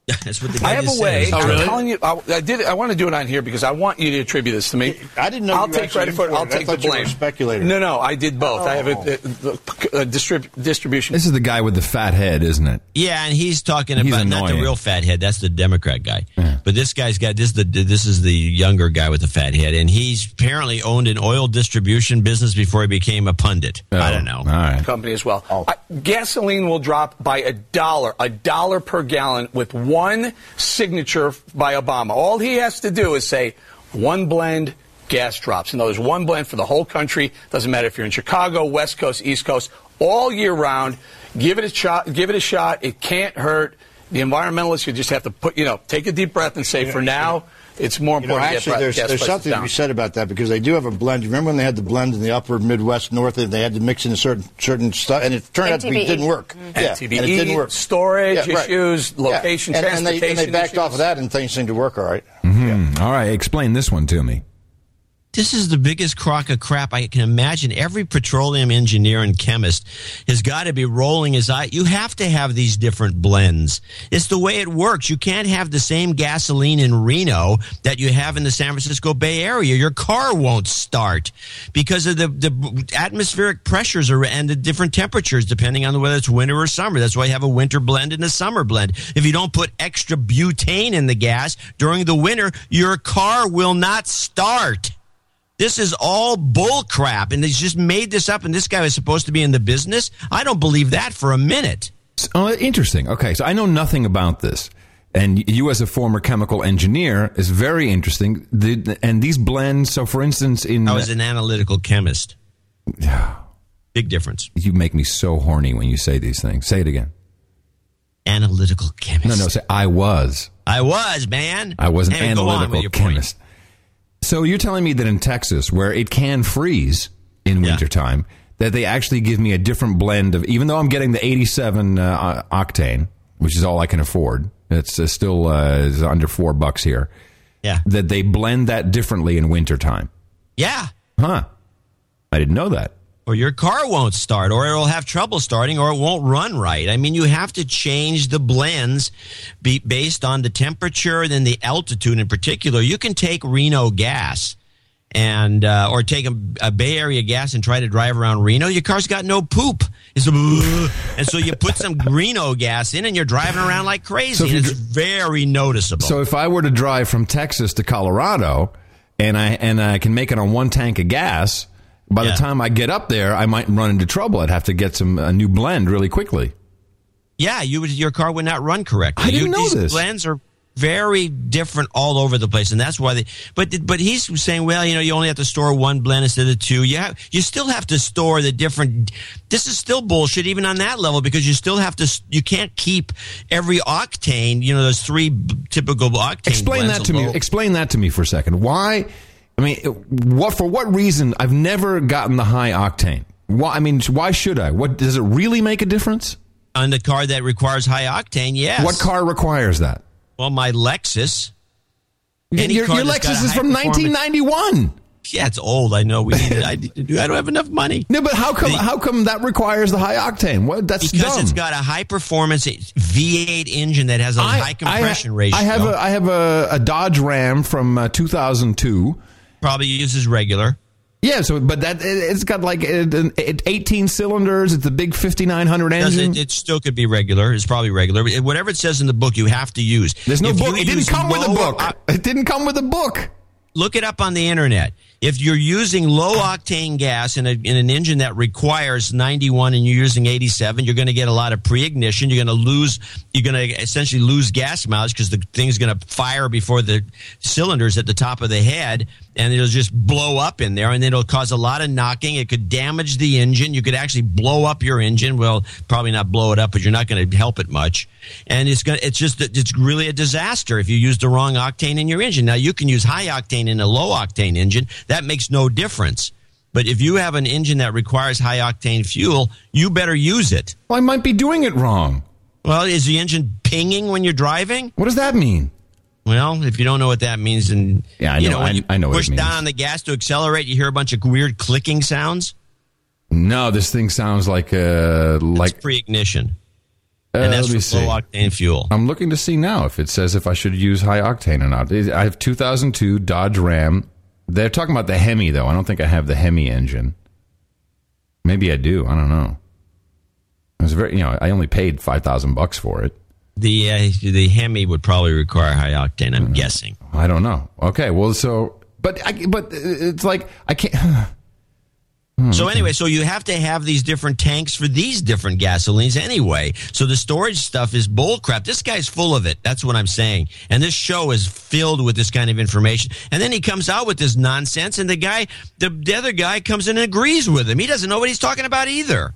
[SPEAKER 1] That's what the
[SPEAKER 29] I have a way.
[SPEAKER 1] said.
[SPEAKER 29] I'm calling you, I, I did. I want to do it on here because I want you to attribute this to me.
[SPEAKER 28] I didn't know
[SPEAKER 29] I'll
[SPEAKER 28] you
[SPEAKER 29] take
[SPEAKER 28] actually
[SPEAKER 29] credit for it. I'll
[SPEAKER 28] imported. I
[SPEAKER 29] take the
[SPEAKER 28] thought you were
[SPEAKER 29] blame.
[SPEAKER 28] speculator. Oh.
[SPEAKER 29] No, no, I did both. I have a, oh. a, a, a distrib- distribution.
[SPEAKER 3] This is the guy with the fat head, isn't it?
[SPEAKER 1] Yeah, and he's talking
[SPEAKER 3] He's
[SPEAKER 1] about not the real fat head. That's the Democrat guy. But this guy's got this. Is the this is the younger guy with the fat head, and he's apparently owned an oil distribution business before he became a pundit. I oh, don't know.
[SPEAKER 3] All right.
[SPEAKER 29] company as well. Oh. I, gasoline will drop by a dollar, a dollar per gallon with one signature by Obama. All he has to do is say
[SPEAKER 31] one blend, gas drops. In other words, one blend for the whole country. Doesn't matter if you're in Chicago, West Coast, East Coast, all year round. Give it a shot. Give it a shot. It can't hurt. The environmentalists, you just have to put, you know, take a deep breath and say, for now, it's more
[SPEAKER 28] You know,
[SPEAKER 31] important
[SPEAKER 28] actually, there's, there's
[SPEAKER 31] prices
[SPEAKER 28] something to be said about that because they do have a blend. You remember when they had the blend in the upper Midwest, North, and they had to mix in a certain certain stuff, and it turned out to be
[SPEAKER 31] MTBE.
[SPEAKER 28] didn't work.
[SPEAKER 31] Mhm.
[SPEAKER 28] Yeah,
[SPEAKER 31] MTBE,
[SPEAKER 28] and it didn't work.
[SPEAKER 31] storage
[SPEAKER 28] Yeah, right.
[SPEAKER 31] issues, location,
[SPEAKER 28] and, and they, and they backed
[SPEAKER 31] issues.
[SPEAKER 28] off of that, and things seemed to work all right.
[SPEAKER 3] Mhm. All right, explain this one to me.
[SPEAKER 1] This is the biggest crock of crap I can imagine. Every petroleum engineer and chemist has got to be rolling his eye. You have to have these different blends. It's the way it works. You can't have the same gasoline in Reno that you have in the San Francisco Bay Area. Your car won't start because of the, the atmospheric pressures and the different temperatures depending on whether it's winter or summer. That's why you have a winter blend and a summer blend. If you don't put extra butane in the gas during the winter, your car will not start. This is all bull crap, and they just made this up. And this guy was supposed to be in the business. I don't believe that for a minute.
[SPEAKER 3] Oh, interesting. Okay, so I know nothing about this. And you, as a former chemical engineer, is very interesting. The, and these blends. So, for instance, in
[SPEAKER 1] I was an analytical chemist. Big difference.
[SPEAKER 3] you make me so horny when you say these things. Say it again.
[SPEAKER 1] Analytical chemist.
[SPEAKER 3] No, no. Say I was.
[SPEAKER 1] I was man.
[SPEAKER 3] I was an
[SPEAKER 1] Anyway, go on with
[SPEAKER 3] analytical
[SPEAKER 1] chemist. point.
[SPEAKER 3] So you're telling me that in Texas, where it can freeze in wintertime, that they actually give me a different blend of, even though I'm getting the 87 uh, octane, which is all I can afford. It's uh, still uh, is under four bucks here.
[SPEAKER 1] Yeah.
[SPEAKER 3] That they blend that differently in wintertime.
[SPEAKER 1] Yeah.
[SPEAKER 3] Huh. I didn't know that.
[SPEAKER 1] Or your car won't start, or it'll have trouble starting, or it won't run right. I mean, you have to change the blends be, based on the temperature and then the altitude in particular. You can take Reno gas and uh, or take a, a Bay Area gas and try to drive around Reno. Your car's got no poop, it's a, and so you put some Reno gas in, and you're driving around like crazy.
[SPEAKER 3] So
[SPEAKER 1] and it's very noticeable.
[SPEAKER 3] So if I were to drive from Texas to Colorado, and I and I can make it on one tank of gas, by the time I get up there, I might run into trouble. I'd have to get some a new blend really quickly.
[SPEAKER 1] Yeah, you would, your car would not run correctly.
[SPEAKER 3] I didn't
[SPEAKER 1] You-
[SPEAKER 3] know
[SPEAKER 1] these
[SPEAKER 3] this.
[SPEAKER 1] blends are very different all over the place, and that's why they. But but he's saying, well, you know, you only have to store one blend instead of two. You have, you still have to store the different. This is still bullshit, even on that level, because you still have to. You can't keep every octane. You know, those three typical octane.
[SPEAKER 3] Explain
[SPEAKER 1] blends
[SPEAKER 3] that to me. Explain that to me for a second. Why? I mean, what for? What reason? I've never gotten the high octane. Why? I mean, why should I? What does it really make a difference?
[SPEAKER 1] on the car that requires high octane. Yes.
[SPEAKER 3] What car requires that?
[SPEAKER 1] Well, my Lexus. Any
[SPEAKER 3] Your, your Lexus is from 1991.
[SPEAKER 1] Yeah, it's old. I know. We need it. I, need to do- I don't have enough money.
[SPEAKER 3] No, but how come? how come that requires the high octane? What? That's
[SPEAKER 1] because
[SPEAKER 3] dumb.
[SPEAKER 1] it's got a high performance V8 engine that has a high compression
[SPEAKER 3] I,
[SPEAKER 1] ratio.
[SPEAKER 3] I have a I have a, a Dodge Ram from uh, 2002.
[SPEAKER 1] Probably uses regular.
[SPEAKER 3] Yeah, so but that it, it's got like it, it, 18 cylinders. It's a big 5900 engine.
[SPEAKER 1] it, it still could be regular. It's probably regular. But Whatever it says in the book, you have to use.
[SPEAKER 3] There's no
[SPEAKER 1] If
[SPEAKER 3] book. It didn't come with a book.
[SPEAKER 1] uh,
[SPEAKER 3] It didn't come with a book.
[SPEAKER 1] look it up on the internet. If you're using low octane gas in, a, in an engine that requires 91 and you're using 87, you're going to get a lot of pre-ignition. You're going to lose. You're going to essentially lose gas mileage because the thing's going to fire before the cylinders at the top of the head, and it'll just blow up in there, and it'll cause a lot of knocking. It could damage the engine. You could actually blow up your engine. Well, probably not blow it up, but you're not going to help it much. And it's going. It's just. It's really a disaster if you use the wrong octane in your engine. Now you can use high octane in a low octane engine. That makes no difference. But if you have an engine that requires high octane fuel, you better use it.
[SPEAKER 3] Well, I might be doing it wrong.
[SPEAKER 1] Well, is the engine pinging when you're driving?
[SPEAKER 3] What does that mean?
[SPEAKER 1] Well, if you don't know what that means, and
[SPEAKER 3] Yeah, I
[SPEAKER 1] you
[SPEAKER 3] know- I-
[SPEAKER 1] you
[SPEAKER 3] I know what it
[SPEAKER 1] push down on the gas to accelerate, you hear a bunch of weird clicking sounds.
[SPEAKER 3] No, this thing sounds like uh like
[SPEAKER 1] pre-ignition.
[SPEAKER 3] Uh,
[SPEAKER 1] and that's for low octane fuel.
[SPEAKER 3] I'm looking to see now if it says if I should use high octane or not. I have 2002 Dodge Ram. They're talking about the Hemi though. I don't think I have the Hemi engine. Maybe I do. I don't know. It was very, you know, I only paid five thousand bucks for it.
[SPEAKER 1] The uh, the Hemi would probably require high octane. I'm guessing.
[SPEAKER 3] I don't know. Okay, well, so but I, but it's like I can't. Hmm,
[SPEAKER 1] so anyway, so you have to have these different tanks for these different gasolines anyway. So the storage stuff is bullcrap. This guy's full of it. That's what I'm saying. And this show is filled with this kind of information. And then he comes out with this nonsense, and the guy, the, the other guy, comes in and agrees with him. He doesn't know what he's talking about either.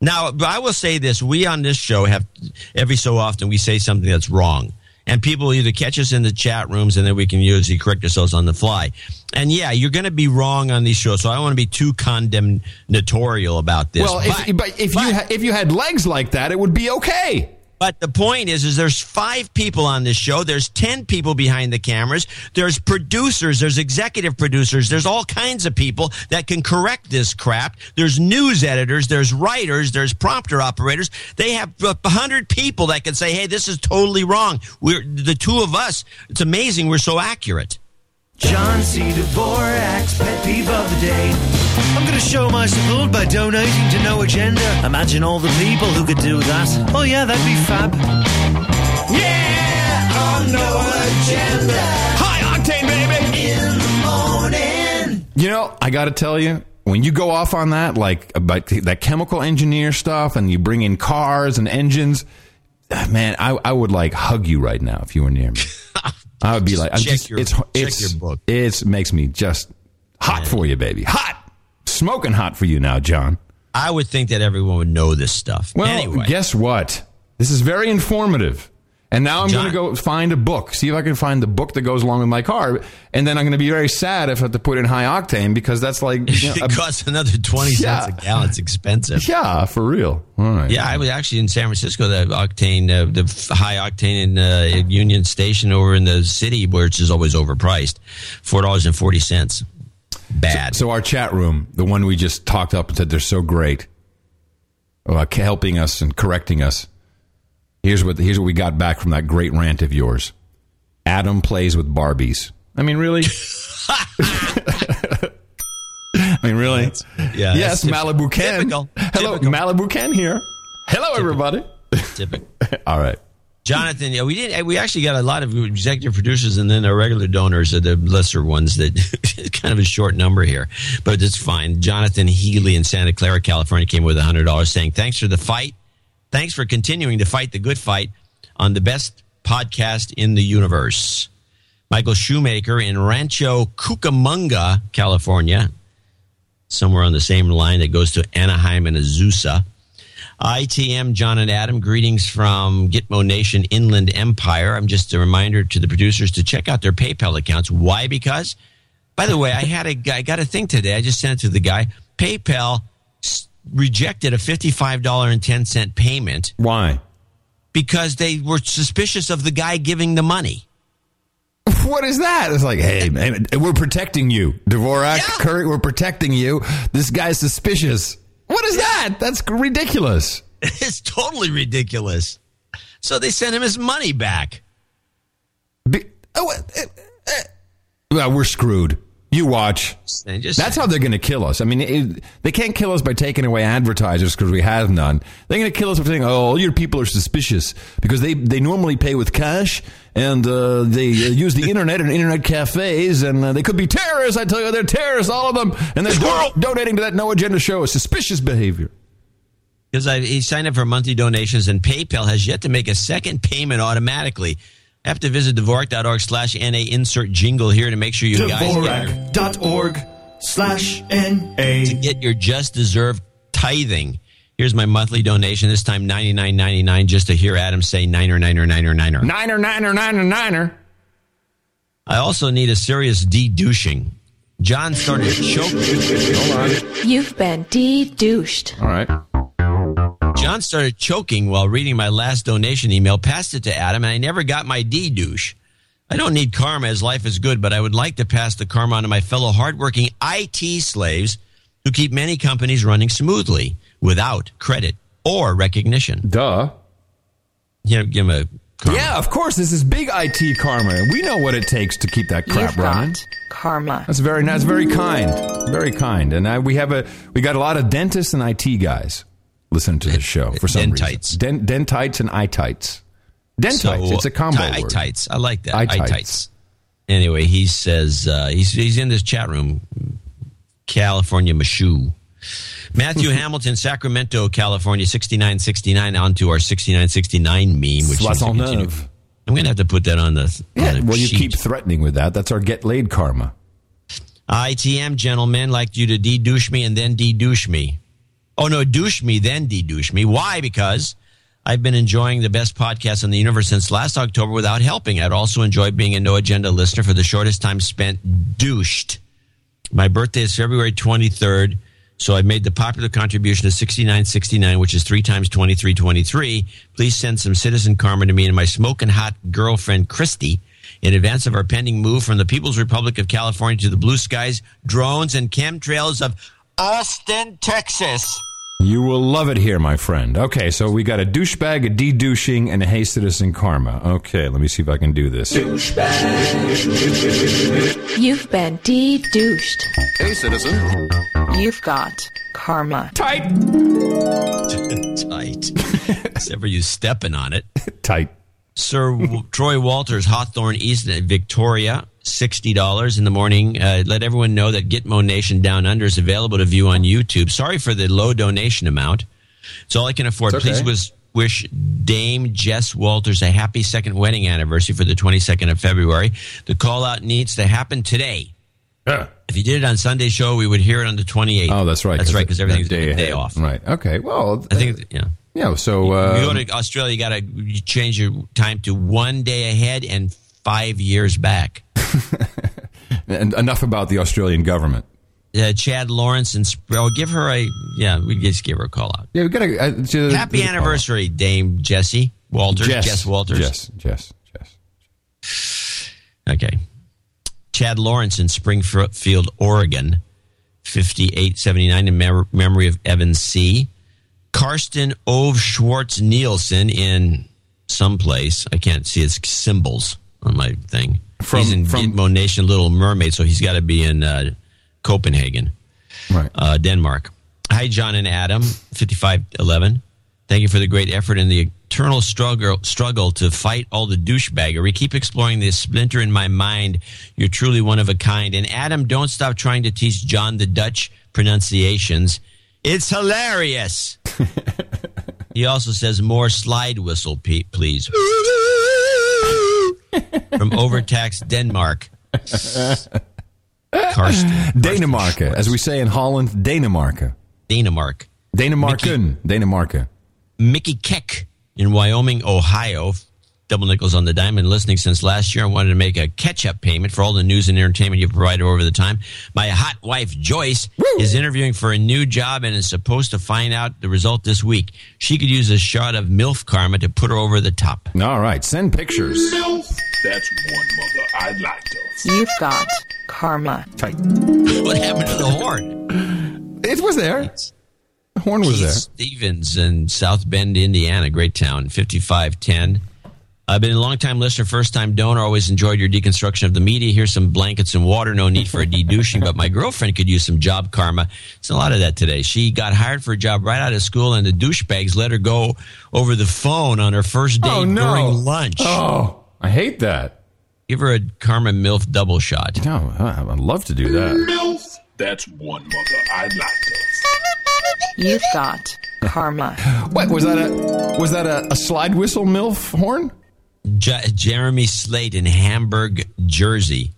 [SPEAKER 1] Now, I will say this: we on this show have every so often we say something that's wrong, and people either catch us in the chat rooms, and then we can usually correct ourselves on the fly. And yeah, you're going to be wrong on these shows, so I don't want to be too condemnatorial about this.
[SPEAKER 3] Well, if, but if you ha- if you had legs like that, it would be okay.
[SPEAKER 1] But the point is, is there's five people on this show. There's ten people behind the cameras. There's producers. There's executive producers. There's all kinds of people that can correct this crap. There's news editors. There's writers. There's prompter operators. They have a hundred people that can say, "Hey, this is totally wrong." We're the two of us. It's amazing. We're so accurate.
[SPEAKER 32] John C. Dvorak's pet peeve of the day. I'm going to show my support by donating to No Agenda. Imagine all the people who could do that. Oh, yeah, that'd be fab. Yeah, on No Agenda.
[SPEAKER 3] High octane, baby.
[SPEAKER 32] In the morning.
[SPEAKER 3] You know, I got to tell you, when you go off on that, like about that chemical engineer stuff, and you bring in cars and engines, ah, man, I, I would like hug you right now if you were near me. I would be like, I'm just,
[SPEAKER 1] your-
[SPEAKER 3] it's, it's,
[SPEAKER 1] your book.
[SPEAKER 3] It's makes me just hot for you, baby. Hot, smoking hot for you now, John.
[SPEAKER 1] I would think that everyone would know this stuff.
[SPEAKER 3] Well,
[SPEAKER 1] anyway,
[SPEAKER 3] guess what? This is very informative. And now I'm going to go find a book, see if I can find the book that goes along with my car. And then I'm going to be very sad if I have to put in high octane because that's like you know,
[SPEAKER 1] it
[SPEAKER 3] a-
[SPEAKER 1] costs another twenty
[SPEAKER 3] Yeah.
[SPEAKER 1] cents a gallon. It's expensive.
[SPEAKER 3] yeah, for real. All right.
[SPEAKER 1] Yeah, I was actually in San Francisco. The octane, uh, the high octane in uh, Union Station over in the city, which is always overpriced, four dollars and forty cents. Bad.
[SPEAKER 3] So our chat room, the one we just talked up and said they're so great, uh, helping us and correcting us. Here's what here's what we got back from that great rant of yours. Adam plays with Barbies. I mean, really? I mean, really?
[SPEAKER 1] yeah,
[SPEAKER 3] yes, Malibu Ken.
[SPEAKER 1] typical.
[SPEAKER 3] Hello, Malibu Ken here. Hello, everybody.
[SPEAKER 1] Typical.
[SPEAKER 3] All right.
[SPEAKER 1] Jonathan, yeah, we did. We actually got a lot of executive producers, and then our regular donors are the lesser ones. That kind of a short number here, but it's fine. Jonathan Healy in Santa Clara, California, came with hundred dollars, saying, "Thanks for the fight. Thanks for continuing to fight the good fight on the best podcast in the universe." Michael Shoemaker in Rancho Cucamonga, California, somewhere on the same line that goes to Anaheim and Azusa. ITM, John and Adam, greetings from Gitmo Nation Inland Empire. I'm just a reminder to the producers to check out their PayPal accounts. Why? Because, by the way, I had a I got a thing today. I just sent it to the guy. PayPal rejected a $55.10 payment.
[SPEAKER 3] Why?
[SPEAKER 1] Because they were suspicious of the guy giving the money.
[SPEAKER 3] What is that? It's like, hey, man, we're protecting you, Dvorak. yeah. Curry, we're protecting you. This guy's suspicious. What is that? That's ridiculous.
[SPEAKER 1] It's totally ridiculous. So they sent him his money back. Oh, eh, eh, eh.
[SPEAKER 3] Well, we're screwed. You watch. That's how they're going to kill us. I mean, it, they can't kill us by taking away advertisers because we have none. They're going to kill us by saying, "Oh, all your people are suspicious because they they normally pay with cash and uh, they uh, use the internet and internet cafes and uh, they could be terrorists. I tell you, they're terrorists, all of them, and they're do- donating to that no agenda show is suspicious behavior."
[SPEAKER 1] because I he signed up for monthly donations, and PayPal has yet to make a second payment automatically. I have to visit Dvorak.org slash NA insert jingle here to make sure you guys get,
[SPEAKER 32] Dvorak.org slash N-A.
[SPEAKER 1] to get your just deserved tithing. Here's my monthly donation, this time ninety nine ninety nine, just to hear Adam say niner, niner, niner, niner.
[SPEAKER 3] Niner, niner, niner, niner.
[SPEAKER 1] I also need a serious de-douching. John started choking. Hold on.
[SPEAKER 33] You've been de-douched.
[SPEAKER 3] All right.
[SPEAKER 1] John started choking while reading my last donation email, passed it to Adam, and I never got my D douche. I don't need karma as life is good, but I would like to pass the karma on to my fellow hardworking IT slaves who keep many companies running smoothly without credit or recognition.
[SPEAKER 3] Duh.
[SPEAKER 1] Yeah, give him a karma.
[SPEAKER 3] Yeah, of course. This is big IT karma. We know what it takes to keep that crap
[SPEAKER 33] You've
[SPEAKER 3] running.
[SPEAKER 33] got karma.
[SPEAKER 3] That's very that's very kind, very kind. And I, we have a we got a lot of dentists and IT guys listening to this show for some
[SPEAKER 1] Dentites.
[SPEAKER 3] reason. Den, dentites and itites. Dentites.
[SPEAKER 1] So,
[SPEAKER 3] it's a combo
[SPEAKER 1] ti-
[SPEAKER 3] word.
[SPEAKER 1] Itites. I like that.
[SPEAKER 3] Itites.
[SPEAKER 1] Itites. Anyway, he says uh, he's he's in this chat room, California Mashu. Matthew Hamilton, Sacramento, California, 6969 onto our 6969 meme, which seems to continue.
[SPEAKER 3] 69.
[SPEAKER 1] I'm going to have to put that on the,
[SPEAKER 3] Yeah,
[SPEAKER 1] on the
[SPEAKER 3] well, you keep threatening with that. That's our get laid karma.
[SPEAKER 1] ITM gentlemen like you to de-douche me and then de-douche me. Oh no, douche me then de-douche me. Why? Because I've been enjoying the best podcast in the universe since last October without helping. I'd also enjoy being a no agenda listener for the shortest time spent douched. My birthday is February 23rd, so I made the popular contribution of 6969, which is three times 2323. Please send some citizen karma to me and my smoking hot girlfriend, Christy, in advance of our pending move from the People's Republic of California to the blue skies, drones, and chemtrails of Austin, Texas.
[SPEAKER 3] You will love it here, my friend. Okay, so we got a douchebag, a de-douching, and a hey citizen karma. Okay, let me see if I can do this.
[SPEAKER 33] You've been de-douched.
[SPEAKER 34] Hey, citizen.
[SPEAKER 33] You've got karma.
[SPEAKER 3] Tight.
[SPEAKER 1] Tight. Except for you stepping on it.
[SPEAKER 3] Tight.
[SPEAKER 1] Sir Troy Walters, Hawthorn East, at Victoria, $60 in the morning. Uh, let everyone know that Gitmo Nation Down Under is available to view on YouTube. Sorry for the low donation amount. It's all I can afford.
[SPEAKER 3] Okay.
[SPEAKER 1] Please was, wish Dame Jess Walters a happy second wedding anniversary for the 22nd of February. The call out needs to happen today. If you did it on Sunday show, we would hear it on the 28th.
[SPEAKER 3] Oh, that's right.
[SPEAKER 1] That's right, because everything's
[SPEAKER 3] day
[SPEAKER 1] day, day off.
[SPEAKER 3] Right. Okay. Well,
[SPEAKER 1] I think, yeah.
[SPEAKER 3] yeah. So
[SPEAKER 1] you
[SPEAKER 3] uh,
[SPEAKER 1] go to Australia, you got to change your time to one day ahead and five years back.
[SPEAKER 3] and enough about the Australian government.
[SPEAKER 1] Uh, Chad Lawrence and oh, give her a yeah, we just give her a call out.
[SPEAKER 3] Yeah, we got. Uh, to-
[SPEAKER 1] Happy anniversary, Dame Jessie Walters.
[SPEAKER 3] Jess.
[SPEAKER 1] Jess Walters.
[SPEAKER 3] Jess. Jess.
[SPEAKER 1] Okay. Chad Lawrence in Springfield, Oregon, 5879 in mem- memory of Evan C. Karsten Ove Schwartz Nielsen in someplace. I can't see his symbols on my thing.
[SPEAKER 3] From-
[SPEAKER 1] he's in
[SPEAKER 3] from-
[SPEAKER 1] Gitmo Nation Little Mermaid, so he's got to be in uh, Copenhagen,
[SPEAKER 3] right.
[SPEAKER 1] uh, Denmark. Hi, John and Adam, 5511. Thank you for the great effort and the eternal struggle struggle to fight all the douchebaggery. Keep exploring this splinter in my mind. You're truly one of a kind. And Adam, don't stop trying to teach John the Dutch pronunciations. It's hilarious. he also says more slide whistle, please. From Overtaxed Denmark. Karsten.
[SPEAKER 3] Denemarken, as we say in Holland, Denemarken.
[SPEAKER 1] Denemark.
[SPEAKER 3] Denemarken. Denemarken.
[SPEAKER 1] Mickey Keck in Wyoming, Ohio. Double nickels on the diamond. Listening since last year, I wanted to make a catch-up payment for all the news and entertainment you've provided over the time. My hot wife Joyce is interviewing for a new job and is supposed to find out the result this week. She could use a shot of MILF karma to put her over the top.
[SPEAKER 3] All right, send pictures.
[SPEAKER 34] That's one mother I'd like to.
[SPEAKER 33] You've got karma.
[SPEAKER 3] Tight.
[SPEAKER 1] What happened to the horn?
[SPEAKER 3] It was there. The horn was
[SPEAKER 1] Keith
[SPEAKER 3] there.
[SPEAKER 1] Stevens in South Bend, Indiana, great town, 5510. I've been a long time listener, first time donor. Always enjoyed your deconstruction of the media. Here's some blankets and water. No need for a de-douching, but my girlfriend could use some job karma. It's a lot of that today. She got hired for a job right out of school, and the douchebags let her go over the phone on her first day
[SPEAKER 3] Oh, no.
[SPEAKER 1] during lunch.
[SPEAKER 3] Oh, I hate that.
[SPEAKER 1] Give her a karma milf double shot.
[SPEAKER 3] No, I'd love to do that.
[SPEAKER 34] MILF. That's one mother I'd like to.
[SPEAKER 33] You've got karma.
[SPEAKER 3] What was that? A was that a, a slide whistle milf horn?
[SPEAKER 1] J- Jeremy Slate in Hamburg, Jersey,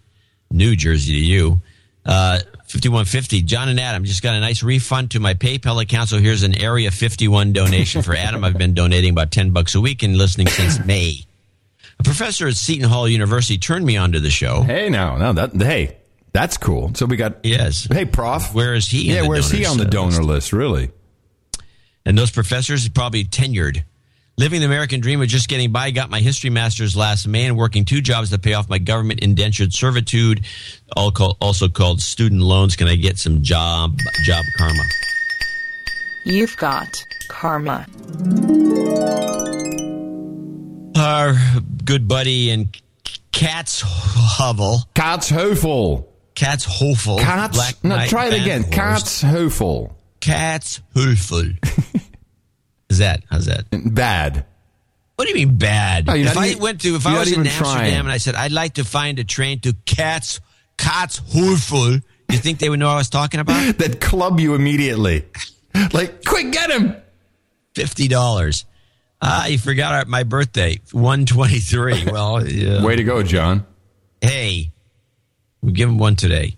[SPEAKER 1] New Jersey to you. Uh, 5150. John and Adam just got a nice refund to my PayPal account. So here's an Area 51 donation for Adam. I've been donating about 10 bucks a week and listening since May. A professor at Seton Hall University turned me onto the show.
[SPEAKER 3] Hey, now, now that hey, that's cool. So we got
[SPEAKER 1] Yes.
[SPEAKER 3] hey, prof.
[SPEAKER 1] Where is he?
[SPEAKER 3] Yeah, where's he on the donor list? Really?
[SPEAKER 1] And those professors are probably tenured. Living the American dream of just getting by. Got my history master's last May and working two jobs to pay off my government indentured servitude, all call, also called student loans. Can I get some job job karma?
[SPEAKER 33] You've got karma.
[SPEAKER 1] Our good buddy in Katz Hovel,
[SPEAKER 3] Katzhoefel.
[SPEAKER 1] Katz Hofel,
[SPEAKER 3] Katz.
[SPEAKER 1] Black
[SPEAKER 3] No,
[SPEAKER 1] Knight
[SPEAKER 3] try it again.
[SPEAKER 1] Bandhorst.
[SPEAKER 3] Katzhoefel.
[SPEAKER 1] Katz Hofel. Is that how's that?
[SPEAKER 3] Bad.
[SPEAKER 1] What do you mean bad?
[SPEAKER 3] You're
[SPEAKER 1] if I
[SPEAKER 3] even-
[SPEAKER 1] went to, if I was in Amsterdam
[SPEAKER 3] trying.
[SPEAKER 1] and I said I'd like to find a train to Katz Katzhofel You think they would know what I was talking about?
[SPEAKER 3] that club you immediately. Like, quick, get him.
[SPEAKER 1] Fifty dollars. Ah, you forgot our, my birthday, one twenty three. Well, yeah.
[SPEAKER 3] Way to go, John.
[SPEAKER 1] hey, we give him one today.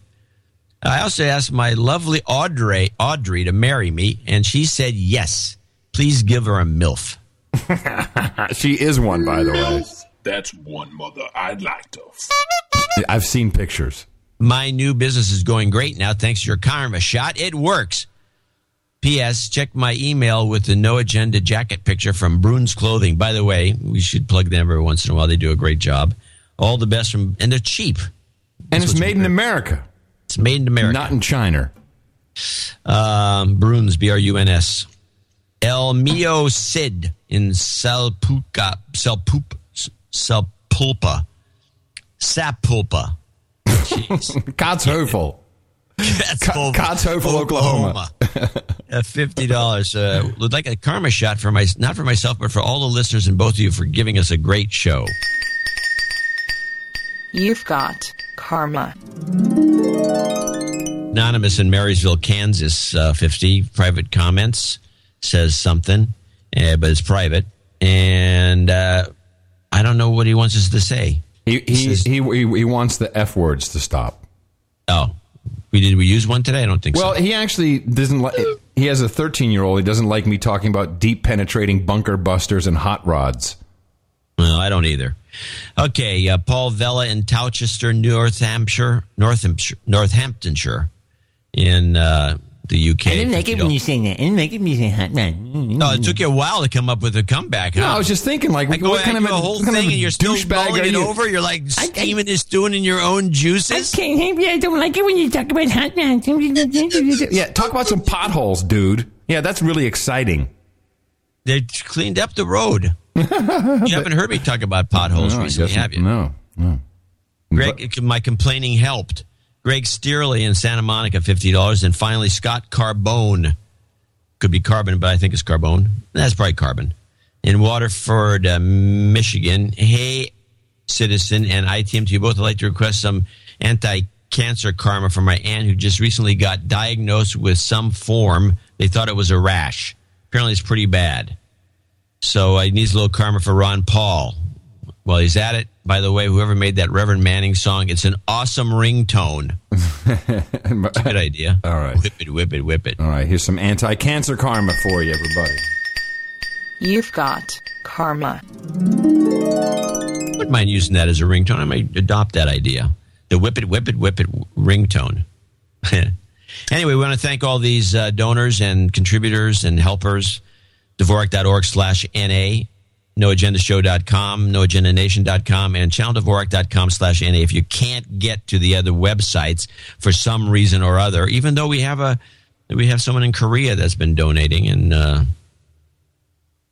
[SPEAKER 1] I also asked my lovely Audrey Audrey to marry me, and she said yes. Please give her a milf.
[SPEAKER 3] she is one, by the way.
[SPEAKER 34] That's one mother I'd like to.
[SPEAKER 3] I've seen pictures.
[SPEAKER 1] My new business is going great now thanks to your karma shot. It works. P.S. Check my email with the no agenda jacket picture from Bruins Clothing. By the way, we should plug them every once in a while. They do a great job. All the best from, and they're cheap.
[SPEAKER 3] And it's made in America.
[SPEAKER 1] It's made in America.
[SPEAKER 3] Not in China.
[SPEAKER 1] Um, Bruns, B R U N S. El Mio Cid in Salpuca, Salpup, Salpulpa. Sapulpa. Jeez.
[SPEAKER 3] Katzhoefel.
[SPEAKER 1] Katzhoefel,
[SPEAKER 3] Katzhoefel, Oklahoma.
[SPEAKER 1] Uh, Fifty dollars. Uh, would like a karma shot for my, not for myself, but for all the listeners and both of you for giving us a great show.
[SPEAKER 33] You've got karma.
[SPEAKER 1] Anonymous in Marysville, Kansas, uh, 50 private comments says something, uh, but it's private. And uh, I don't know what he wants us to say.
[SPEAKER 3] He, he, he, he, he wants the F words to stop.
[SPEAKER 1] Oh, we did we use one today? I don't think
[SPEAKER 3] Well,
[SPEAKER 1] so.
[SPEAKER 3] Well, he actually doesn't like. He has a 13 year old. He doesn't like me talking about deep penetrating bunker busters and hot rods.
[SPEAKER 1] Well, I don't either. Okay, uh, Paul Vella in Towchester, Northamptonshire, Northamptonshire, Northamptonshire in uh, the UK.
[SPEAKER 35] I didn't like it when you sang that. I didn't like it when you sang hot man.
[SPEAKER 1] No, it took you a while to come up with a comeback. Huh?
[SPEAKER 3] No, I was just thinking, like,
[SPEAKER 1] I go
[SPEAKER 3] what kind of
[SPEAKER 1] a
[SPEAKER 3] a-
[SPEAKER 1] whole
[SPEAKER 3] what kind of
[SPEAKER 1] thing,
[SPEAKER 3] a
[SPEAKER 1] and you're still
[SPEAKER 3] douchebag
[SPEAKER 1] mulling
[SPEAKER 3] are
[SPEAKER 1] it
[SPEAKER 3] you?
[SPEAKER 1] over. You're like steaming and stewing in your own juices.
[SPEAKER 35] I can't help. I don't like it when you talk about hot man.
[SPEAKER 3] Yeah, talk about some potholes, dude. Yeah, that's really exciting.
[SPEAKER 1] They cleaned up the road. you haven't heard me talk about potholes
[SPEAKER 3] No,
[SPEAKER 1] recently, have you?
[SPEAKER 3] No, no.
[SPEAKER 1] Greg, my complaining helped. Greg Steerley in Santa Monica, fifty dollars, and finally Scott Carbone. Could be carbon, but I think it's carbone. That's probably carbon. In Waterford, uh, Michigan. Hey, citizen and ITM to you both. I'd like to request some anti-cancer karma for my aunt who just recently got diagnosed with some form. They thought it was a rash. Apparently, it's pretty bad. So I needs a little karma for Ron Paul. While he's at it, by the way, whoever made that Reverend Manning song, it's an awesome ringtone. It's a good idea.
[SPEAKER 3] All right.
[SPEAKER 1] Whip it, whip it, whip it.
[SPEAKER 3] All right, here's some anti cancer karma for you, everybody.
[SPEAKER 33] You've got karma.
[SPEAKER 1] wouldn't mind using that as a ringtone. I might adopt that idea. The whip it, whip it, whip it ringtone. anyway, we want to thank all these uh, donors and contributors and helpers. Dvorak.org slash NA, noagendashow.com, noagendanation.com, and channeldvorak.com slash NA. If you can't get to the other websites for some reason or other, even though we have a we have someone in Korea that's been donating and uh,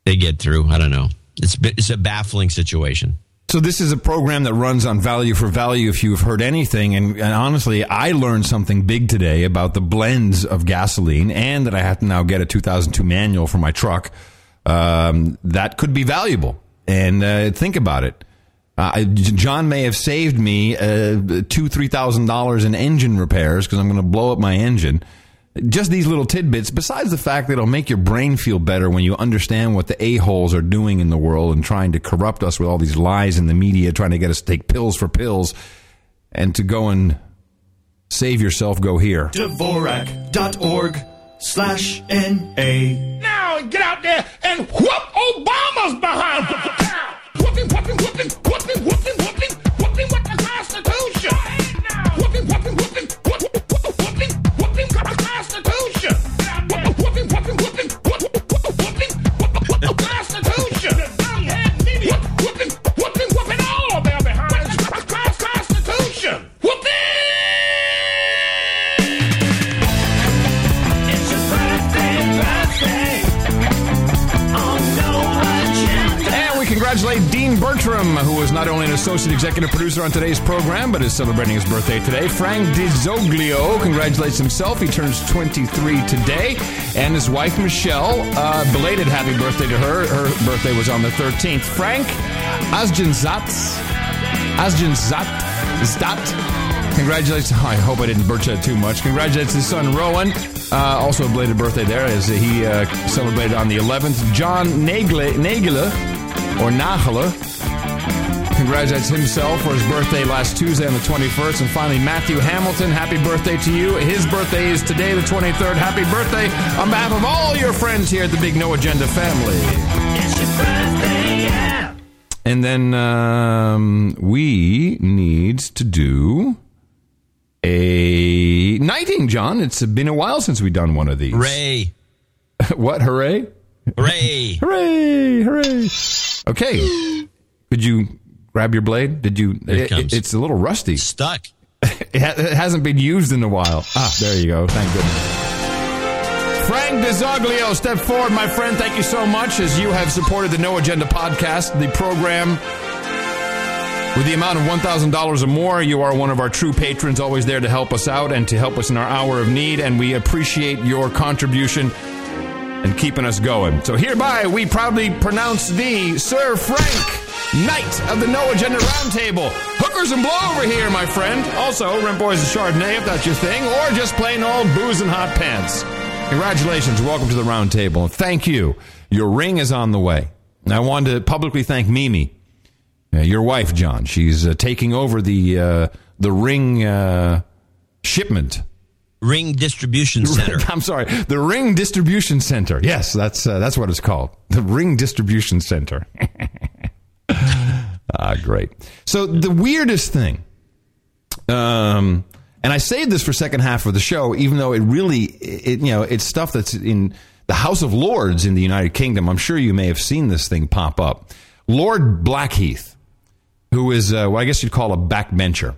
[SPEAKER 1] they get through. I don't know. It's it's a baffling situation.
[SPEAKER 3] So this is a program that runs on value for value. If you've heard anything, and, and honestly, I learned something big today about the blends of gasoline, and that I have to now get a 2002 manual for my truck. Um, that could be valuable. And uh, think about it. Uh, John may have saved me uh, two, three thousand dollars in engine repairs because I'm going to blow up my engine. Just these little tidbits, besides the fact that it'll make your brain feel better when you understand what the a-holes are doing in the world and trying to corrupt us with all these lies in the media, trying to get us to take pills for pills, and to go and save yourself, go here.
[SPEAKER 32] Dvorak.org slash N-A.
[SPEAKER 34] Now get out there and whoop Obama's behind.
[SPEAKER 3] Dean Bertram, who was not only an associate executive producer on today's program, but is celebrating his birthday today. Frank DiZoglio congratulates himself. He turns 23 today. And his wife, Michelle, uh, belated happy birthday to her. Her birthday was on the 13th. Frank Asjanzat, Zat, Congratulations. I hope I didn't birch that too much. Congratulations to his son, Rowan. Uh, also, a belated birthday there as he uh, celebrated on the 11th. John Nagle, Nagler, or Nagler, congratulates himself for his birthday last Tuesday on the 21st. And finally, Matthew Hamilton, happy birthday to you. His birthday is today, the 23rd. Happy birthday on behalf of all your friends here at the Big No Agenda family.
[SPEAKER 34] It's your birthday, yeah.
[SPEAKER 3] And then um, we need to do a knighting, John. It's been a while since we've done one of these.
[SPEAKER 1] Ray.
[SPEAKER 3] what? Hooray!
[SPEAKER 1] Hooray!
[SPEAKER 3] hooray! Hooray! Okay. Could you grab your blade? Did you?
[SPEAKER 1] It comes.
[SPEAKER 3] it's a little rusty.
[SPEAKER 1] Stuck.
[SPEAKER 3] It, ha- it hasn't been used in a while. Ah, there you go. Thank goodness. Frank DeZoglio, step forward, my friend. Thank you so much as you have supported the No Agenda podcast, the program. With the amount of $1,000 or more, you are one of our true patrons, always there to help us out and to help us in our hour of need, and we appreciate your contribution and keeping us going. So hereby, we proudly pronounce thee Sir Frank, Knight of the No Agenda Roundtable. Hookers and blow over here, my friend. Also, Rent Boys and Chardonnay, if that's your thing, or just plain old booze and hot pants. Congratulations. Welcome to the roundtable. Thank you. Your ring is on the way. I wanted to publicly thank Mimi, your wife, John. She's uh, taking over the uh, the ring uh, shipment.
[SPEAKER 1] Ring Distribution Center.
[SPEAKER 3] I'm sorry, the Ring Distribution Center. Yes, that's uh, that's what it's called. The Ring Distribution Center. ah, great. So the weirdest thing, um, and I saved this for second half of the show, even though it really, it, you know, it's stuff that's in the House of Lords in the United Kingdom. I'm sure you may have seen this thing pop up. Lord Blackheath, who is, uh, well, I guess you'd call a backbencher,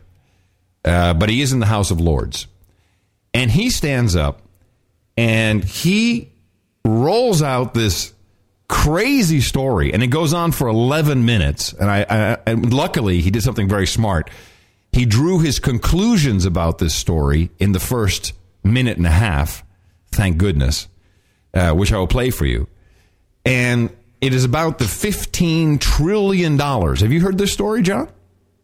[SPEAKER 3] uh, but he is in the House of Lords. And he stands up and he rolls out this crazy story, and it goes on for 11 minutes. And I, I and luckily, he did something very smart. He drew his conclusions about this story in the first minute and a half. Thank goodness, uh, which I will play for you. And it is about the 15 trillion dollars. Have you heard this story, John?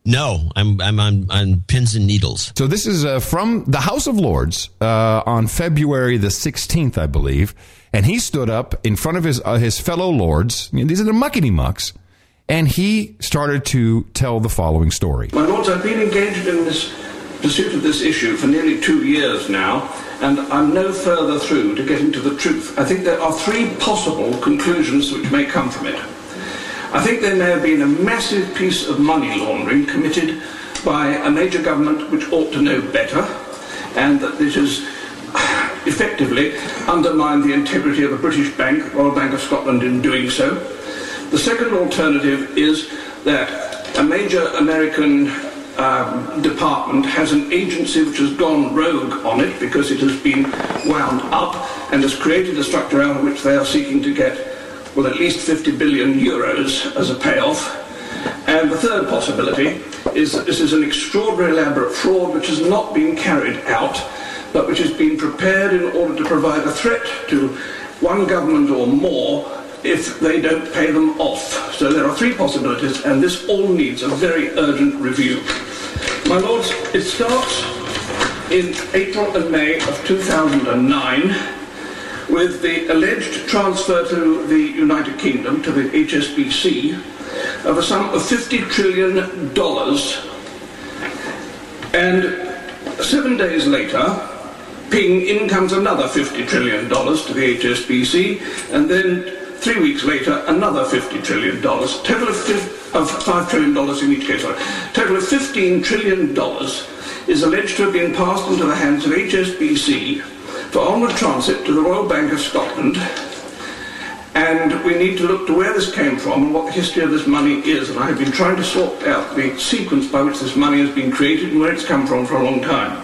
[SPEAKER 1] No, I'm I'm on, on pins and needles.
[SPEAKER 3] So this is uh, from the House of Lords uh, on February the 16th, I believe, and he stood up in front of his uh, his fellow lords. You know, these are the muckety mucks, and he started to tell the following story.
[SPEAKER 29] My lords, I've been engaged in this pursuit of this issue for nearly two years now, and I'm no further through to getting to the truth. I think there are three possible conclusions which may come from it. I think there may have been a massive piece of money laundering committed by a major government which ought to know better, and that it has effectively undermined the integrity of a British bank, Royal Bank of Scotland, in doing so. The second alternative is that a major American um, department has an agency which has gone rogue on it because it has been wound up and has created a structure out of which they are seeking to get, well, at least 50 billion euros as a payoff. And the third possibility is that this is an extraordinary elaborate fraud which has not been carried out, but which has been prepared in order to provide a threat to one government or more if they don't pay them off. So there are three possibilities, and this all needs a very urgent review. My lords, it starts in April and May of 2009 with the alleged transfer to the United Kingdom, to the HSBC, of a sum of $50 trillion. And seven days later, ping, in comes another $50 trillion to the HSBC, and then three weeks later, another $50 trillion. Total of, of $5 trillion in each case, sorry. Total of $15 trillion is alleged to have been passed into the hands of HSBC for onward transit to the Royal Bank of Scotland. And we need to look to where this came from and what the history of this money is. And I have been trying to sort out the sequence by which this money has been created and where it's come from for a long time.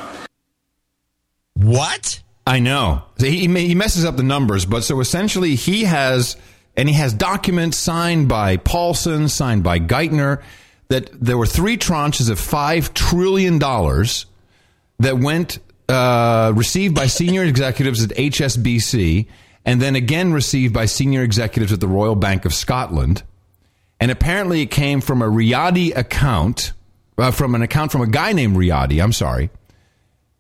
[SPEAKER 1] What?
[SPEAKER 3] I know. He, he messes up the numbers, but so essentially he has, and he has documents signed by Paulson, signed by Geithner, that there were three tranches of $5 trillion that went, uh, received by senior executives at HSBC, and then again received by senior executives at the Royal Bank of Scotland. And apparently it came from a Riyadi account uh, from an account from a guy named Riyadi. I'm sorry,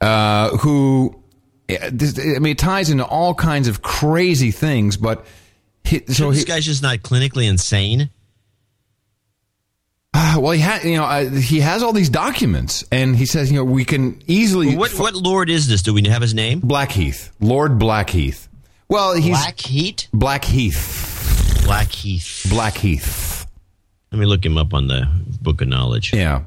[SPEAKER 3] uh, who uh, I mean, it ties into all kinds of crazy things. But he, so
[SPEAKER 1] So this
[SPEAKER 3] he,
[SPEAKER 1] guy's just not clinically insane.
[SPEAKER 3] Well, he had you know uh, he has all these documents, and he says you know we can easily.
[SPEAKER 1] What what lord is this? Do we have his name?
[SPEAKER 3] Blackheath, Lord Blackheath. Well, he's
[SPEAKER 1] Blackheath.
[SPEAKER 3] Blackheath.
[SPEAKER 1] Blackheath.
[SPEAKER 3] Blackheath.
[SPEAKER 1] Let me look him up on the Book of Knowledge.
[SPEAKER 3] Yeah,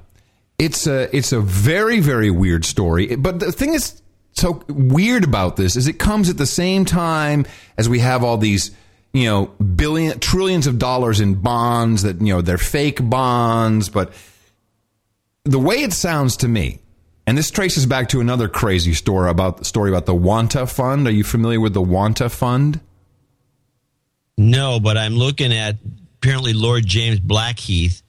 [SPEAKER 3] it's a it's a very very weird story. But the thing is so weird about this is it comes at the same time as we have all these you know billion trillions of dollars in bonds that you know they're fake bonds, but the way it sounds to me. And this traces back to another crazy story about the story about the Wanta Fund. Are you familiar with the Wanta Fund?
[SPEAKER 1] No, but I'm looking at apparently Lord James Blackheath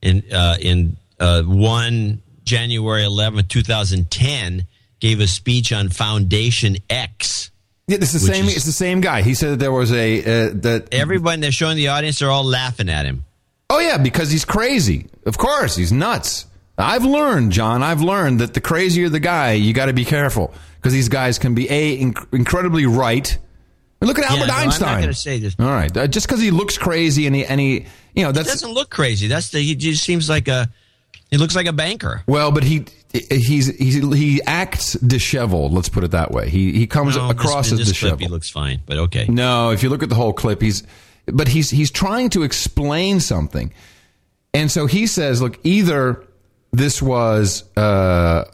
[SPEAKER 1] in uh, in uh, one January 11th, 2010, gave a speech on Foundation X.
[SPEAKER 3] Yeah, it's the
[SPEAKER 1] Which
[SPEAKER 3] same.
[SPEAKER 1] is-
[SPEAKER 3] it's the same guy. He said that there was a uh, that
[SPEAKER 1] everyone they're showing the audience, they're all laughing at him.
[SPEAKER 3] Oh yeah, because he's crazy. Of course, he's nuts. I've learned, John. I've learned that the crazier the guy, you got to be careful because these guys can be a inc- incredibly right. Look at
[SPEAKER 1] Yeah,
[SPEAKER 3] Albert
[SPEAKER 1] no, I'm not
[SPEAKER 3] Einstein.
[SPEAKER 1] gonna say this.
[SPEAKER 3] All right, uh, just because he looks crazy and he and he, you know, that
[SPEAKER 1] doesn't look crazy. That's the he just seems like a he looks like a banker.
[SPEAKER 3] well, but he he's, he's he acts disheveled. Let's put it that way. He he comes
[SPEAKER 1] No,
[SPEAKER 3] across
[SPEAKER 1] this,
[SPEAKER 3] as
[SPEAKER 1] this clip,
[SPEAKER 3] disheveled.
[SPEAKER 1] he looks fine, but okay.
[SPEAKER 3] No, if you look at the whole clip, he's but he's he's trying to explain something, and so he says, look, either this was, uh,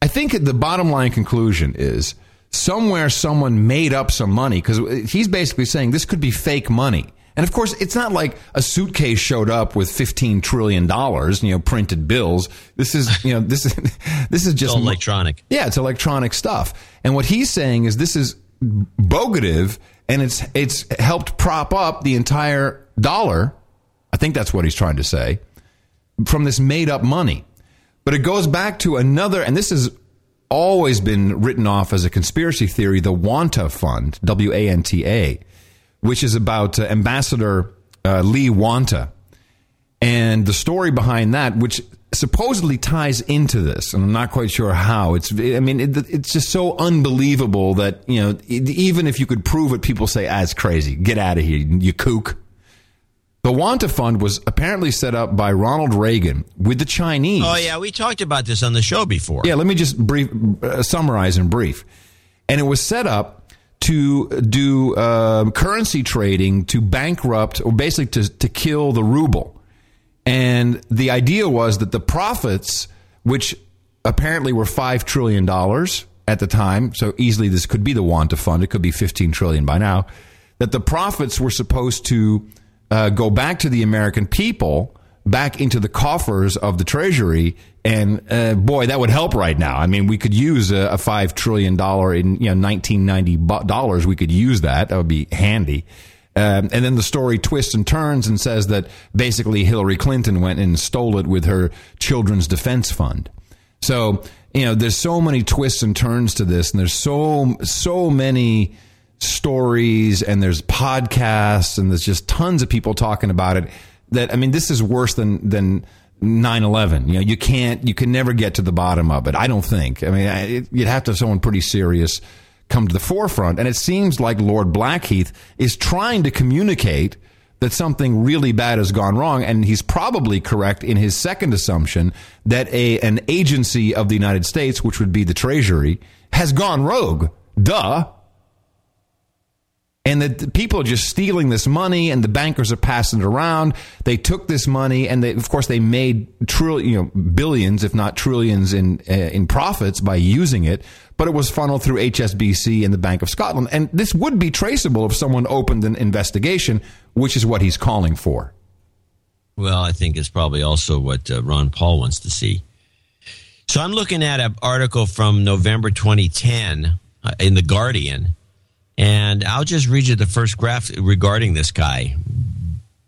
[SPEAKER 3] I think the bottom line conclusion is somewhere someone made up some money because he's basically saying this could be fake money. And of course, it's not like a suitcase showed up with fifteen trillion dollars, you know, printed bills. This is, you know, this is this is just
[SPEAKER 1] electronic.
[SPEAKER 3] yeah, it's electronic stuff. And what he's saying is this is bogative and it's it's helped prop up the entire dollar. I think that's what he's trying to say from this made up money. But it goes back to another and this has always been written off as a conspiracy theory, the Wanta Fund, W A N T A, which is about uh, Ambassador uh, Lee Wanta and the story behind that, which supposedly ties into this, and I'm not quite sure how. It's, I mean, it, it's just so unbelievable that you know, it, even if you could prove it, people say, "Ah, it's crazy. Get out of here, you kook." The Wanta Fund was apparently set up by Ronald Reagan with the Chinese.
[SPEAKER 1] Oh yeah, we talked about this on the show before.
[SPEAKER 3] Yeah, let me just brief uh, summarize in brief. And it was set up to do uh, currency trading to bankrupt or basically to, to kill the ruble. And the idea was that the profits, which apparently were $5 trillion at the time, so easily this could be the Wanta Fund, it could be 15 trillion by now, that the profits were supposed to uh, go back to the American people, back into the coffers of the Treasury, and uh, boy, that would help right now. I mean, we could use a, a five trillion dollar in you know 1990 bu- dollars. We could use that. That would be handy. Um, and then the story twists and turns and says that basically Hillary Clinton went and stole it with her children's defense fund. So you know, there's so many twists and turns to this, and there's so so many stories, and there's podcasts, and there's just tons of people talking about it. That I mean, this is worse than than 9/11. You know, you can't, you can never get to the bottom of it. I don't think. I mean, I- it, you'd have to have someone pretty serious come to the forefront, and it seems like Lord Blackheath is trying to communicate that something really bad has gone wrong, and he's probably correct in his second assumption that a an agency of the United States, which would be the Treasury, has gone rogue. Duh. And the people are just stealing this money, and the bankers are passing it around. They took this money, and they, of course, they made trillion, you know, billions, if not trillions, in uh, in profits by using it. But it was funneled through HSBC and the Bank of Scotland, and this would be traceable if someone opened an investigation, which is what he's calling for.
[SPEAKER 1] Well, I think it's probably also what uh, Ron Paul wants to see. So I'm looking at an article from November 2010 uh, in The Guardian, and I'll just read you the first graph regarding this guy,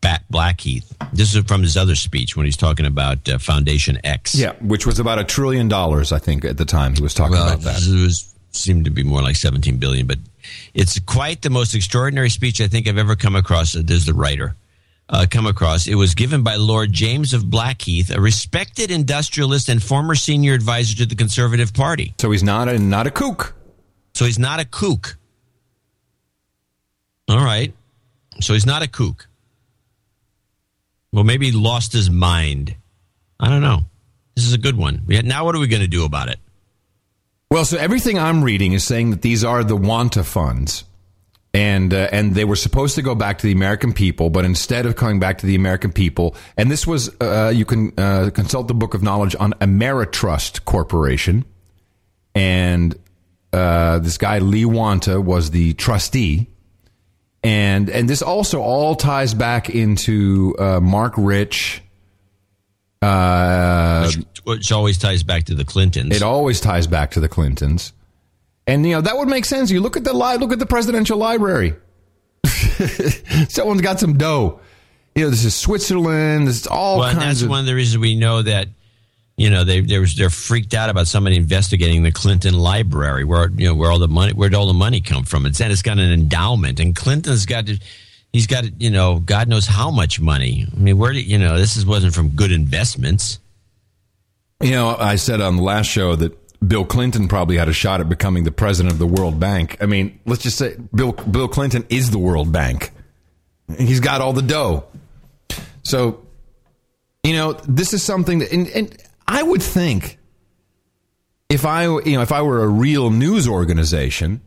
[SPEAKER 1] Bat Blackheath. This is from his other speech when he's talking about uh, Foundation X.
[SPEAKER 3] Yeah, which was about a trillion dollars, I think, at the time he was talking
[SPEAKER 1] well,
[SPEAKER 3] about that.
[SPEAKER 1] It was, seemed to be more like 17 billion, but it's quite the most extraordinary speech I think I've ever come across. There's the writer. uh, come across. It was given by Lord James of Blackheath, a respected industrialist and former senior advisor to the Conservative Party.
[SPEAKER 3] So he's not a not a kook.
[SPEAKER 1] So he's not a kook. All right. So he's not a kook. Well, maybe he lost his mind. I don't know. This is a good one. We- Now, what are we going to do about it?
[SPEAKER 3] Well, so everything I'm reading is saying that these are the Wanta funds, and uh, and they were supposed to go back to the American people, but instead of coming back to the American people, and this was uh, you can uh, consult the Book of Knowledge on Ameritrust Corporation, and uh, this guy Lee Wanta was the trustee, and and this also all ties back into uh, Marc Rich. Uh,
[SPEAKER 1] Which always ties back to the Clintons.
[SPEAKER 3] it always ties back to the Clintons. And you know that would make sense. You look at the li- look at the presidential library. Someone's got some dough. You know, this is Switzerland. This is all
[SPEAKER 1] well, that's
[SPEAKER 3] of.
[SPEAKER 1] one of the reasons we know that you know they they was, they're freaked out about somebody investigating the Clinton library where you know where all the money where'd all the money come from. And it's got an endowment, and Clinton's got to, he's got you know God knows how much money. I mean, where did you know this is wasn't from good investments.
[SPEAKER 3] You know, I said on the last show that Bill Clinton probably had a shot at becoming the president of the World Bank. I mean, let's just say Bill Bill Clinton is the World Bank. He's got all the dough. So, you know, this is something that, and, and I would think if I, you know, if I were a real news organization,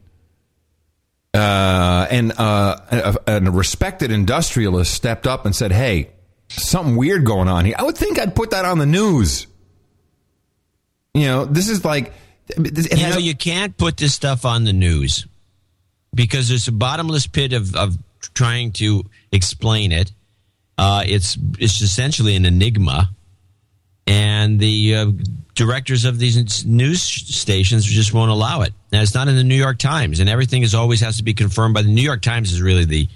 [SPEAKER 3] uh, and uh, a, a respected industrialist stepped up and said, "Hey, something weird going on here," I would think I'd put that on the news. You know, this is like
[SPEAKER 1] you know, you can't put this stuff on the news because there's a bottomless pit of, of trying to explain it. Uh, it's it's essentially an enigma, and the uh, directors of these news stations just won't allow it. Now, it's not in the New York Times, and everything is always has to be confirmed by the New York Times. Is really the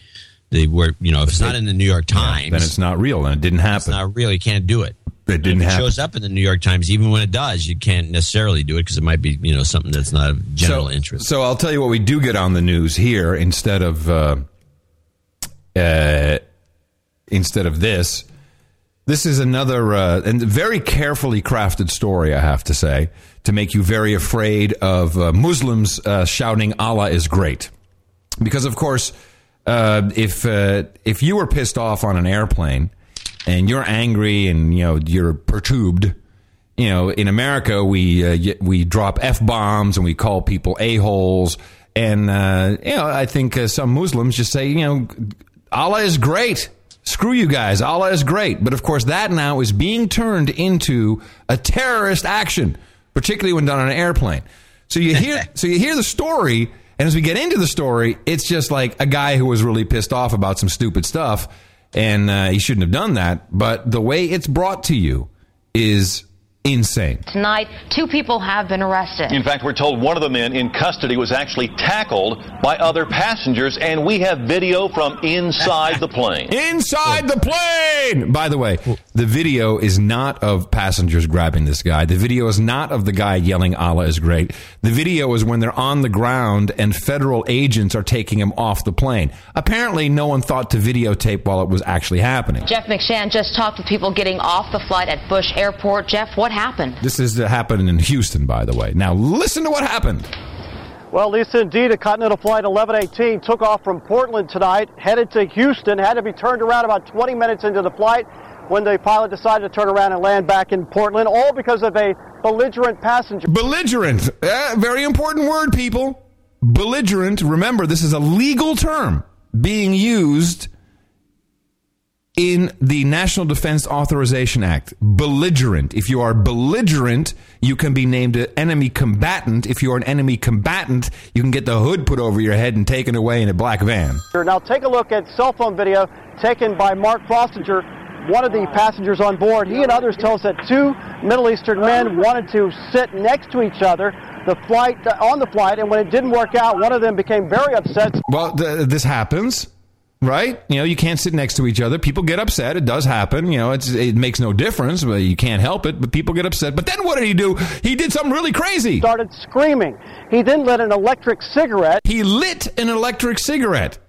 [SPEAKER 1] the where you know if it's not in the New York Times,
[SPEAKER 3] then it's not real and it didn't happen.
[SPEAKER 1] it's not real. You can't do it.
[SPEAKER 3] It didn't
[SPEAKER 1] if it
[SPEAKER 3] happen.
[SPEAKER 1] shows up in the New York Times, even when it does, you can't necessarily do it because it might be you know something that's not of general
[SPEAKER 3] so,
[SPEAKER 1] interest.
[SPEAKER 3] So I'll tell you what we do get on the news here instead of uh, uh, instead of this. This is another uh, and very carefully crafted story, I have to say, to make you very afraid of uh, Muslims uh, shouting "Allah is great," because of course, uh, if uh, if you were pissed off on an airplane and you're angry and you know you're perturbed, you know, in America we uh, we drop f bombs and we call people a holes, and you know I think some Muslims just say you know Allah is great. Screw you guys. Allah is great. But of course, that now is being turned into a terrorist action, particularly when done on an airplane. So you hear, so you hear the story, and as we get into the story, it's just like a guy who was really pissed off about some stupid stuff, and uh, he shouldn't have done that. But the way it's brought to you is insane.
[SPEAKER 36] Tonight, two people have been arrested.
[SPEAKER 37] In fact, we're told one of the men in custody was actually tackled by other passengers, and we have video from inside the plane.
[SPEAKER 3] Inside the plane! By the way, the video is not of passengers grabbing this guy. The video is not of the guy yelling, Allah is great. The video is when they're on the ground and federal agents are taking him off the plane. Apparently, no one thought to videotape while it was actually happening.
[SPEAKER 36] Jeff McShann just talked with people getting off the flight at Bush Airport. Jeff, what happened?
[SPEAKER 3] This is uh, happening in Houston, by the way. Now, listen to what happened.
[SPEAKER 38] Well, Lisa, indeed, a Continental Flight 1118 took off from Portland tonight, headed to Houston, had to be turned around about 20 minutes into the flight when the pilot decided to turn around and land back in Portland, all because of a belligerent passenger.
[SPEAKER 3] Belligerent. Uh, very important word, people. Belligerent. Remember, this is a legal term being used in the National Defense Authorization Act. Belligerent. If you are belligerent, you can be named an enemy combatant. If you are an enemy combatant, you can get the hood put over your head and taken away in a black van.
[SPEAKER 38] Now, take a look at cell phone video taken by Mark Frostinger, one of the passengers on board. He and others tell us that two Middle Eastern men wanted to sit next to each other. The flight on the flight, and when it didn't work out, one of them became very upset.
[SPEAKER 3] Well, th- this happens, right? You know, you can't sit next to each other. People get upset. It does happen. You know, it's, it makes no difference. But you can't help it. But people get upset. But then what did he do? He did something really crazy.
[SPEAKER 38] Started screaming. He then lit an electric cigarette.
[SPEAKER 3] He lit an electric cigarette.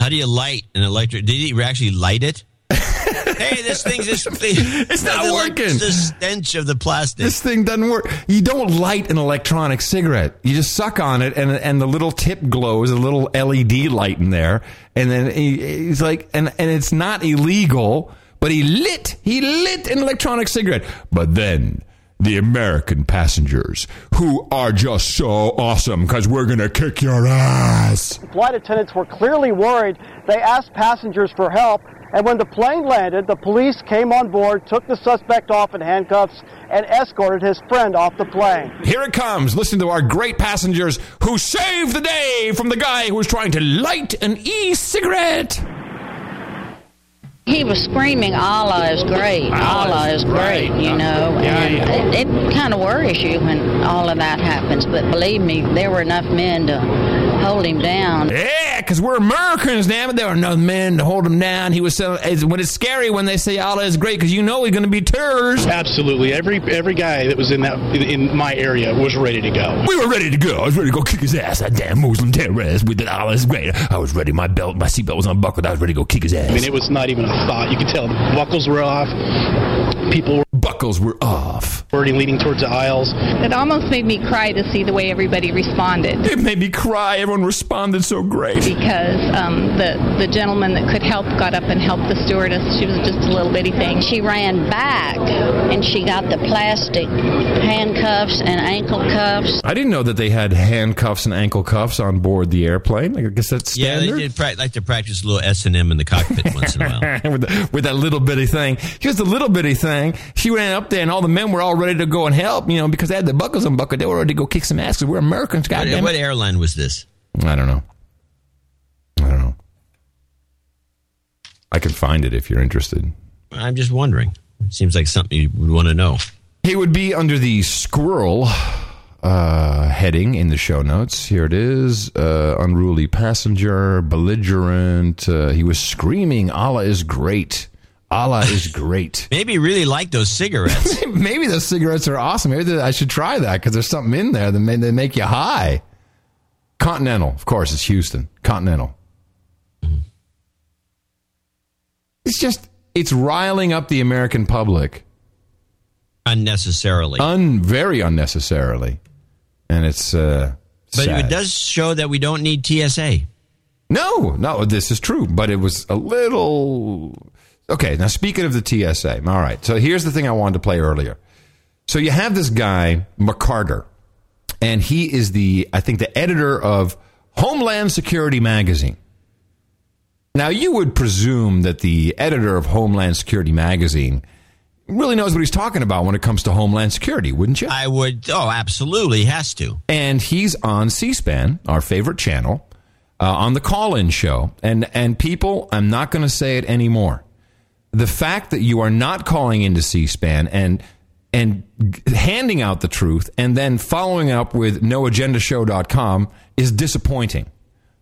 [SPEAKER 1] How do you light an electric? Did he actually light it? Hey, this thing's just
[SPEAKER 3] It's not working.
[SPEAKER 1] It's the stench of the plastic.
[SPEAKER 3] This thing doesn't work. You don't light an electronic cigarette. You just suck on it, and and the little tip glows, a little LED light in there, and then he, he's like, and and it's not illegal, but he lit he lit an electronic cigarette. But then the American passengers, who are just so awesome, because we're gonna kick your ass.
[SPEAKER 38] Flight attendants were clearly worried. They asked passengers for help, and when the plane landed, the police came on board, took the suspect off in handcuffs, and escorted his friend off the plane.
[SPEAKER 3] Here it comes. Listen to our great passengers who saved the day from the guy who was trying to light an e-cigarette.
[SPEAKER 39] He was screaming, Allah is great, Allah is great, you know. And it, it kind of worries you when all of that happens. But believe me, there were enough men to hold him down.
[SPEAKER 3] Yeah, because we're Americans, damn it. There were enough men to hold him down. He was so. It's, when it's scary when they say Allah is great, because you know he's going to be terrorists.
[SPEAKER 40] Absolutely, every every guy that was in that in my area was ready to go.
[SPEAKER 3] We were ready to go. I was ready to go kick his ass. That damn Muslim terrorist with the Allah is great. I was ready. My belt, my seatbelt was unbuckled. I was ready to go kick his ass.
[SPEAKER 40] I mean, it was not even You could tell the buckles were off. People were
[SPEAKER 3] buckles were off.
[SPEAKER 40] Already leading towards the aisles.
[SPEAKER 41] It almost made me cry to see the way everybody responded.
[SPEAKER 3] It made me cry. Everyone responded so great.
[SPEAKER 41] Because um, the the gentleman that could help got up and helped the stewardess. She was just a little bitty thing.
[SPEAKER 39] She ran back and she got the plastic handcuffs and ankle cuffs.
[SPEAKER 3] I didn't know that they had handcuffs and ankle cuffs on board the airplane. I guess that's standard.
[SPEAKER 1] Yeah, they did pra- like to practice a little S and M in the cockpit once in a while.
[SPEAKER 3] with, the, with that little bitty thing. Here's the little bitty thing. She ran up there, and all the men were all ready to go and help. You know, because they had the buckles on. unbuckled. They were ready to go kick some ass. 'cause we're Americans,
[SPEAKER 1] What,
[SPEAKER 3] goddamn
[SPEAKER 1] what airline was this?
[SPEAKER 3] I don't know. I don't know. I can find it if you're interested.
[SPEAKER 1] I'm just wondering. It seems like something you would want to know.
[SPEAKER 3] He would be under the squirrel uh, heading in the show notes. Here it is. Uh, unruly passenger, belligerent. Uh, he was screaming, Allah is great. Allah is great.
[SPEAKER 1] Maybe really like those cigarettes.
[SPEAKER 3] Maybe those cigarettes are awesome. Maybe I should try that because there's something in there that may, they make you high. Continental, of course, it's Houston. Continental. It's just, it's riling up the American public
[SPEAKER 1] Unnecessarily.
[SPEAKER 3] un very unnecessarily, and it's uh,
[SPEAKER 1] but
[SPEAKER 3] sad.
[SPEAKER 1] it does show that we don't need TSA.
[SPEAKER 3] No, no, this is true, but it was a little. Okay, now speaking of the TSA, all right. So here's the thing I wanted to play earlier. So you have this guy McCarter, and he is the I think the editor of Homeland Security magazine. Now you would presume that the editor of Homeland Security magazine really knows what he's talking about when it comes to Homeland Security, wouldn't you?
[SPEAKER 1] I would. Oh, absolutely, he has to.
[SPEAKER 3] and he's on C-SPAN, our favorite channel, uh, on the call-in show. And and people, I'm not going to say it anymore. The fact that you are not calling into C-SPAN and and handing out the truth and then following up with noagendashow.com is disappointing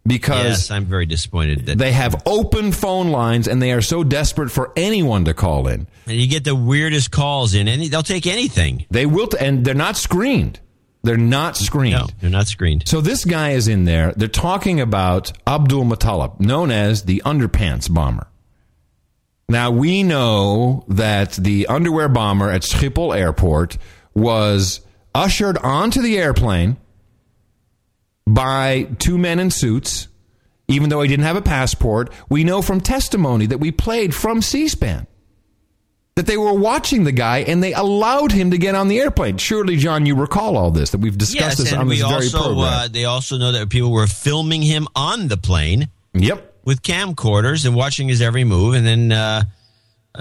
[SPEAKER 3] because
[SPEAKER 1] Yes, I'm very disappointed that
[SPEAKER 3] they have open phone lines and they are so desperate for anyone to call in.
[SPEAKER 1] and you get the weirdest calls in, and they'll take anything.
[SPEAKER 3] They will, t- and they're not screened. They're not screened.
[SPEAKER 1] No, they're not screened.
[SPEAKER 3] So this guy is in there. They're talking about Abdulmutallab, known as the underpants bomber. Now we know that the underwear bomber at Schiphol Airport was ushered onto the airplane by two men in suits, even though he didn't have a passport. We know from testimony that we played from C-SPAN that they were watching the guy and they allowed him to get on the airplane. Surely, John, you recall all this that we've discussed
[SPEAKER 1] yes,
[SPEAKER 3] this on this very
[SPEAKER 1] also
[SPEAKER 3] program.
[SPEAKER 1] uh, they also know that people were filming him on the plane.
[SPEAKER 3] Yep.
[SPEAKER 1] With camcorders and watching his every move, and then uh,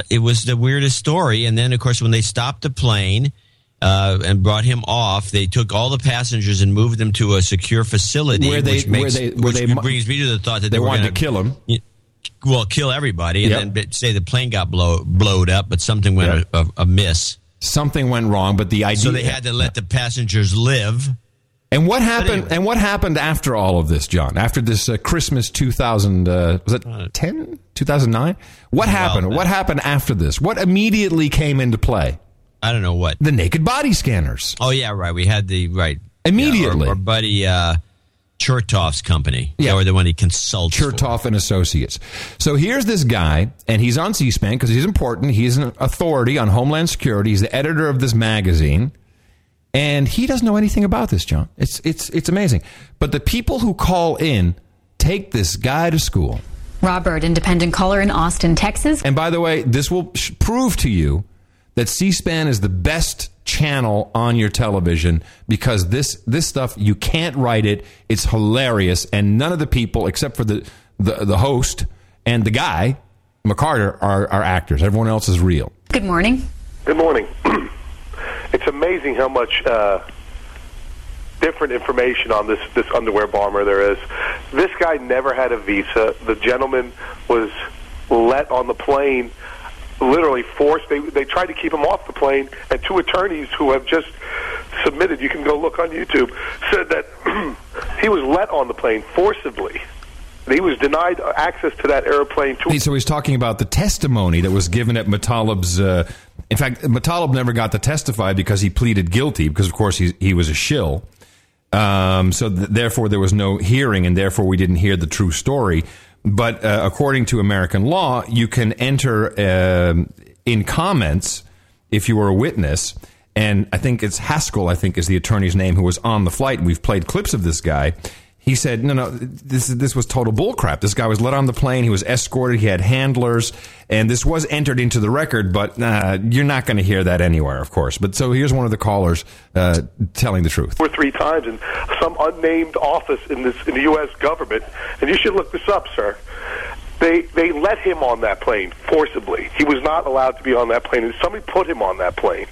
[SPEAKER 1] it was the weirdest story. And then, of course, when they stopped the plane uh, and brought him off, they took all the passengers and moved them to a secure facility,
[SPEAKER 3] Where they-
[SPEAKER 1] which makes
[SPEAKER 3] where they- where
[SPEAKER 1] which
[SPEAKER 3] they
[SPEAKER 1] brings me to the thought that
[SPEAKER 3] they
[SPEAKER 1] they, were
[SPEAKER 3] wanted
[SPEAKER 1] gonna-
[SPEAKER 3] to kill him.
[SPEAKER 1] Well, kill everybody, and
[SPEAKER 3] Yep.
[SPEAKER 1] then say the plane got blow, blowed up, but something went a, amiss.
[SPEAKER 3] Something went wrong, but the idea.
[SPEAKER 1] So they had to let the passengers live.
[SPEAKER 3] And what happened? And what happened after all of this, John? After this uh, Christmas 2000, uh, was it 10, 2009? What happened? What happened after this? What immediately came into play?
[SPEAKER 1] I don't know what.
[SPEAKER 3] The naked body scanners.
[SPEAKER 1] Oh yeah, right. We had the right
[SPEAKER 3] Immediately.
[SPEAKER 1] Yeah, our, our buddy uh, Chertoff's company. Yeah, or the one he consults.
[SPEAKER 3] Chertoff and Associates. So here's this guy, and he's on C-SPAN because he's important. He's an authority on Homeland Security. He's the editor of this magazine, and he doesn't know anything about this, John. It's it's it's amazing. But the people who call in take this guy to school.
[SPEAKER 42] Robert, independent caller in Austin, Texas.
[SPEAKER 3] And by the way, this will sh- prove to you that C-SPAN is the best channel on your television because this this stuff you can't write it. It's hilarious, and none of the people except for the the, the host and the guy McCarter are, are actors. Everyone else is real.
[SPEAKER 42] Good morning.
[SPEAKER 43] Good morning. it's amazing how much uh, different information on this this underwear bomber there is. This guy never had a visa. The gentleman was let on the plane, literally forced. They they tried to keep him off the plane, and two attorneys who have just submitted. You can go look on YouTube. Said that he was let on the plane forcibly. He was denied access to that airplane. To
[SPEAKER 3] So he's talking about the testimony that was given at Matalib's. Uh, in fact, Matalib never got to testify because he pleaded guilty because, of course, he he was a shill. Um, so th- therefore, there was no hearing, and therefore, we didn't hear the true story. But uh, according to American law, you can enter um in comments if you were a witness. And I think it's Haskell. I think is the attorney's name who was on the flight. We've played clips of this guy. He said, "No, no, this this was total bullcrap. This guy was let on the plane. He was escorted. He had handlers, and this was entered into the record. But uh, you're not going to hear that anywhere, of course. But so here's one of the callers uh, telling the truth.
[SPEAKER 43] or three times in some unnamed office in this in the U.S. government, and you should look this up, sir. They they let him on that plane forcibly. He was not allowed to be on that plane, and somebody put him on that plane.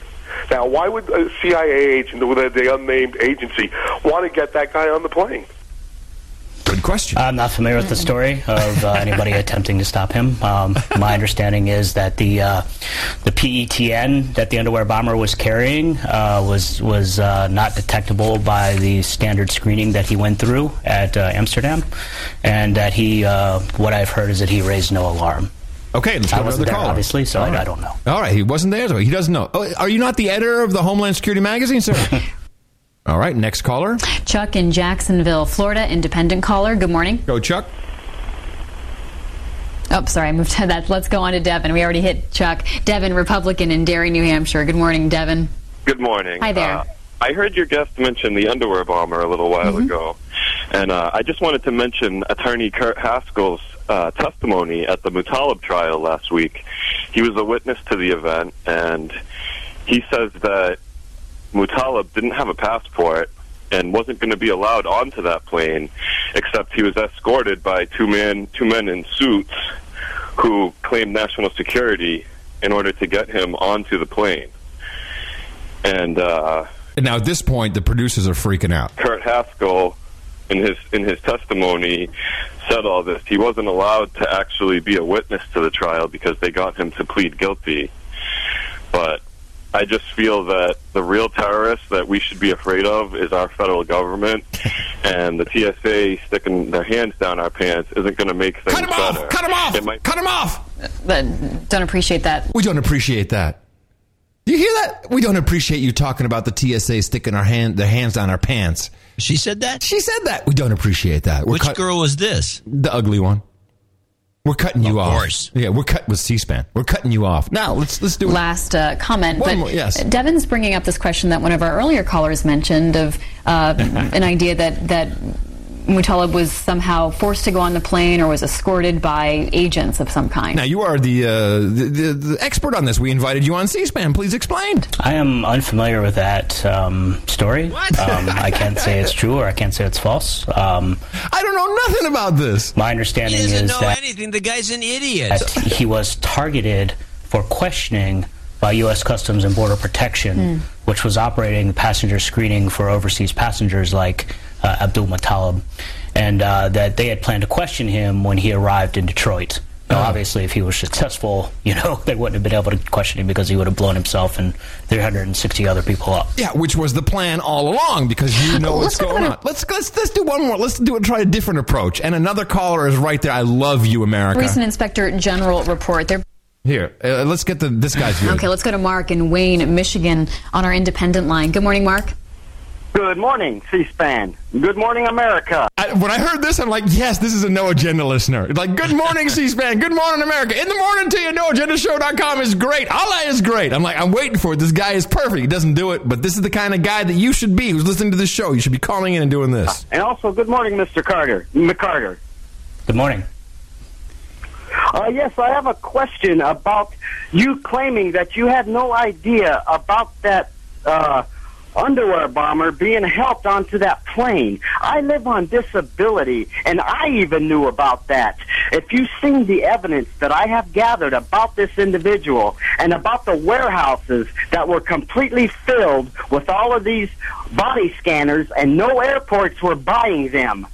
[SPEAKER 43] Now, why would a CIA agent, the unnamed agency, want to get that guy on the plane?
[SPEAKER 3] Good question.
[SPEAKER 44] I'm not familiar with the story of uh, anybody attempting to stop him. Um, my understanding is that the uh, the PETN that the underwear bomber was carrying uh, was was uh, not detectable by the standard screening that he went through at uh, Amsterdam, and that he uh, what I've heard is that he raised no alarm.
[SPEAKER 3] Okay, let's go to
[SPEAKER 44] wasn't there,
[SPEAKER 3] caller.
[SPEAKER 44] obviously, so
[SPEAKER 3] All
[SPEAKER 44] I,
[SPEAKER 3] right.
[SPEAKER 44] I don't know.
[SPEAKER 3] All right, he wasn't there, so he doesn't know. Oh, are you not the editor of the Homeland Security magazine, sir? All right, next caller.
[SPEAKER 42] Chuck in Jacksonville, Florida, independent caller. Good morning.
[SPEAKER 3] Go, Chuck.
[SPEAKER 42] Oh, sorry, I moved to that. Let's go on to Devin. We already hit Chuck. Devin, Republican in Derry, New Hampshire. Good morning, Devin.
[SPEAKER 45] Good morning.
[SPEAKER 42] Hi there.
[SPEAKER 45] Uh, I heard your guest mention the underwear bomber a little while
[SPEAKER 42] Mm-hmm.
[SPEAKER 45] ago, and uh, I just wanted to mention Attorney Kurt Haskell's uh, testimony at the Mutallab trial last week. He was a witness to the event, and he says that Mutallab didn't have a passport and wasn't going to be allowed onto that plane, except he was escorted by two men, two men in suits who claimed national security in order to get him onto the plane. And uh,
[SPEAKER 3] Now, at this point, the producers are freaking out.
[SPEAKER 45] Kurt Haskell, in his in his testimony, said all this. He wasn't allowed to actually be a witness to the trial because they got him to plead guilty. But I just feel that the real terrorists that we should be afraid of is our federal government, and the TSA sticking their hands down our pants isn't going to make things
[SPEAKER 3] Cut him
[SPEAKER 45] better.
[SPEAKER 3] off! Cut them off!
[SPEAKER 45] Might
[SPEAKER 3] Cut them off!
[SPEAKER 42] Uh, but don't appreciate that.
[SPEAKER 3] We don't appreciate that. You hear that? We don't appreciate you talking about the TSA sticking our hand, their hands down our pants.
[SPEAKER 1] She said that.
[SPEAKER 3] She said that. We don't appreciate that. We're
[SPEAKER 1] Which
[SPEAKER 3] cut-
[SPEAKER 1] girl was this?
[SPEAKER 3] The ugly one. We're cutting you
[SPEAKER 1] Of
[SPEAKER 3] off.
[SPEAKER 1] course.
[SPEAKER 3] Yeah, we're cut with C-SPAN. We're cutting you off. Now let's let's do it.
[SPEAKER 42] Last uh, comment,
[SPEAKER 3] One
[SPEAKER 42] but
[SPEAKER 3] more, yes.
[SPEAKER 42] Devin's bringing up this question that one of our earlier callers mentioned of uh, an idea that that Mutallab was somehow forced to go on the plane or was escorted by agents of some kind.
[SPEAKER 3] Now you are the, uh, the, the the expert on this. We invited you on C-SPAN. Please explain.
[SPEAKER 44] I am unfamiliar with that um, story. Um, I can't say it's true or I can't say it's false. Um,
[SPEAKER 3] I don't know nothing about this.
[SPEAKER 44] My understanding
[SPEAKER 1] He doesn't
[SPEAKER 44] is
[SPEAKER 1] know
[SPEAKER 44] that
[SPEAKER 1] anything. The guy's an idiot.
[SPEAKER 44] that he was targeted for questioning by U.S. Customs and Border Protection, which was operating passenger screening for overseas passengers like Abdulmutallab, and uh, that they had planned to question him when he arrived in Detroit. Now, obviously, if he was successful, you know, they wouldn't have been able to question him because he would have blown himself and 360 other people up.
[SPEAKER 3] Yeah, which was the plan all along because you know what's going on. Let's let's let's do one more. Let's do it. Try a different approach. And another caller is right there. I love you, America.
[SPEAKER 42] Recent Inspector General report. They're
[SPEAKER 3] Here, uh, let's get the this guy's view.
[SPEAKER 42] Okay, let's go to Mark in Wayne, Michigan, on our independent line. Good morning, Mark.
[SPEAKER 46] Good morning, C-SPAN. Good morning, America.
[SPEAKER 3] I, when I heard this, I'm like, yes, this is a no agenda listener. Like, good morning, C-SPAN. Good morning, America. In the morning to you, noagendashow.com is great. Allah is great. I'm like, I'm waiting for it. This guy is perfect. He doesn't do it, but this is the kind of guy that you should be who's listening to this show. You should be calling in and doing this.
[SPEAKER 46] And also, good morning, Mr. Carter. McCarter.
[SPEAKER 44] Good morning.
[SPEAKER 46] Uh, yes, I have a question about you claiming that you had no idea about that uh, underwear bomber being helped onto that plane. I live on disability, and I even knew about that. If you've seen the evidence that I have gathered about this individual and about the warehouses that were completely filled with all of these body scanners and no airports were buying them.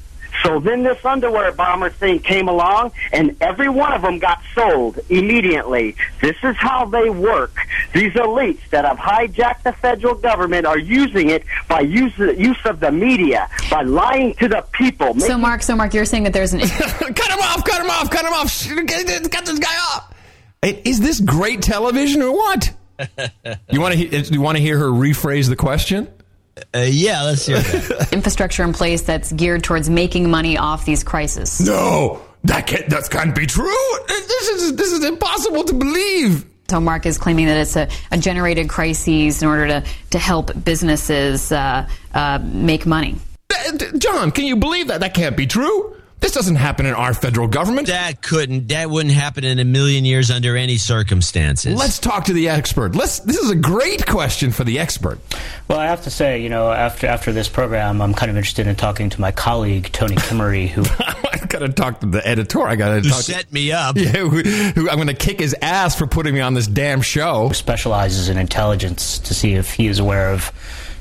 [SPEAKER 46] So then this underwear bomber thing came along, and every one of them got sold immediately. This is how they work. These elites that have hijacked the federal government are using it by use, use of the media, by lying to the people.
[SPEAKER 42] So, Mark, so Mark, you're saying that there's an
[SPEAKER 3] cut him off, cut him off, cut him off. Cut this guy off. Is this great television or what? You want to you want to hear her rephrase the question?
[SPEAKER 1] Uh, yeah, let's hear that.
[SPEAKER 42] infrastructure in place that's geared towards making money off these crises.
[SPEAKER 3] No, that can't, that can't be true. This is this is impossible to believe.
[SPEAKER 42] So Mark is claiming that it's a, a generated crises in order to to help businesses uh, uh, make money.
[SPEAKER 3] John, can you believe that? That can't be true. This doesn't happen in our federal government.
[SPEAKER 1] That couldn't. That wouldn't happen in a million years under any circumstances.
[SPEAKER 3] Let's talk to the expert. Let's. This is a great question for the expert.
[SPEAKER 44] Well, I have to say, you know, after after this program, I'm kind of interested in talking to my colleague Tony Kimery, who
[SPEAKER 3] I got to talk to the editor. I got to talk.
[SPEAKER 1] set me up.
[SPEAKER 3] Yeah, who, who I'm going to kick his ass for putting me on this damn show.
[SPEAKER 44] Who specializes in intelligence to see if he is aware of,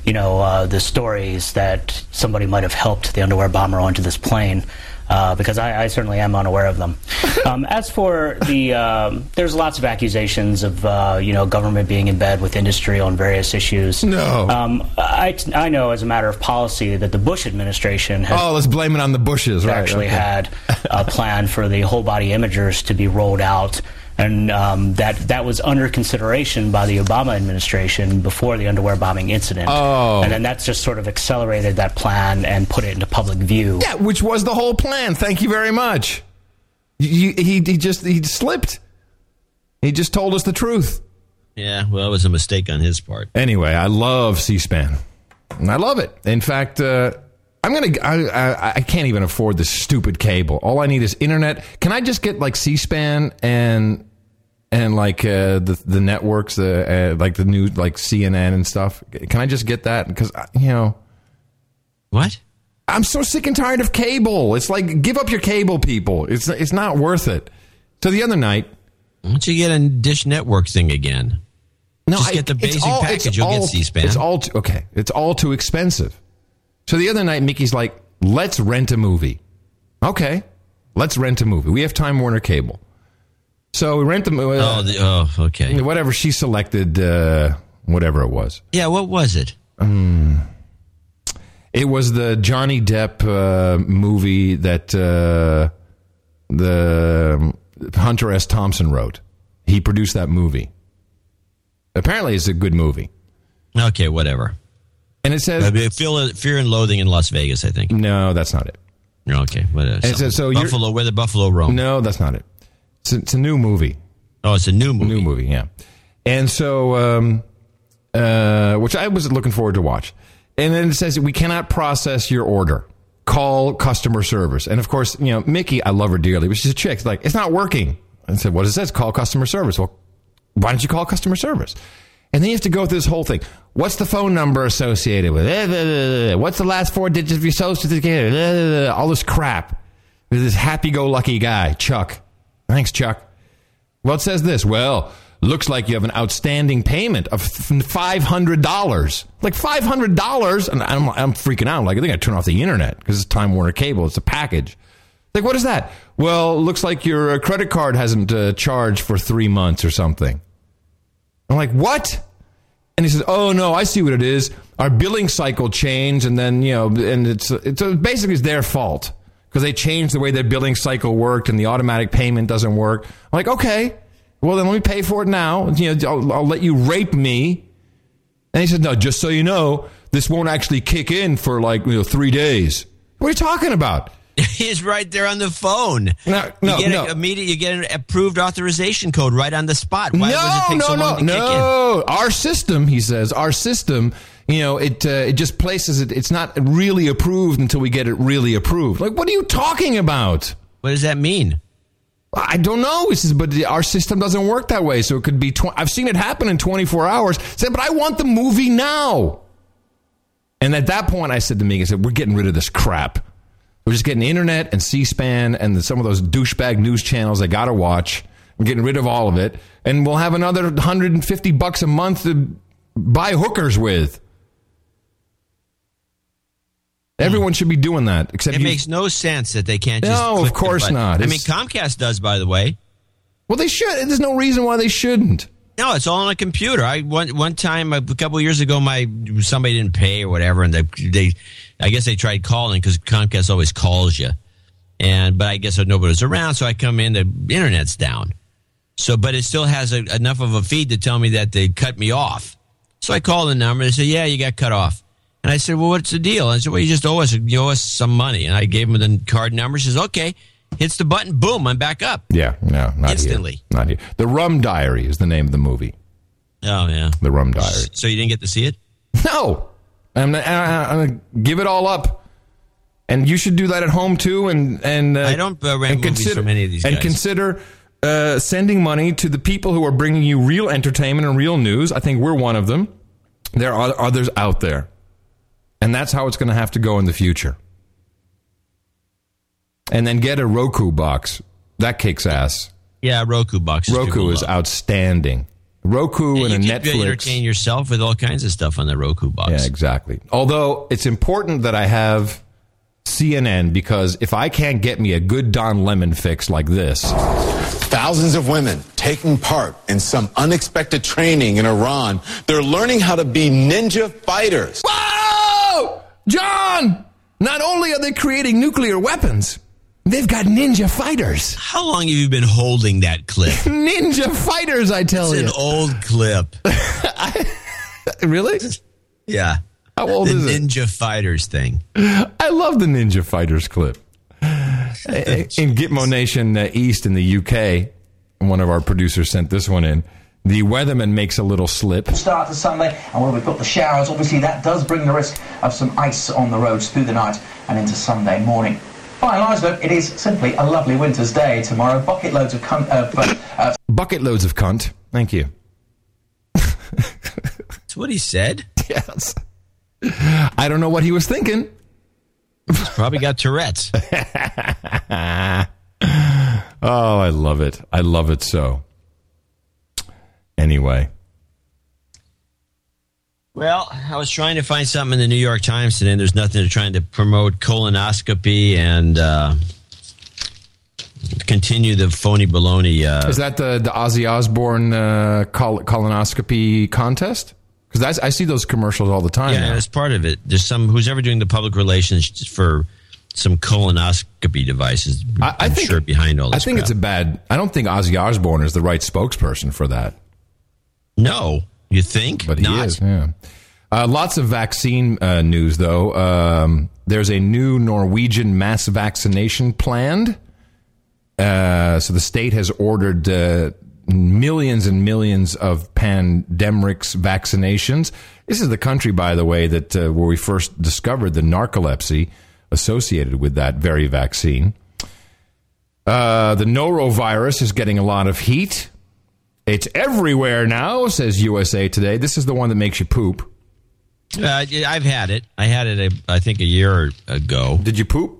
[SPEAKER 44] you know, uh, the stories that somebody might have helped the underwear bomber onto this plane. Uh, because I, I, certainly am unaware of them. Um, as for the, um, there's lots of accusations of uh, you know government being in bed with industry on various issues.
[SPEAKER 3] No,
[SPEAKER 44] um, I, I know as a matter of policy that the Bush administration has
[SPEAKER 3] oh let's blame it on the Bushes. Right,
[SPEAKER 44] actually
[SPEAKER 3] okay.
[SPEAKER 44] had a plan for the whole body imagers to be rolled out and um, that that was under consideration by the Obama administration before the underwear bombing incident.
[SPEAKER 3] Oh.
[SPEAKER 44] and then that's just sort of accelerated that plan and put it into public view.
[SPEAKER 3] Yeah, which was the whole plan. Thank you very much. You, he he just he slipped. He just told us the truth.
[SPEAKER 1] Yeah, well, it was a mistake on his part.
[SPEAKER 3] Anyway, I love C-SPAN. I love it. In fact. Uh, I'm gonna. I, I, I, can't even afford this stupid cable. All I need is internet. Can I just get like C-SPAN and and like uh, the the networks, the uh, like the new like CNN and stuff? Can I just get that? Because you know,
[SPEAKER 1] what?
[SPEAKER 3] I'm so sick and tired of cable. It's like give up your cable, people. It's it's not worth it. So the other night,
[SPEAKER 1] why don't you get a Dish Network thing again?
[SPEAKER 3] No,
[SPEAKER 1] just
[SPEAKER 3] I,
[SPEAKER 1] get the basic
[SPEAKER 3] all,
[SPEAKER 1] package. You'll
[SPEAKER 3] all,
[SPEAKER 1] get C-SPAN.
[SPEAKER 3] It's all too, okay. It's all too expensive. So the other night, Mickey's like, let's rent a movie. Okay, let's rent a movie. We have Time Warner Cable. So we rent the movie.
[SPEAKER 1] oh, the, oh, okay.
[SPEAKER 3] Whatever she selected, uh, whatever it was.
[SPEAKER 1] Yeah, what was it?
[SPEAKER 3] Um, it was the Johnny Depp uh, movie that uh, the Hunter S. Thompson wrote. He produced that movie. Apparently, it's a good movie.
[SPEAKER 1] Okay, whatever.
[SPEAKER 3] And it says
[SPEAKER 1] Fear, Fear and Loathing in Las Vegas. I think.
[SPEAKER 3] No, that's not it.
[SPEAKER 1] Okay, what is
[SPEAKER 3] it says, so
[SPEAKER 1] Buffalo, where the Buffalo roam.
[SPEAKER 3] No, that's not it. It's a, it's a, new movie.
[SPEAKER 1] Oh, it's a new movie.
[SPEAKER 3] New movie, yeah. And so, um, uh, which I was looking forward to watch. And then it says we cannot process your order. Call customer service. And of course, you know Mickey, I love her dearly, but she's a chick. It's like it's not working. And I said, what does it says? Call customer service. Well, why don't you call customer service? And then you have to go through this whole thing. What's the phone number associated with it? Eh, eh, eh, What's the last four digits of your social certificate? All this crap. This happy-go-lucky guy, Chuck. Thanks, Chuck. Well, it says this. Well, looks like you have an outstanding payment of $500. Like $500? And I'm, I'm freaking out. Like, I think I turn off the internet because it's Time Warner Cable. It's a package. Like, what is that? Well, looks like your uh, credit card hasn't uh, charged for three months or something. I'm like, what? And he says, oh, no, I see what it is. Our billing cycle changed, and then, you know, and it's, it's basically it's their fault because they changed the way their billing cycle worked and the automatic payment doesn't work. I'm like, okay, well, then let me pay for it now. You know, I'll, I'll let you rape me. And he said, no, just so you know, this won't actually kick in for like you know three days. What are you talking about?
[SPEAKER 1] He's right there on the phone.
[SPEAKER 3] No, no,
[SPEAKER 1] you get
[SPEAKER 3] no.
[SPEAKER 1] Immediate, you get an approved authorization code right on the spot. Why
[SPEAKER 3] no,
[SPEAKER 1] does it take
[SPEAKER 3] no,
[SPEAKER 1] so
[SPEAKER 3] no, no. Our system, he says, our system. You know, it uh, it just places it. It's not really approved until we get it really approved. Like, what are you talking about?
[SPEAKER 1] What does that mean?
[SPEAKER 3] I don't know. He says, but our system doesn't work that way. So it could be. Tw- I've seen it happen in 24 hours. Said, but I want the movie now. And at that point, I said to Megan, I said, we're getting rid of this crap. We're just getting internet and C-SPAN and some of those douchebag news channels I got to watch. We're getting rid of all of it, and we'll have another 150 bucks a month to buy hookers with. Everyone should be doing that, except
[SPEAKER 1] It
[SPEAKER 3] you.
[SPEAKER 1] makes no sense that they can't just.
[SPEAKER 3] No, of course not.
[SPEAKER 1] I mean,
[SPEAKER 3] It's-
[SPEAKER 1] Comcast does, by the way.
[SPEAKER 3] well, they should. There's no reason why they shouldn't.
[SPEAKER 1] No, it's all on a computer. I one one time a couple of years ago, my somebody didn't pay or whatever, and they they I guess they tried calling because Comcast always calls you, and but I guess nobody was around, so I come in, the internet's down, so but it still has a, enough of a feed to tell me that they cut me off. So I called the number. They said, "Yeah, you got cut off." And I said, "Well, what's the deal?" And I said, "Well, you just owe us you owe us some money." And I gave him the card number. She says, "Okay." Hits the button, boom, I'm back up.
[SPEAKER 3] Yeah, no, not
[SPEAKER 1] Instantly.
[SPEAKER 3] here. Not here. The Rum Diary is the name of the movie.
[SPEAKER 1] Oh yeah,
[SPEAKER 3] The Rum Diary.
[SPEAKER 1] So you didn't get to see it?
[SPEAKER 3] No, I'm, gonna- I'm gonna give it all up. And you should do that at home too. And and uh,
[SPEAKER 1] I don't, uh, rent
[SPEAKER 3] and
[SPEAKER 1] from any of these
[SPEAKER 3] and
[SPEAKER 1] guys.
[SPEAKER 3] consider uh, sending money to the people who are bringing you real entertainment and real news. I think we're one of them. There are others out there, and that's how it's going to have to go in the future. And then get a Roku box. That kicks ass.
[SPEAKER 1] Yeah, Roku box.
[SPEAKER 3] Roku is outstanding. Roku
[SPEAKER 1] Yeah,
[SPEAKER 3] and
[SPEAKER 1] you
[SPEAKER 3] a
[SPEAKER 1] can
[SPEAKER 3] Netflix.
[SPEAKER 1] entertain yourself with all kinds of stuff on the Roku box.
[SPEAKER 3] Yeah, exactly. Although it's important that I have CNN because if I can't get me a good Don Lemon fix like this,
[SPEAKER 47] Thousands of women taking part in some unexpected training in Iran. They're learning how to be ninja fighters.
[SPEAKER 3] Whoa! John! Not only are they creating nuclear weapons, they've got ninja fighters.
[SPEAKER 1] How long have you been holding that clip?
[SPEAKER 3] ninja fighters, I tell
[SPEAKER 1] it's
[SPEAKER 3] you.
[SPEAKER 1] It's an old clip.
[SPEAKER 3] really?
[SPEAKER 1] Yeah.
[SPEAKER 3] How old
[SPEAKER 1] the
[SPEAKER 3] is it?
[SPEAKER 1] Ninja Fighters thing.
[SPEAKER 3] I love the Ninja Fighters clip. in Gitmo Nation uh, East in the UK, one of our producers sent this one in. The weatherman makes a little slip.
[SPEAKER 48] start to Sunday, and when we've got the showers, obviously that does bring the risk of some ice on the roads through the night and into Sunday morning. By and large, though, it is simply a lovely winter's day tomorrow. Bucket loads of, con- of uh, uh,
[SPEAKER 3] Bucket loads of cunt. Thank you.
[SPEAKER 1] That's what he said.
[SPEAKER 3] Yes. I don't know what he was thinking.
[SPEAKER 1] He's probably got Tourette's.
[SPEAKER 3] Oh, I love it. I love it so. Anyway,
[SPEAKER 1] Well, I was trying to find something in the New York Times today, and there's nothing to trying to promote colonoscopy and uh, continue the phony baloney. Uh,
[SPEAKER 3] is that the the Ozzy Osbourne uh, col- colonoscopy contest? Because I see those commercials all the time.
[SPEAKER 1] yeah, that's part of it. There's some who's ever doing the public relations for some colonoscopy devices.
[SPEAKER 3] I, I
[SPEAKER 1] I'm
[SPEAKER 3] think
[SPEAKER 1] sure behind all
[SPEAKER 3] I think it's a bad. I don't think Ozzy Osbourne is the right spokesperson for that.
[SPEAKER 1] No, you think?
[SPEAKER 3] But he
[SPEAKER 1] Not.
[SPEAKER 3] is. Yeah. Uh, lots of vaccine uh, news, though. Um, there's a new Norwegian mass vaccination planned. Uh, so the state has ordered uh, millions and millions of pandemrix vaccinations. This is the country, by the way, that uh, where we first discovered the narcolepsy associated with that very vaccine. Uh, the norovirus is getting a lot of heat. It's everywhere now, says USA Today. This is the one that makes you poop.
[SPEAKER 1] Uh, I've had it. I had it, a, I think, a year ago.
[SPEAKER 3] Did you poop?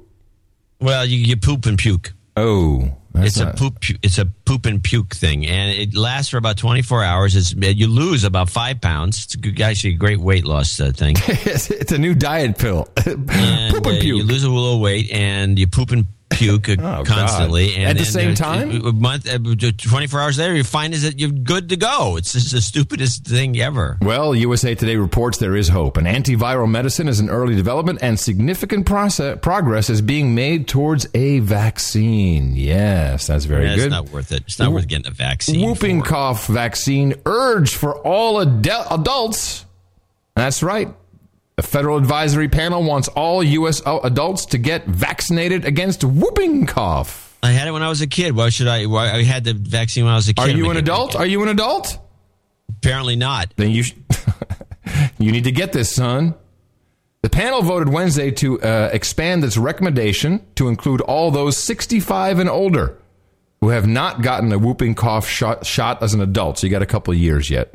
[SPEAKER 1] Well, you, you poop and puke.
[SPEAKER 3] Oh,
[SPEAKER 1] it's a poop. It's a poop and puke thing, and it lasts for about twenty four hours. It's, you lose about five pounds. It's actually a great weight loss uh, thing.
[SPEAKER 3] it's, a new diet pill.
[SPEAKER 1] Poop and, uh, You lose a little weight, and you poop and puke
[SPEAKER 3] God.
[SPEAKER 1] constantly. And
[SPEAKER 3] At the
[SPEAKER 1] then,
[SPEAKER 3] same
[SPEAKER 1] uh,
[SPEAKER 3] time?
[SPEAKER 1] a month, uh, twenty four hours later, you find is that you're good to go. It's just the stupidest thing ever.
[SPEAKER 3] Well, USA Today reports there is hope. An antiviral medicine is in early development, and significant process, progress is being made towards a vaccine. Yes, that's very
[SPEAKER 1] Yeah,
[SPEAKER 3] good.
[SPEAKER 1] It's not worth it. It's not
[SPEAKER 3] Wh-
[SPEAKER 1] worth getting a vaccine.
[SPEAKER 3] Whooping
[SPEAKER 1] for.
[SPEAKER 3] cough vaccine urged for all adu- adults. That's right. Federal advisory panel wants all U.S. adults to get vaccinated against whooping cough.
[SPEAKER 1] I had it when I was a kid. Why should I? Why, I had the vaccine when I was a kid.
[SPEAKER 3] Are you an adult? Are you an adult?
[SPEAKER 1] Apparently not.
[SPEAKER 3] Then you sh- you need to get this, son. The panel voted Wednesday to uh, expand its recommendation to include all those 65 and older who have not gotten a whooping cough shot, shot as an adult. So you got a couple of years yet.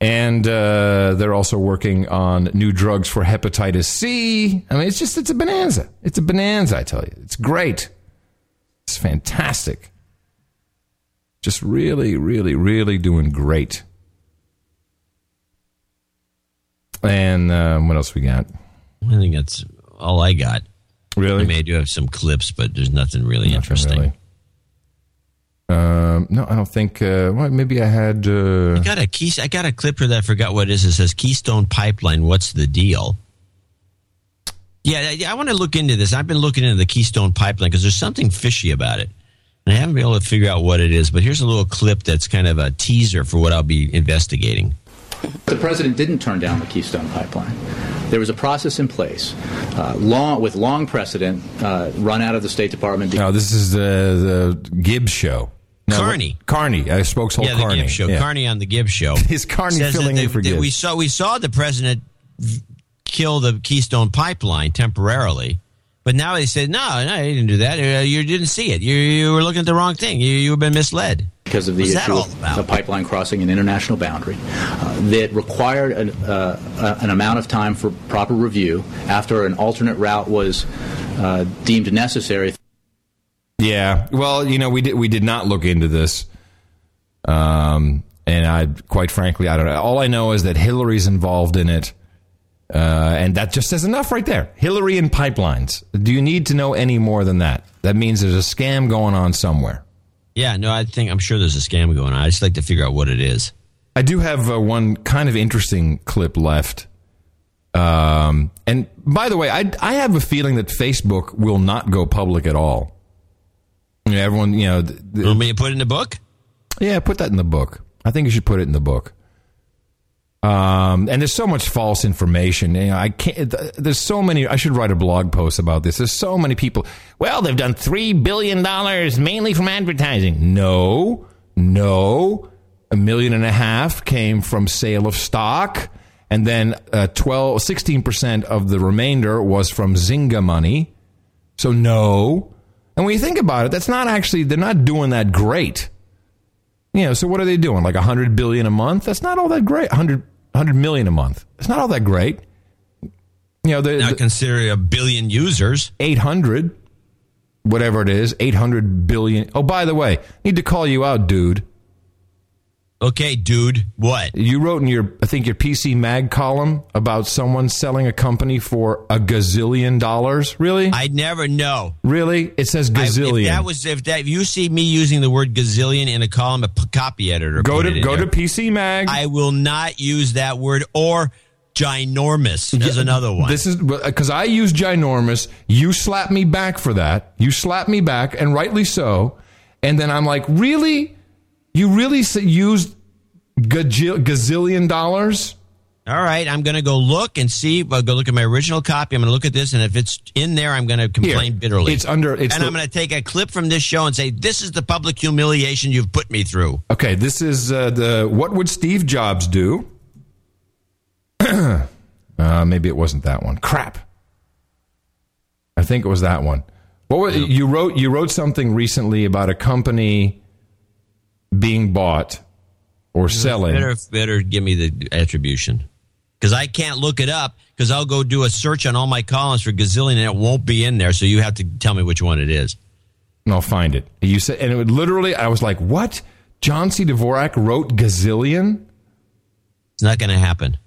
[SPEAKER 3] And uh, they're also working on new drugs for hepatitis C. I mean, it's just, it's a bonanza. It's a bonanza, I tell you. It's great. It's fantastic. Just really, really, really doing great. And um, what else we got?
[SPEAKER 1] I think that's all I got.
[SPEAKER 3] Really?
[SPEAKER 1] I mean, I do have some clips, but there's nothing really interesting.
[SPEAKER 3] really. Um, no, I don't think. Uh, well, maybe I had. Uh,
[SPEAKER 1] I got a key. I got a clip here that I forgot what it is. It says Keystone Pipeline. What's the deal? Yeah, I, I want to look into this. I've been looking into the Keystone Pipeline because there's something fishy about it, and I haven't been able to figure out what it is. But here's a little clip that's kind of a teaser for what I'll be investigating.
[SPEAKER 49] The president didn't turn down the Keystone Pipeline. There was a process in place, uh, long with long precedent, uh, run out of the State Department.
[SPEAKER 3] no, this is the the Gibbs show. No,
[SPEAKER 1] Carney.
[SPEAKER 3] what- Carney. I spoke to
[SPEAKER 1] yeah, the
[SPEAKER 3] Carney.
[SPEAKER 1] Gibbs show.
[SPEAKER 3] Yeah.
[SPEAKER 1] Carney on the Gibbs show.
[SPEAKER 3] Is Carney
[SPEAKER 1] Says
[SPEAKER 3] filling
[SPEAKER 1] they-
[SPEAKER 3] in for Gibbs?
[SPEAKER 1] We saw we saw the president kill the Keystone Pipeline temporarily, but now they said no, no, you didn't do that. Uh, you didn't see it. You you were looking at the wrong thing. You you've been misled.
[SPEAKER 49] Because of the
[SPEAKER 1] What's
[SPEAKER 49] issue of
[SPEAKER 1] about?
[SPEAKER 49] the pipeline crossing an international boundary uh, that required an, uh, uh, an amount of time for proper review after an alternate route was uh, deemed necessary.
[SPEAKER 3] Yeah. Well, you know, we did we did not look into this. Um, and I quite frankly, I don't know. All I know is that Hillary's involved in it. Uh, and that just says enough right there. Hillary and pipelines. Do you need to know any more than that? That means there's a scam going on somewhere.
[SPEAKER 1] Yeah, no, I think I'm sure there's a scam going on. I just like to figure out what it is.
[SPEAKER 3] I do have uh, one kind of interesting clip left. Um, and by the way, I, I have a feeling that Facebook will not go public at all. You know, everyone, you know, th- th-
[SPEAKER 1] Want me to put it in the book?
[SPEAKER 3] yeah, put that in the book. I think you should put it in the book. Um, and there's so much false information. You know, I can't. th- There's so many. I should write a blog post about this. There's so many people. Well, they've done three billion dollars mainly from advertising. No, no. A million and a half came from sale of stock, and then uh, 12, 16 percent of the remainder was from Zynga money. So no. And when you think about it, that's not actually. They're not doing that great. You know, so what are they doing? Like a hundred billion a month? That's not all that great. 100, 100 million a month. It's not all that great. You know, the,
[SPEAKER 1] Not consider a billion users.
[SPEAKER 3] eight hundred, whatever it is, eight hundred billion. Oh, by the way, need to call you out, dude.
[SPEAKER 1] Okay, dude. What?
[SPEAKER 3] You wrote in your, I think your PC Mag column about someone selling a company for a gazillion dollars. Really?
[SPEAKER 1] I never know.
[SPEAKER 3] really? It says
[SPEAKER 1] I-
[SPEAKER 3] gazillion.
[SPEAKER 1] if that was if that if you see me using the word gazillion in a column, a p- copy editor.
[SPEAKER 3] go to go
[SPEAKER 1] there.
[SPEAKER 3] to PC Mag.
[SPEAKER 1] I will not use that word or ginormous. There's
[SPEAKER 3] Yeah,
[SPEAKER 1] another one.
[SPEAKER 3] This is because I use ginormous. You slap me back for that. You slap me back, and rightly so. And then I'm like, really? You really used gazillion dollars?
[SPEAKER 1] All right, I'm going to go look and see. I'll go look at my original copy. I'm going to look at this, and if it's in there, I'm going to complain
[SPEAKER 3] Here,
[SPEAKER 1] bitterly.
[SPEAKER 3] it's under- it's
[SPEAKER 1] and
[SPEAKER 3] the-
[SPEAKER 1] I'm going to take a clip from this show and say, "This is the public humiliation you've put me through."
[SPEAKER 3] Okay, this is uh, the what would Steve Jobs do? uh, maybe it wasn't that one. Crap. I think it was that one. What was, you wrote? You wrote something recently about a company being bought or selling.
[SPEAKER 1] Better, better give me the attribution because I can't look it up because I'll go do a search on all my columns for gazillion and it won't be in there. So you have to tell me which one it is.
[SPEAKER 3] And I'll find it. You said, and it would literally, I was like, what? John C. Dvorak wrote gazillion?
[SPEAKER 1] It's not going to happen.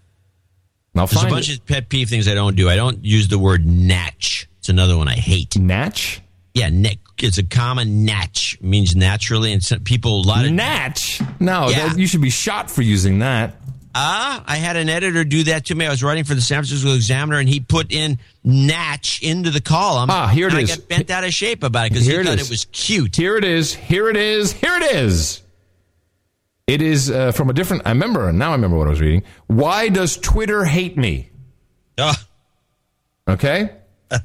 [SPEAKER 3] And I'll
[SPEAKER 1] There's a bunch
[SPEAKER 3] it.
[SPEAKER 1] of pet peeve things I don't do. I don't use the word natch. It's another one I hate.
[SPEAKER 3] Natch?
[SPEAKER 1] Yeah, Nick. it's a common natch. Means naturally, and some people a lot of
[SPEAKER 3] Natch? No,
[SPEAKER 1] Yeah.
[SPEAKER 3] that, you should be shot for using that.
[SPEAKER 1] Ah, I had an editor do that to me. I was writing for the San Francisco Examiner, and he put in natch into the column.
[SPEAKER 3] Ah, here it
[SPEAKER 1] and
[SPEAKER 3] is.
[SPEAKER 1] I got bent out of shape about it because he
[SPEAKER 3] it
[SPEAKER 1] thought
[SPEAKER 3] is.
[SPEAKER 1] it was cute.
[SPEAKER 3] Here it is. Here it is. Here it is. It is uh, from a different. I remember now. I remember what I was reading. Why does Twitter hate me? Okay?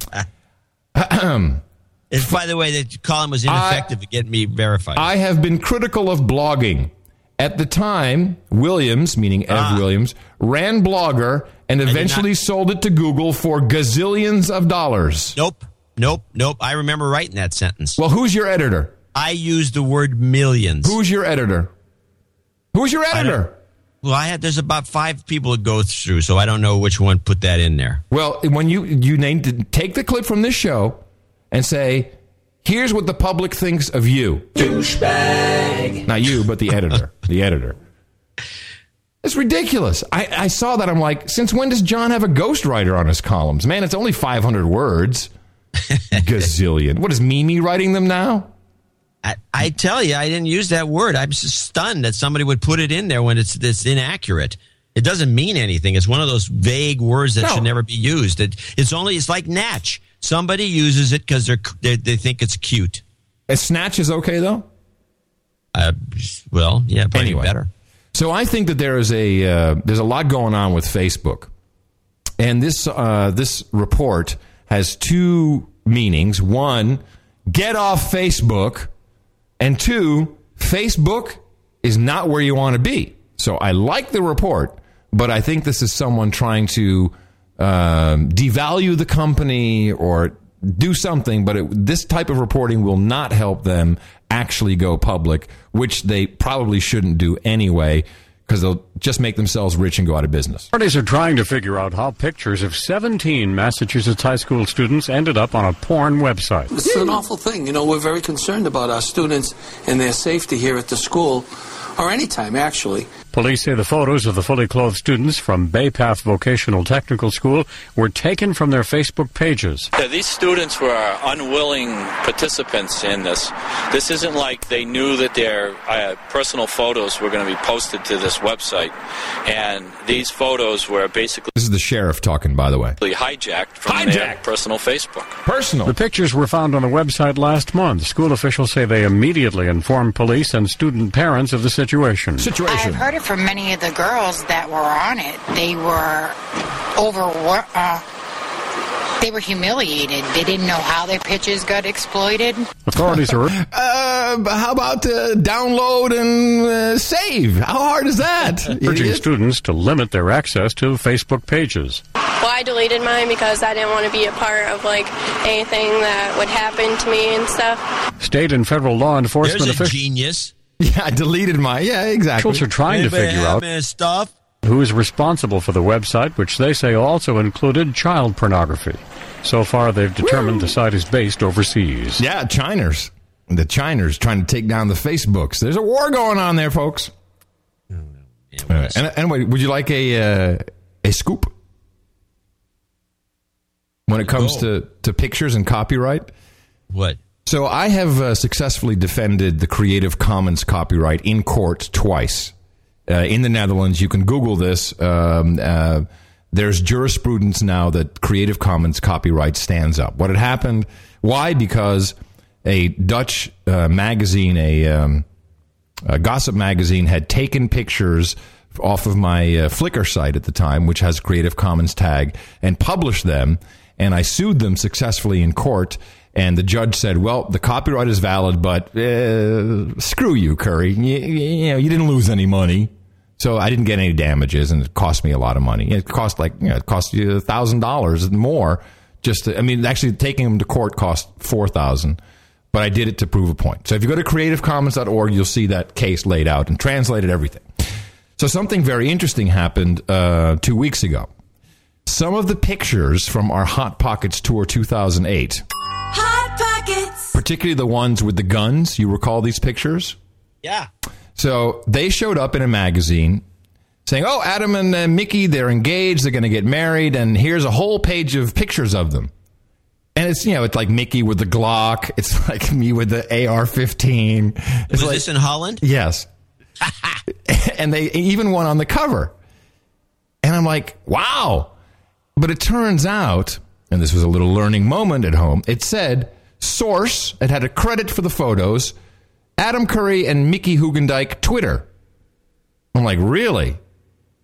[SPEAKER 1] And by the way, that column was ineffective at getting me verified.
[SPEAKER 3] I have been critical of blogging. At the time, Williams, meaning Ev ah. Williams, ran Blogger and eventually sold it to Google for gazillions of dollars.
[SPEAKER 1] Nope. Nope. Nope. I remember writing that sentence.
[SPEAKER 3] Well, who's your editor?
[SPEAKER 1] I used the word millions.
[SPEAKER 3] Who's your editor? Who's your editor?
[SPEAKER 1] Well, I had there's about five people to go through, so I don't know which one put that in there.
[SPEAKER 3] Well, when you you named take the clip from this show and say, "Here's what the public thinks of you." Douchebag. Not you, but the editor. the editor. It's ridiculous. I, I saw that. I'm like, since when does John have a ghostwriter on his columns? Man, it's only 500 words. Gazillion. What is Mimi writing them now?
[SPEAKER 1] I, I tell you, I didn't use that word. I'm just stunned that somebody would put it in there when it's this inaccurate. It doesn't mean anything. It's one of those vague words that
[SPEAKER 3] No.
[SPEAKER 1] should never be used. It, it's only it's like natch. Somebody uses it because they're, they they think it's cute.
[SPEAKER 3] A snatch is okay though.
[SPEAKER 1] Uh, well, yeah, probably
[SPEAKER 3] Anyway.
[SPEAKER 1] better.
[SPEAKER 3] So I think that there is a uh, there's a lot going on with Facebook, and this uh, this report has two meanings. One, get off Facebook, and two, Facebook is not where you want to be. So I like the report, but I think this is someone trying to um, devalue the company or do something. But it, this type of reporting will not help them actually go public, which they probably shouldn't do anyway, because they'll just make themselves rich and go out of business.
[SPEAKER 50] Parties are trying to figure out how pictures of 17 Massachusetts high school students ended up on a porn website.
[SPEAKER 51] It's an awful thing. You know, we're very concerned about our students and their safety here at the school, or anytime, actually.
[SPEAKER 50] Police say the photos of the fully clothed students from Bay Path Vocational Technical School were taken from their Facebook pages.
[SPEAKER 52] Yeah, these students were unwilling participants in this. This isn't like they knew that their uh, personal photos were going to be posted to this website. And these photos were basically
[SPEAKER 3] This is the sheriff talking, by the way.
[SPEAKER 52] hijacked from their personal Facebook.
[SPEAKER 3] Personal.
[SPEAKER 50] The pictures were found on the website last month. School officials say they immediately informed police and student parents of the situation.
[SPEAKER 53] I've heard it from many of the girls that were on it. They were over. Uh, they were humiliated. They didn't know how their pictures got exploited.
[SPEAKER 50] Authorities are
[SPEAKER 3] Uh, how about uh, download and uh, save? How hard is that?
[SPEAKER 50] urging
[SPEAKER 3] idiot?
[SPEAKER 50] students to limit their access to Facebook pages.
[SPEAKER 54] Well, I deleted mine because I didn't want to be a part of like anything that would happen to me and stuff.
[SPEAKER 50] State and federal law enforcement officials
[SPEAKER 1] genius.
[SPEAKER 3] Yeah, I deleted my. Yeah, exactly.
[SPEAKER 50] are trying to figure out
[SPEAKER 1] any stuff.
[SPEAKER 50] who is responsible for the website, which they say also included child pornography. So far, they've determined the site is based overseas.
[SPEAKER 3] Yeah, Chiners. The Chiners trying to take down the Facebooks. There's a war going on there, folks. All right. And, anyway, would you like a uh, a scoop when it comes to, to pictures and copyright?
[SPEAKER 1] What?
[SPEAKER 3] So I have uh, successfully defended the Creative Commons copyright in court twice. Uh, in the Netherlands, you can Google this. Um, uh, there's jurisprudence now that Creative Commons copyright stands up. What had happened? Why? Because a Dutch uh, magazine, a, um, a gossip magazine, had taken pictures off of my uh, Flickr site at the time, which has Creative Commons tag, and published them. And I sued them successfully in court. And the judge said, "Well, the copyright is valid, but uh, screw you, Curry. You, you know, you didn't lose any money, so I didn't get any damages, and it cost me a lot of money. It cost like you know, it cost you a thousand dollars more. Just, to, I mean, actually taking them to court cost four thousand, but I did it to prove a point. So if you go to CreativeCommons.org, you'll see that case laid out and translated everything. So something very interesting happened uh, two weeks ago. Some of the pictures from our Hot Pockets tour 2008
[SPEAKER 34] Hot Pockets.
[SPEAKER 3] particularly the ones with the guns. You recall these pictures?
[SPEAKER 1] Yeah.
[SPEAKER 3] So they showed up in a magazine saying, "Oh, Adam and uh, Mickey, they're engaged. They're going to get married, and here's a whole page of pictures of them." And it's you know it's like Mickey with the Glock. It's like me with the AR-15. It's
[SPEAKER 1] Was
[SPEAKER 3] like
[SPEAKER 1] this in Holland?
[SPEAKER 3] yes, and they even one on the cover. And I'm like, wow. But it turns out, and this was a little learning moment at home, it said source, it had a credit for the photos, Adam Curry and Mickey Hoogendijk Twitter. I'm like, really?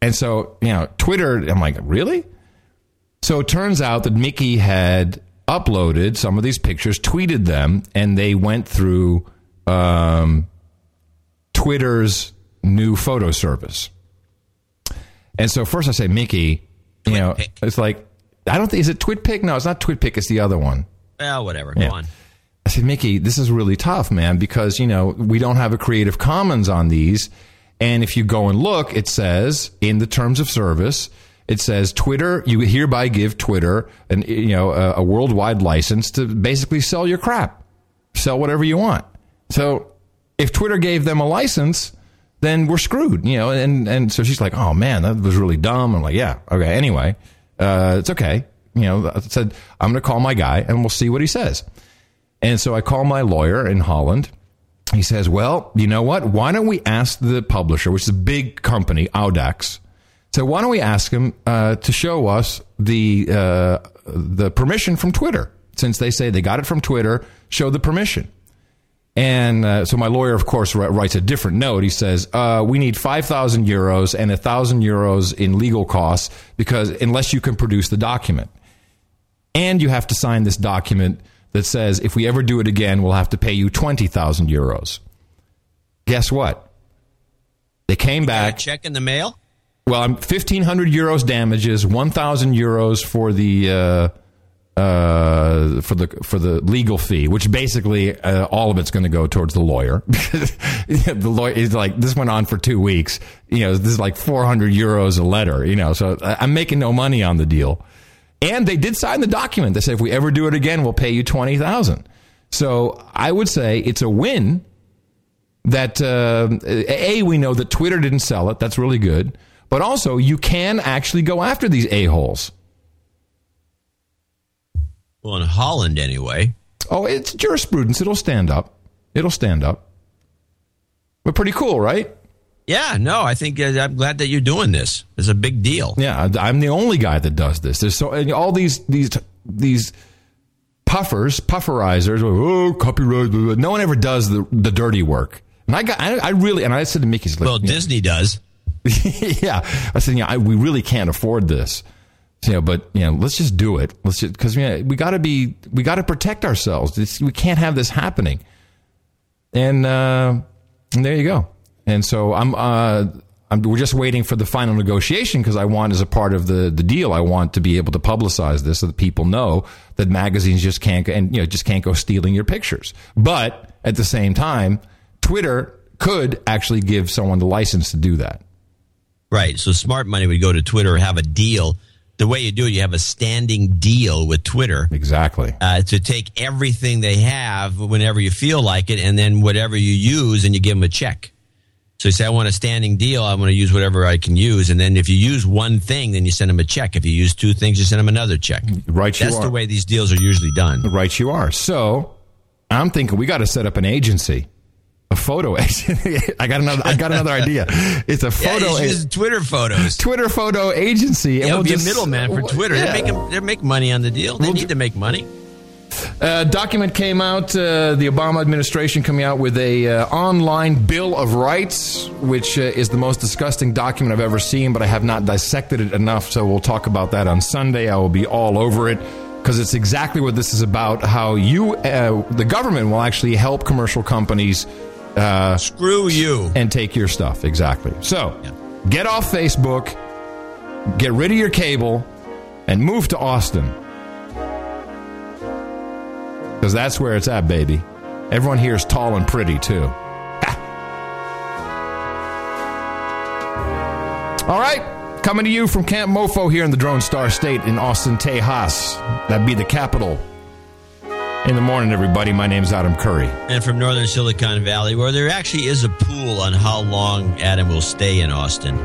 [SPEAKER 3] And so, you know, Twitter, I'm like, really? So it turns out that Mickey had uploaded some of these pictures, tweeted them, and they went through um, Twitter's new photo service. And so first I say, Mickey, you know, it's like, I don't think, is it TwitPic? No, it's not TwitPic, it's the other one.
[SPEAKER 1] Well, whatever.
[SPEAKER 3] Yeah.
[SPEAKER 1] Go on.
[SPEAKER 3] I said, Mickey, this is really tough, man, because, you know, we don't have a Creative Commons on these. And if you go and look, it says in the terms of service, it says Twitter, you hereby give Twitter an, you know, a, a worldwide license to basically sell your crap, sell whatever you want. So if Twitter gave them a license, then we're screwed, you know. And and so she's like, "Oh man, that was really dumb." I'm like, "Yeah, okay. Anyway, uh, it's okay." You know, I said I'm going to call my guy and we'll see what he says. And so I call my lawyer in Holland. He says, "Well, you know what? Why don't we ask the publisher, which is a big company, Audax, so why don't we ask him uh, to show us the uh, the permission from Twitter? Since they say they got it from Twitter, show the permission." And uh, so my lawyer, of course, wri- writes a different note. He says, uh, "We need five thousand euros and thousand euros in legal costs because unless you can produce the document, and you have to sign this document that says if we ever do it again, we'll have to pay you twenty thousand euros." Guess what? They came back.
[SPEAKER 1] Check in the mail.
[SPEAKER 3] Well, I'm 1,500 euros damages, 1,000 euros for the uh, uh, for the for the legal fee, which basically uh, all of it's going to go towards the lawyer. the lawyer is like this went on for two weeks. You know, this is like 400 euros a letter. You know, so I'm making no money on the deal. And they did sign the document. They said if we ever do it again, we'll pay you twenty thousand. So I would say it's a win that uh, a we know that Twitter didn't sell it. That's really good. But also, you can actually go after these a holes.
[SPEAKER 1] Well, in Holland, anyway.
[SPEAKER 3] Oh, it's jurisprudence. It'll stand up. It'll stand up. But pretty cool, right?
[SPEAKER 1] Yeah, no, I think uh, I'm glad that you're doing this. It's a big deal.
[SPEAKER 3] Yeah, I'm the only guy that does this. There's so and all these these these puffers, pufferizers. Oh, copyright. blah, blah. No one ever does the the dirty work. And I got, I, I really, and I said to Mickey's, like,
[SPEAKER 1] Well, Disney does.
[SPEAKER 3] yeah, I said, yeah, I, we really can't afford this. You know, but you know, let's just do it. Let's just because you we got to be, we got to protect ourselves. This, we can't have this happening. And, uh, and there you go. And so I'm, uh, I'm, we're just waiting for the final negotiation because I want, as a part of the the deal, I want to be able to publicize this so that people know that magazines just can't and you know just can't go stealing your pictures. But at the same time, Twitter could actually give someone the license to do that.
[SPEAKER 1] Right. So smart money would go to Twitter have a deal. The way you do it, you have a standing deal with Twitter.
[SPEAKER 3] Exactly.
[SPEAKER 1] Uh, to take everything they have whenever you feel like it, and then whatever you use, and you give them a check. So you say, I want a standing deal. I want to use whatever I can use. And then if you use one thing, then you send them a check. If you use two things, you send them another check.
[SPEAKER 3] Right, you
[SPEAKER 1] That's the way these deals are usually done.
[SPEAKER 3] Right, you are. So I'm thinking we got to set up an agency, a photo agency. I got another. I got another idea. It's a
[SPEAKER 1] Yeah,
[SPEAKER 3] photo.
[SPEAKER 1] you should
[SPEAKER 3] a-
[SPEAKER 1] Twitter photos.
[SPEAKER 3] Twitter photo agency.
[SPEAKER 1] Yeah,
[SPEAKER 3] we'll
[SPEAKER 1] we'll be
[SPEAKER 3] just-
[SPEAKER 1] a middleman for Twitter.
[SPEAKER 3] Yeah.
[SPEAKER 1] They make they make money on the deal. They need to make money.
[SPEAKER 3] Uh, document came out. Uh, the Obama administration coming out with a uh, online Bill of Rights, which uh, is the most disgusting document I've ever seen. But I have not dissected it enough, so we'll talk about that on Sunday. I will be all over it because it's exactly what this is about. How you, uh, the government, will actually help commercial companies uh,
[SPEAKER 1] screw you
[SPEAKER 3] and take your stuff. Exactly. So get off Facebook, get rid of your cable, and move to Austin. Because that's where it's at, baby. Everyone here is tall and pretty, too. All right. Coming to you from Camp Mofo here in the Drone Star State in Austin, Tejas. That'd be the capital. In the morning, everybody. My name's Adam Curry.
[SPEAKER 1] And from northern Silicon Valley, where there actually is a pool on how long Adam will stay in Austin.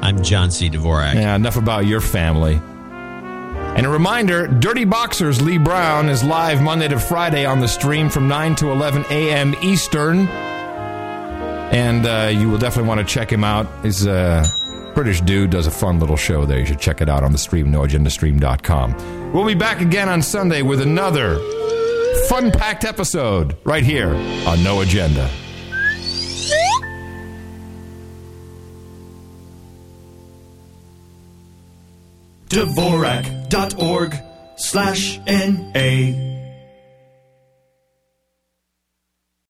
[SPEAKER 1] I'm John C. Dvorak.
[SPEAKER 3] Yeah, enough about your family. And a reminder Dirty Boxers Lee Brown is live Monday to Friday on the stream from 9 to 11 a.m. Eastern. And uh, you will definitely want to check him out. He's a British dude, does a fun little show there. You should check it out on the stream, noagendastream.com. We'll be back again on Sunday with another fun packed episode right here on No Agenda.
[SPEAKER 32] Dvorak.org slash N-A.